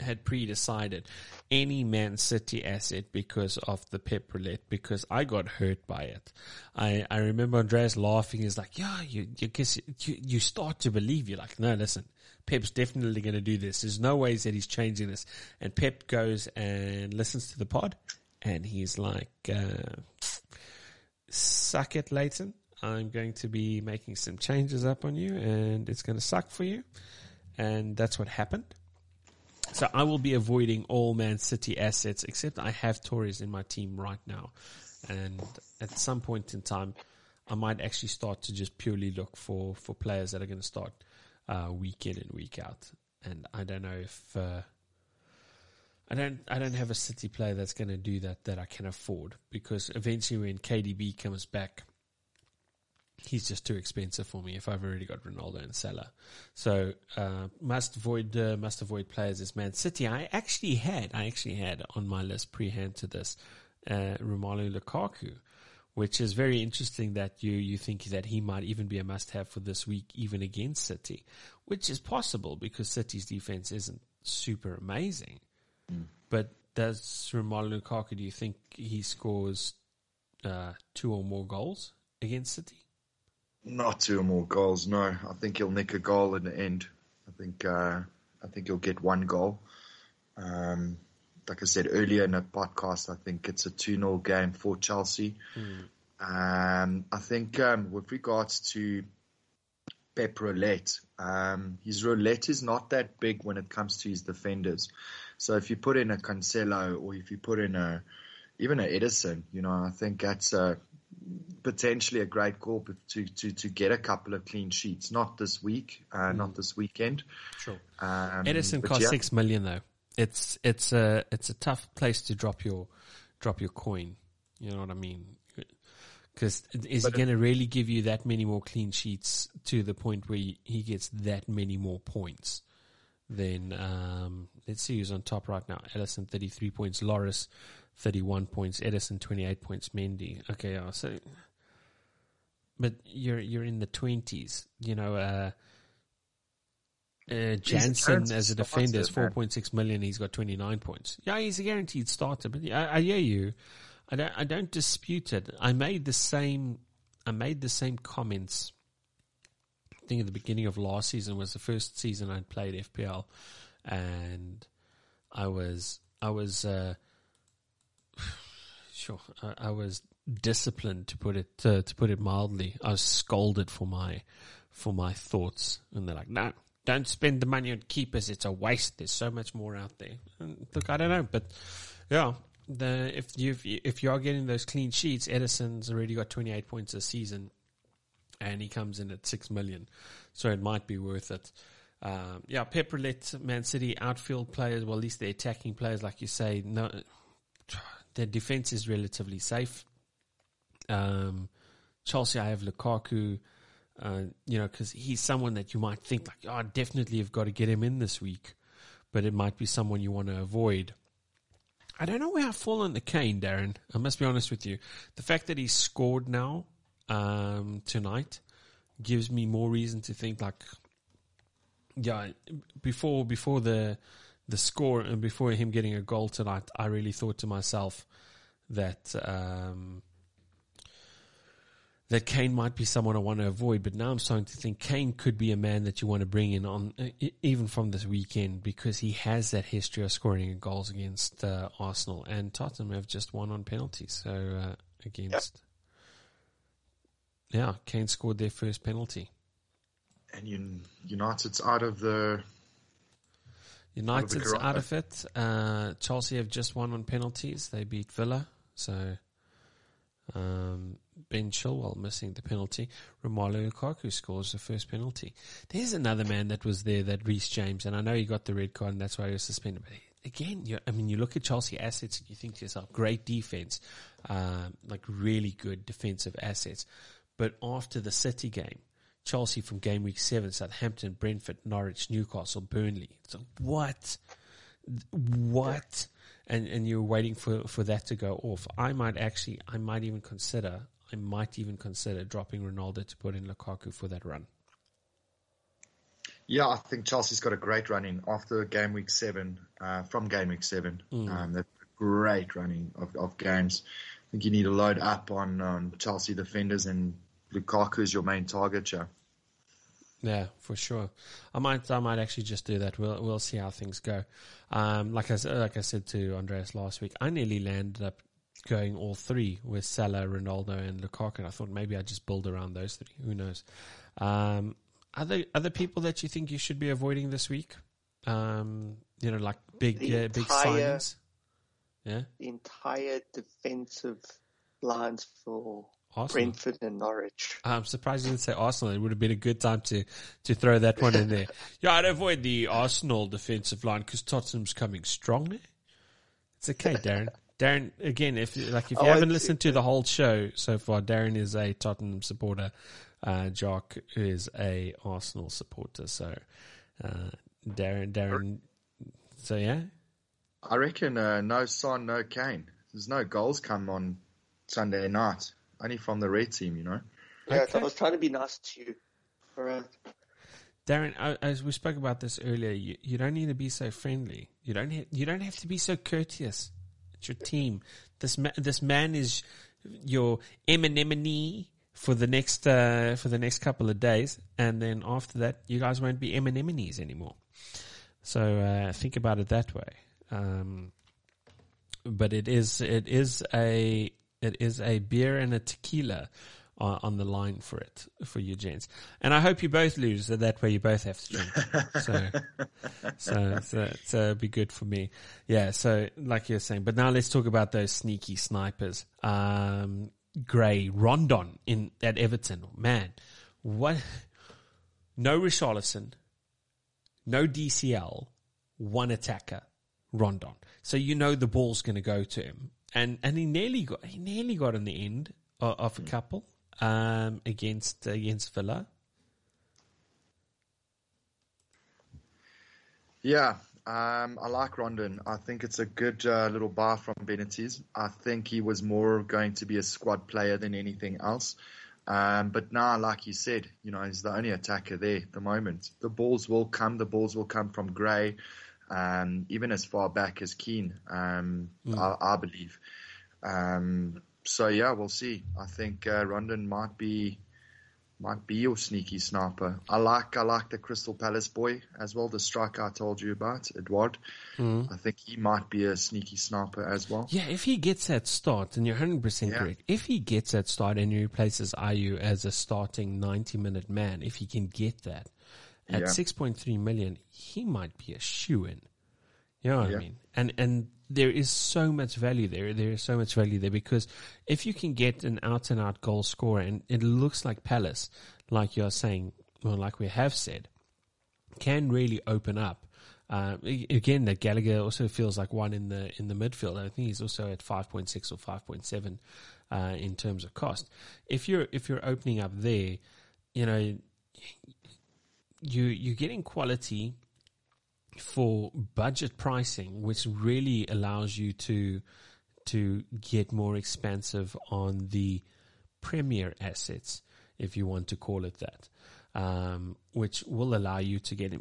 had pre-decided any Man City asset because of the Pep roulette because I got hurt by it. I, I remember Andreas laughing. He's like, yeah, you, you guess you, you start to believe. You're like, no, listen, Pep's definitely going to do this. There's no ways that he's changing this. And Pep goes and listens to the pod and he's like, uh, suck it, Leighton. I'm going to be making some changes up on you and it's going to suck for you. And that's what happened. So I will be avoiding all Man City assets except I have Torres in my team right now. And at some point in time, I might actually start to just purely look for, for players that are going to start uh, week in and week out. And I don't know if uh, I don't I don't have a City player that's going to do that that I can afford because eventually when KDB comes back, he's just too expensive for me if I've already got Ronaldo and Salah. So uh, must avoid uh, must avoid players as Man City. I actually had I actually had on my list pre-hand to this uh, Romelu Lukaku, which is very interesting that you you think that he might even be a must-have for this week, even against City, which is possible because City's defense isn't super amazing. Mm. But does Romelu Lukaku? Do you think he scores uh, two or more goals against City? Not two or more goals, no. I think he'll nick a goal in the end. I think uh, I think he'll get one goal. Um, like I said earlier in the podcast, I think it's a 2 0 game for Chelsea. Mm. Um, I think um, with regards to Pep Roulette, um, his roulette is not that big when it comes to his defenders. So if you put in a Cancelo or if you put in a even an Ederson, you know, I think that's a, potentially a great call to, to, to get a couple of clean sheets. Not this week, uh, mm. not this weekend. Sure. Um, Ederson costs yeah. six million though. It's it's a it's a tough place to drop your drop your coin. You know what I mean? Because is but he going to really give you that many more clean sheets to the point where he gets that many more points? Then um, let's see who's on top right now. Alisson thirty three points. Lloris 31 points, Ederson 28 points, Mendy. Okay, oh, so but you're you're in the 20s, you know, uh, uh, Jansson as a defender is 4.6 million, he's got 29 points. Yeah, he's a guaranteed starter, but I, I hear you. I don't I don't dispute it. I made the same I made the same comments I think at the beginning of last season was the first season I'd played FPL and I was I was uh, sure, I, I, was disciplined to put it uh, to put it mildly. I was scolded for my for my thoughts, and they're like, "No, don't spend the money on keepers. It's a waste. There's so much more out there. And look, I don't know, but yeah, the if you if you are getting those clean sheets, Ederson's already got 28 points this season, and he comes in at six million, so it might be worth it. Um, yeah, Pep Roulette, Man City outfield players, well, at least the attacking players, like you say, no, their defense is relatively safe. Um, Chelsea, I have Lukaku. Uh, you know, because he's someone that you might think like, oh, I definitely have got to get him in this week, but it might be someone you want to avoid. I don't know where I fall on the Kane, Darren. I must be honest with you. The fact that he scored now um, tonight gives me more reason to think like, yeah, before before the the score and before him getting a goal tonight, I really thought to myself that. Um, that Kane might be someone I want to avoid, but now I'm starting to think Kane could be a man that you want to bring in on even from this weekend because he has that history of scoring goals against uh, Arsenal and Tottenham have just won on penalties. So uh, against, yep. yeah, Kane scored their first penalty, and United's out of the. United's out of, it. Uh, Chelsea have just won on penalties. They beat Villa, so um, Ben Chilwell missing the penalty. Romelu Lukaku scores the first penalty. There's another man that was there, that Reece James, and I know he got the red card and that's why he was suspended. But again, I mean, you look at Chelsea assets and you think to yourself, great defense, um, like really good defensive assets. But after the City game, Chelsea from game week seven, Southampton, Brentford, Norwich, Newcastle, Burnley. So what? What? and and you're waiting for for that to go off. I might actually, I might even consider, I might even consider dropping Ronaldo to put in Lukaku for that run. Yeah, I think Chelsea's got a great running after game week seven. Uh, from game week seven, mm. um, that great running of, of games. I think you need to load up on, on Chelsea defenders, and Lukaku is your main target. Yeah. Yeah, for sure. I might, I might actually just do that. We'll, we'll see how things go. Um, like I, like I said to Andreas last week, I nearly landed up going all three with Salah, Ronaldo, and Lukaku. And I thought maybe I'd just build around those three. Who knows? Um, other other people that you think you should be avoiding this week? Um, you know, like big uh, big signings. Yeah, the entire defensive lines for Arsenal. Brentford and Norwich. I'm surprised you didn't say Arsenal. It would have been a good time to, to throw that one in there. [laughs] yeah, I'd avoid the Arsenal defensive line because Tottenham's coming strong. It's okay, Darren. [laughs] Darren, again, if like if you haven't listened to the whole show so far, Darren is a Tottenham supporter. Uh, Jock is a Arsenal supporter. So, uh, Darren, Darren. So yeah, I reckon uh, no sign, no Kane. There's no goals come on Sunday night only from the red team, you know. Yeah, okay. I was trying to be nice to you. All right. Darren, as we spoke about this earlier, you, you don't need to be so friendly. You don't ha- you don't have to be so courteous. It's your team. This ma- this man is your Eminem for the next uh, for the next couple of days, and then after that, you guys won't be M anymore. So uh, think about it that way. Um, but it is it is a it is a beer and a tequila on, on the line for it for you gents. And I hope you both lose, so that way you both have to drink. [laughs] so, so, so, so it'd be good for me. Yeah. So, like you're saying, but now let's talk about those sneaky snipers. Um, Gray, Rondon in at Everton. Man, what? No Richarlison, no DCL, one attacker, Rondon. So you know the ball's going to go to him, and and he nearly got he nearly got in the end of, of a couple um, against against Villa. Yeah, um, I like Rondon. I think it's a good uh, little bar from Benitez. I think he was more going to be a squad player than anything else. Um, but now, like you said, you know, he's the only attacker there at the moment. The balls will come. The balls will come from Gray, um, even as far back as Keane, um, mm. I, I, believe. Um, so yeah, we'll see. I think uh, Rondon might be might be your sneaky sniper. I like I like the Crystal Palace boy as well, the striker I told you about, Edouard. Mm. I think he might be a sneaky sniper as well. Yeah, if he gets that start, and you're 100% correct, if he gets that start and he replaces Ayew as a starting 90 minute man, if he can get that at yeah. 6.3 million, he might be a shoe in. You know what yeah. I mean? And and there is so much value there. There is so much value there because if you can get an out and out goal scorer, and it looks like Palace, like you're saying, well, like we have said, can really open up. Uh, again, that Gallagher also feels like one in the in the midfield. I think he's also at five point six or five point seven uh, in terms of cost. If you're if you're opening up there, you know, you you're getting quality for budget pricing, which really allows you to to get more expensive on the premier assets, if you want to call it that, um, which will allow you to get it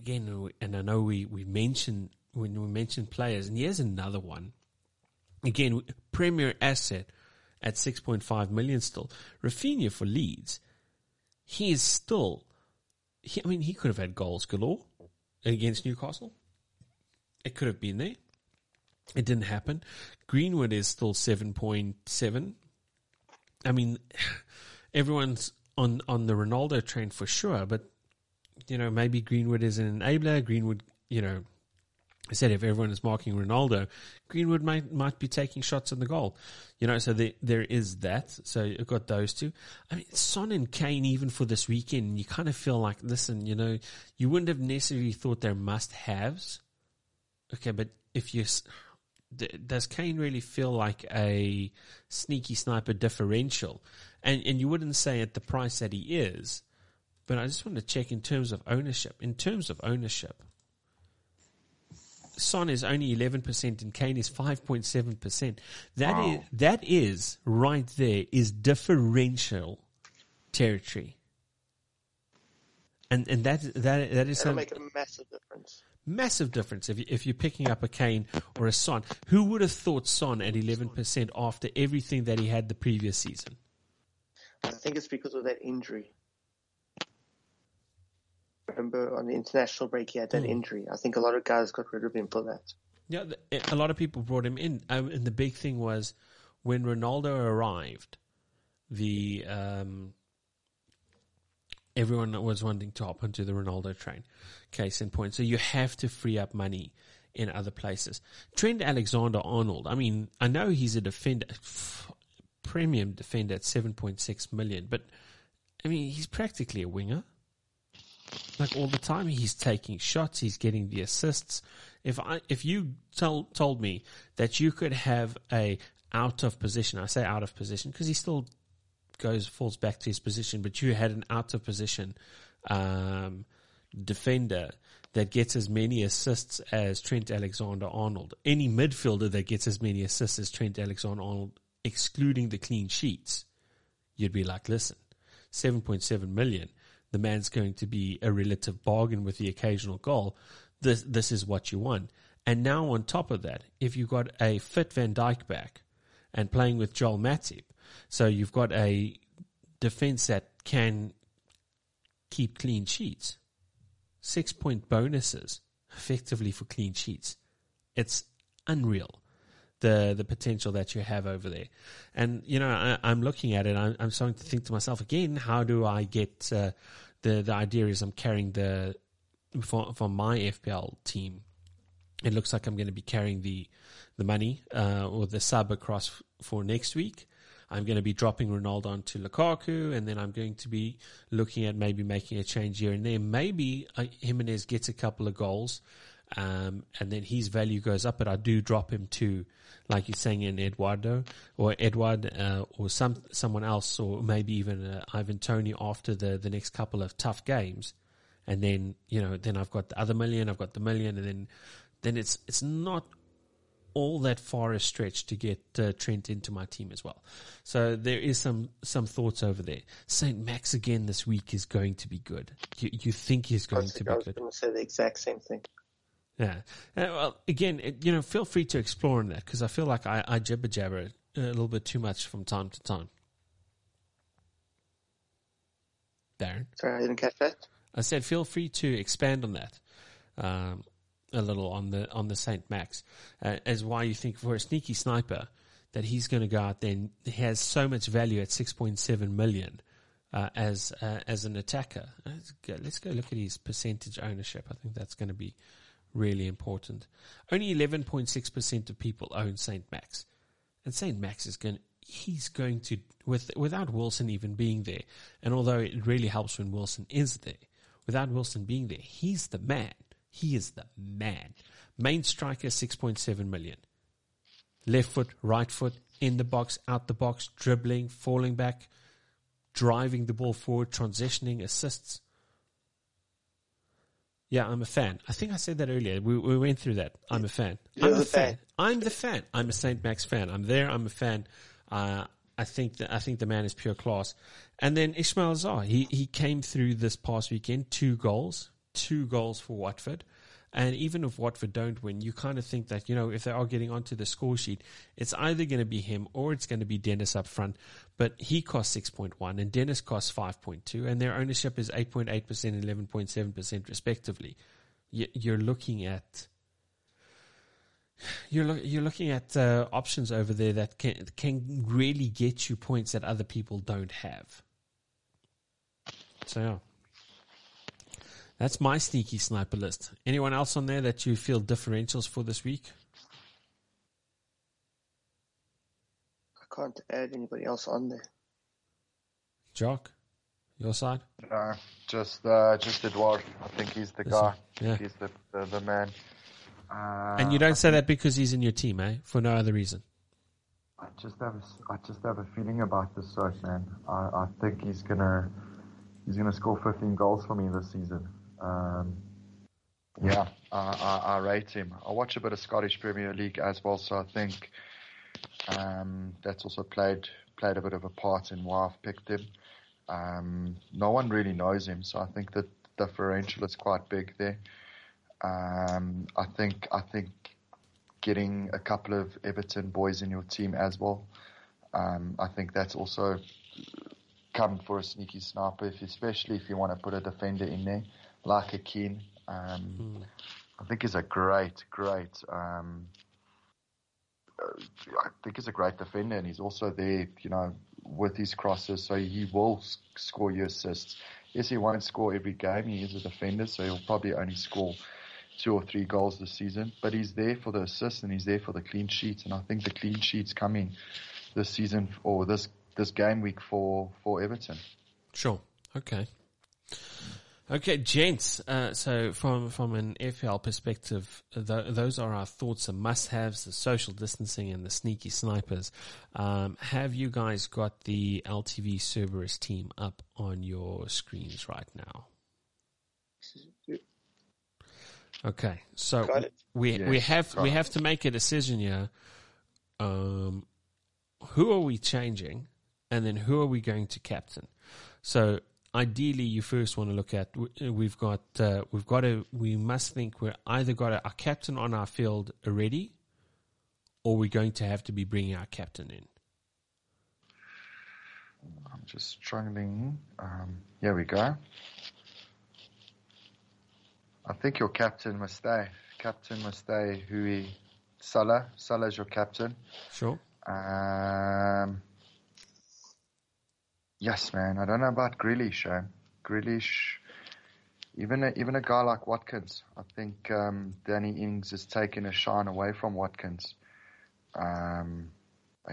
again. And I know we we mentioned when we mentioned players, and here's another one. Again, premier asset at 6.5 million still. Raphinha for Leeds, he is still, he, I mean, he could have had goals galore against Newcastle. It could have been there. It didn't happen. Greenwood is still 7.7. I mean, [sighs] everyone's on, on the Ronaldo train for sure, but, you know, maybe Greenwood is an enabler. Greenwood, you know, I said if everyone is marking Ronaldo, Greenwood might might be taking shots on the goal. You know, so there there is that. So you've got those two. I mean, Son and Kane, even for this weekend, you kind of feel like, listen, you know, you wouldn't have necessarily thought they're must haves. Okay, but if you does Kane really feel like a sneaky sniper differential? And and you wouldn't say at the price that he is, but I just want to check in terms of ownership. In terms of ownership, Son is only 11% and Kane is 5.7%. That wow. is, that is right there is differential territory. And and that that that is It'll make a massive difference. Massive difference if you, if you're picking up a Kane or a Son. Who would have thought Son at 11% after everything that he had the previous season? I think it's because of that injury remember on the international break he had that mm. injury. I think a lot of guys got rid of him for that. Yeah, a lot of people brought him in, and the big thing was when Ronaldo arrived, the um, everyone was wanting to hop onto the Ronaldo train. Case in point, so you have to free up money in other places. Trent Alexander Arnold. I mean, I know he's a defender, premium defender at seven point six million, but I mean, he's practically a winger. Like all the time, he's taking shots, he's getting the assists. If I, if you told told me that you could have a out of position, I say out of position because he still goes falls back to his position, but you had an out of position um, defender that gets as many assists as Trent Alexander Arnold. Any midfielder that gets as many assists as Trent Alexander Arnold, excluding the clean sheets, you'd be like, listen, 7.7 million the man's going to be a relative bargain with the occasional goal. This this is what you want. And now on top of that, if you've got a fit Van Dijk back and playing with Joel Matip, so you've got a defense that can keep clean sheets. Six point bonuses effectively for clean sheets. It's unreal the the potential that you have over there. And you know, I, am looking at it. I'm, I'm, starting to think to myself again: How do I get uh, the the idea? Is I'm carrying the for for my FPL team. It looks like I'm going to be carrying the the money uh, or the sub across for next week. I'm going to be dropping Ronaldo onto Lukaku, and then I'm going to be looking at maybe making a change here and there. Maybe uh, Jimenez gets a couple of goals, um, and then his value goes up, but I do drop him to, like you're saying, in Eduardo or Edward uh, or some someone else, or maybe even uh, Ivan Toney after the the next couple of tough games, and then you know then I've got the other million, I've got the million, and then then it's it's not all that far a stretch to get uh, Trent into my team as well. So there is some some thoughts over there. Saint Max again this week is going to be good. You, you think he's going to be good? I was going to say the exact same thing. Yeah. Uh, well, again, it, you know, feel free to explore in that because I feel like I, I jibber jabber a little bit too much from time to time. Darren? Sorry, I didn't catch that. I said feel free to expand on that. Um, a little on the on the Saint Max uh, as why you think for a sneaky sniper that he's going to go out there and has so much value at 6.7 million uh, as uh, as an attacker. Let's go, let's go, look at his percentage ownership. I think that's going to be really important. Only 11.6% of people own Saint Max, and Saint Max is going. He's going to with without Wilson even being there, and although it really helps when Wilson is there, without Wilson being there, he's the man. He is the man. Main striker, 6.7 million. Left foot, right foot, in the box, out the box, dribbling, falling back, driving the ball forward, transitioning, assists. Yeah, I'm a fan. I think I said that earlier. We, we went through that. I'm a fan. You're I'm a fan. fan. I'm the fan. I'm a Saint Max fan. I'm there. I'm a fan. Uh, I think that I think the man is pure class. And then Ismaila Sarr, he he came through this past weekend, two goals, two goals for Watford. And even if Watford don't win, you kind of think that, you know, if they are getting onto the score sheet, it's either going to be him or it's going to be Dennis up front. But he costs 6.1 and Dennis costs 5.2 and their ownership is 8.8% and 11.7% respectively. You're looking at, you're, you're looking at uh, options over there that can, can really get you points that other people don't have. So yeah. That's my sneaky sniper list. Anyone else on there that you feel differentials for this week? I can't add anybody else on there. Jock, your side? No, just uh, just Edouard. I think he's the guy. Yeah. He's the, the, the man. Uh, and you don't say that because he's in your team, eh? For no other reason. I just have a, I just have a feeling about this side, man. I, I think he's gonna he's gonna score 15 goals for me this season. Um, yeah, I, I, I, rate him. I watch a bit of Scottish Premier League as well, so I think um, that's also played played a bit of a part in why I've picked him. Um, no one really knows him, so I think the differential is quite big there. Um, I think I think getting a couple of Everton boys in your team as well. Um, I think that's also come for a sneaky sniper, especially if you want to put a defender in there like a Keane. Um, mm. I think he's a great, great. Um, uh, I think he's a great defender, and he's also there, you know, with his crosses, so he will score you assists. Yes, he won't score every game. He is a defender, so he'll probably only score two or three goals this season. But he's there for the assists and he's there for the clean sheets. And I think the clean sheets coming this season or this this game week for for Everton. Sure. Okay. Okay, gents. Uh, so from from an FPL perspective, th- those are our thoughts and must-haves: the social distancing and the sneaky snipers. Um, have you guys got the LTV Cerberus team up on your screens right now? Okay, so we yes, we have we have to make a decision here. Um, who are we changing, and then who are we going to captain? So ideally you first want to look at we've got uh, we've got a we must think we're either got a, a, captain on our field already or we're going to have to be bringing our captain in I'm just struggling. Um, here we go. I think your captain must stay. Captain must stay. Hui Salah. Salah's your captain. Sure. Um, yes, man. I don't know about Grealish. Eh? Grealish, even a, even a guy like Watkins. I think um, Danny Ings has taken a shine away from Watkins. Um,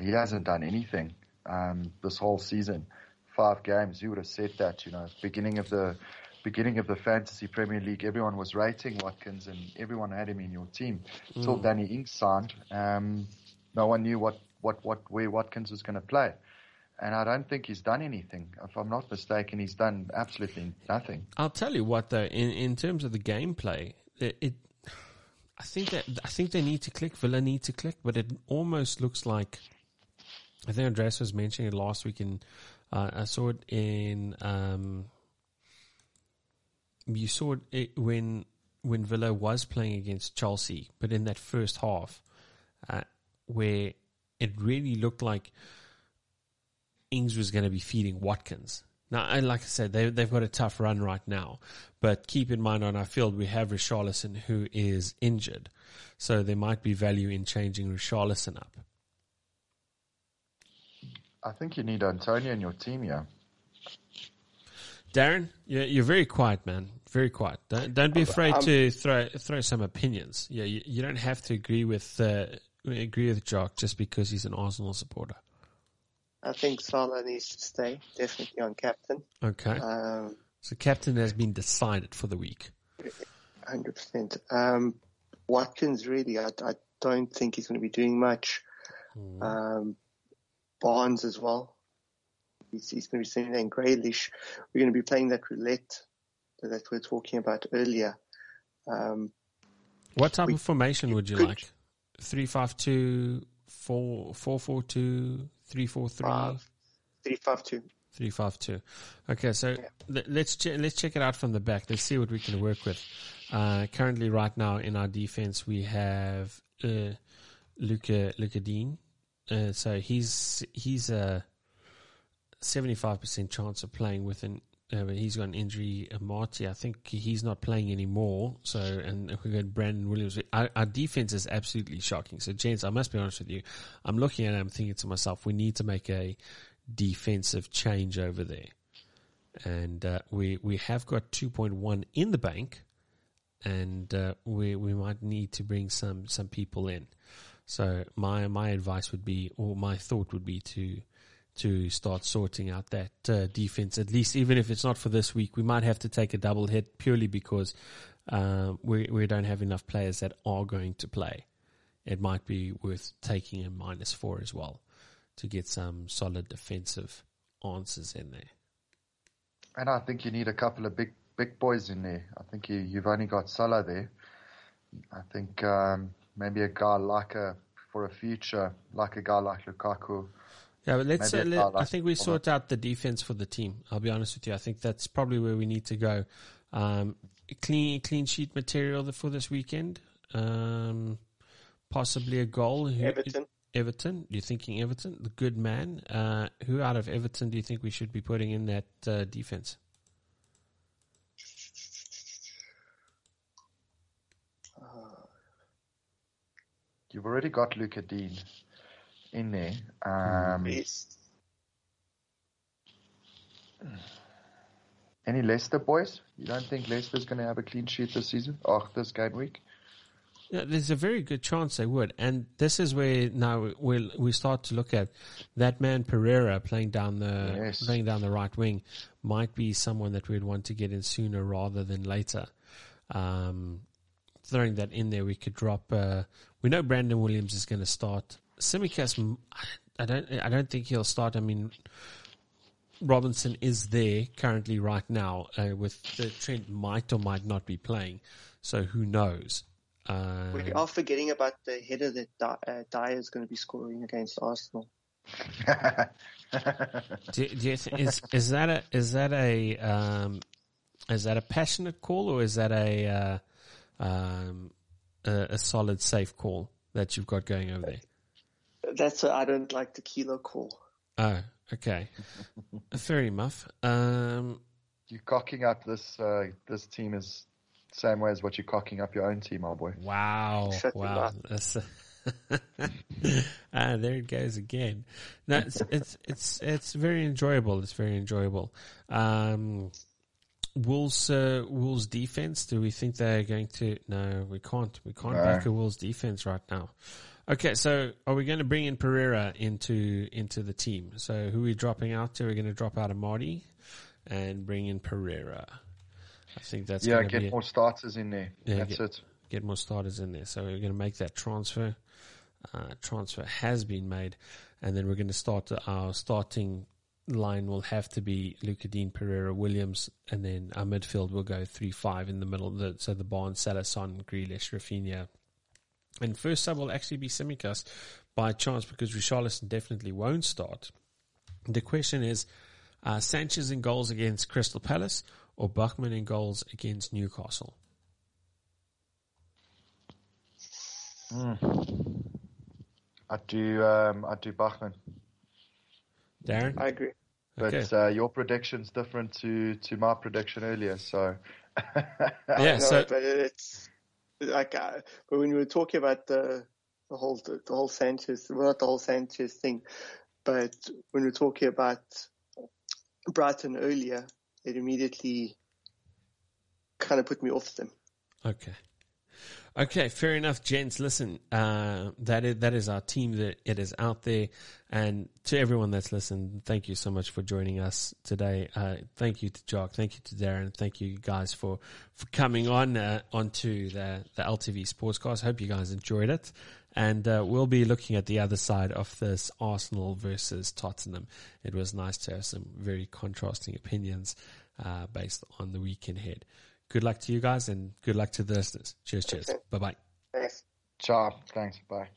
he hasn't done anything um, this whole season. Five games. Who would have said that? You know, beginning of the beginning of the fantasy Premier League, everyone was rating Watkins and everyone had him in your team. Until Danny Ings signed, um, no one knew what, what, what where Watkins was going to play. And I don't think he's done anything. If I'm not mistaken, he's done absolutely nothing. I'll tell you what, though, in, in terms of the gameplay, it, it, I think that I think they need to click. Villa need to click, but it almost looks like I think Andreas was mentioning it last week, and uh, I saw it in. Um, you saw it when when Villa was playing against Chelsea, but in that first half, uh, where it really looked like Ings was going to be feeding Watkins. Now, and like I said, they, they've got a tough run right now, but keep in mind on our field we have Richarlison who is injured, so there might be value in changing Richarlison up. I think you need Antonio in your team, yeah. Darren, you're, you're very quiet, man. Very quiet. Don't, don't be afraid to throw throw some opinions. Yeah, you, you don't have to agree with uh, agree with Jock just because he's an Arsenal supporter. I think Salah needs to stay, definitely on captain. Okay. Um, So captain has been decided for the week. 100%. Um, Watkins, really, I, I don't think he's going to be doing much. Um, Barnes as well. He's, he's going to be sitting there in Grealish. We're going to be playing that roulette that we were talking about earlier. Um, What type We of formation would you could- like? Three five two four four four two three four three Five. 352. three five two. Okay, so let- let's che- let's check it out from the back. Let's see what we can work with. Uh, currently, right now in our defense, we have uh, Luca Lucas Digne. Uh, so he's he's a seventy five percent chance of playing with an. Uh, he's got an injury. Marty, I think he's not playing anymore. So, and we got Brandon Williams. Our, our defense is absolutely shocking. So, gents, I must be honest with you. I'm looking at it. I'm thinking to myself, we need to make a defensive change over there. And uh, we we have got 2.1 in the bank, and uh, we we might need to bring some some people in. So my my advice would be, or my thought would be to to start sorting out that uh, defense at least, even if it's not for this week. We might have to take a double hit purely because uh, we we don't have enough players that are going to play. It might be worth taking a minus four as well to get some solid defensive answers in there. And I think you need a couple of big big boys in there. I think you, you've only got Salah there. I think um, maybe a guy like a for a future, like a guy like Lukaku. Yeah, but let's. Uh, let, I think we sort out the defense for the team. I'll be honest with you. I think that's probably where we need to go. Um, clean clean sheet material for this weekend. Um, possibly a goal. Who, Everton. Everton. You're thinking Everton, the good man. Uh, who out of Everton do you think we should be putting in that uh, defense? You've already got Lucas Digne in there. Um, Yes. any Leicester boys? You don't think Leicester's going to have a clean sheet this season? Oh, this game week? Yeah, there's a very good chance they would, and this is where now we we start to look at that man Pereira playing down the Yes. playing down the right wing might be someone that we'd want to get in sooner rather than later. Um, throwing that in there, we could drop. Uh, we know Brandon Williams is going to start. Tsimikas, m- I don't. I don't think he'll start. I mean, Robertson is there currently right now. Uh, with the Trent might or might not be playing, so who knows? Uh, We are forgetting about the header that Di- uh, Dier is going to be scoring against Arsenal. [laughs] do, do you th- is is that a is that a um, is that a passionate call or is that a uh, um, a, a solid safe call that you've got going over there? That's a, I don't like the kilo call. Oh, okay. Fair enough. Um, You're cocking up this uh, this team is same way as what you're cocking up your own team, my boy. wow. Shut wow. mouth. That's, [laughs] ah, there it goes again. No, it's, it's, it's, it's very enjoyable. It's very enjoyable. Um, Wolves, uh, Wolves defense. Do we think they're going to? No, we can't. We can't No. back a Wolves defense right now. Okay, so are we going to bring in Pereira into into the team? So who are we dropping out to? We're going to drop out Amadi and bring in Pereira. I think that's yeah, get more starters in there. Yeah, That's get- it. get more starters in there. So we're going to make that transfer. Uh, transfer has been made, and then we're going to start our starting line will have to be Lucas Digne, Pereira, Williams, and then our midfield will go three five in the middle. The, so the Barnes, Salason, Grealish, Raphinha, and first sub will actually be Tsimikas by chance because Richarlison definitely won't start. The question is uh, Sanchez in goals against Crystal Palace or Bachmann in goals against Newcastle. I do um, I do Bachmann, Darren? I agree. but Okay. uh, your prediction's different to to my prediction earlier. So [laughs] Yeah, No, so but it's like, uh, but when we were talking about the the whole the, the whole Sanchez, well, not the whole Sanchez thing, but when we were talking about Brighton earlier, it immediately kind of put me off them. Okay. Okay, fair enough, gents. Listen, uh, that is that is our team. That it is out there, and to everyone that's listened, thank you so much for joining us today. Uh, thank you to Jock, thank you to Darren, thank you guys for for coming on uh, onto the the LTV Sportscast. Hope you guys enjoyed it, and uh, we'll be looking at the other side of this Arsenal versus Tottenham. It was nice to have some very contrasting opinions uh, based on the weekend ahead. Good luck to you guys and good luck to the listeners. Cheers, cheers. Bye bye. Thanks. ciao, thanks, bye.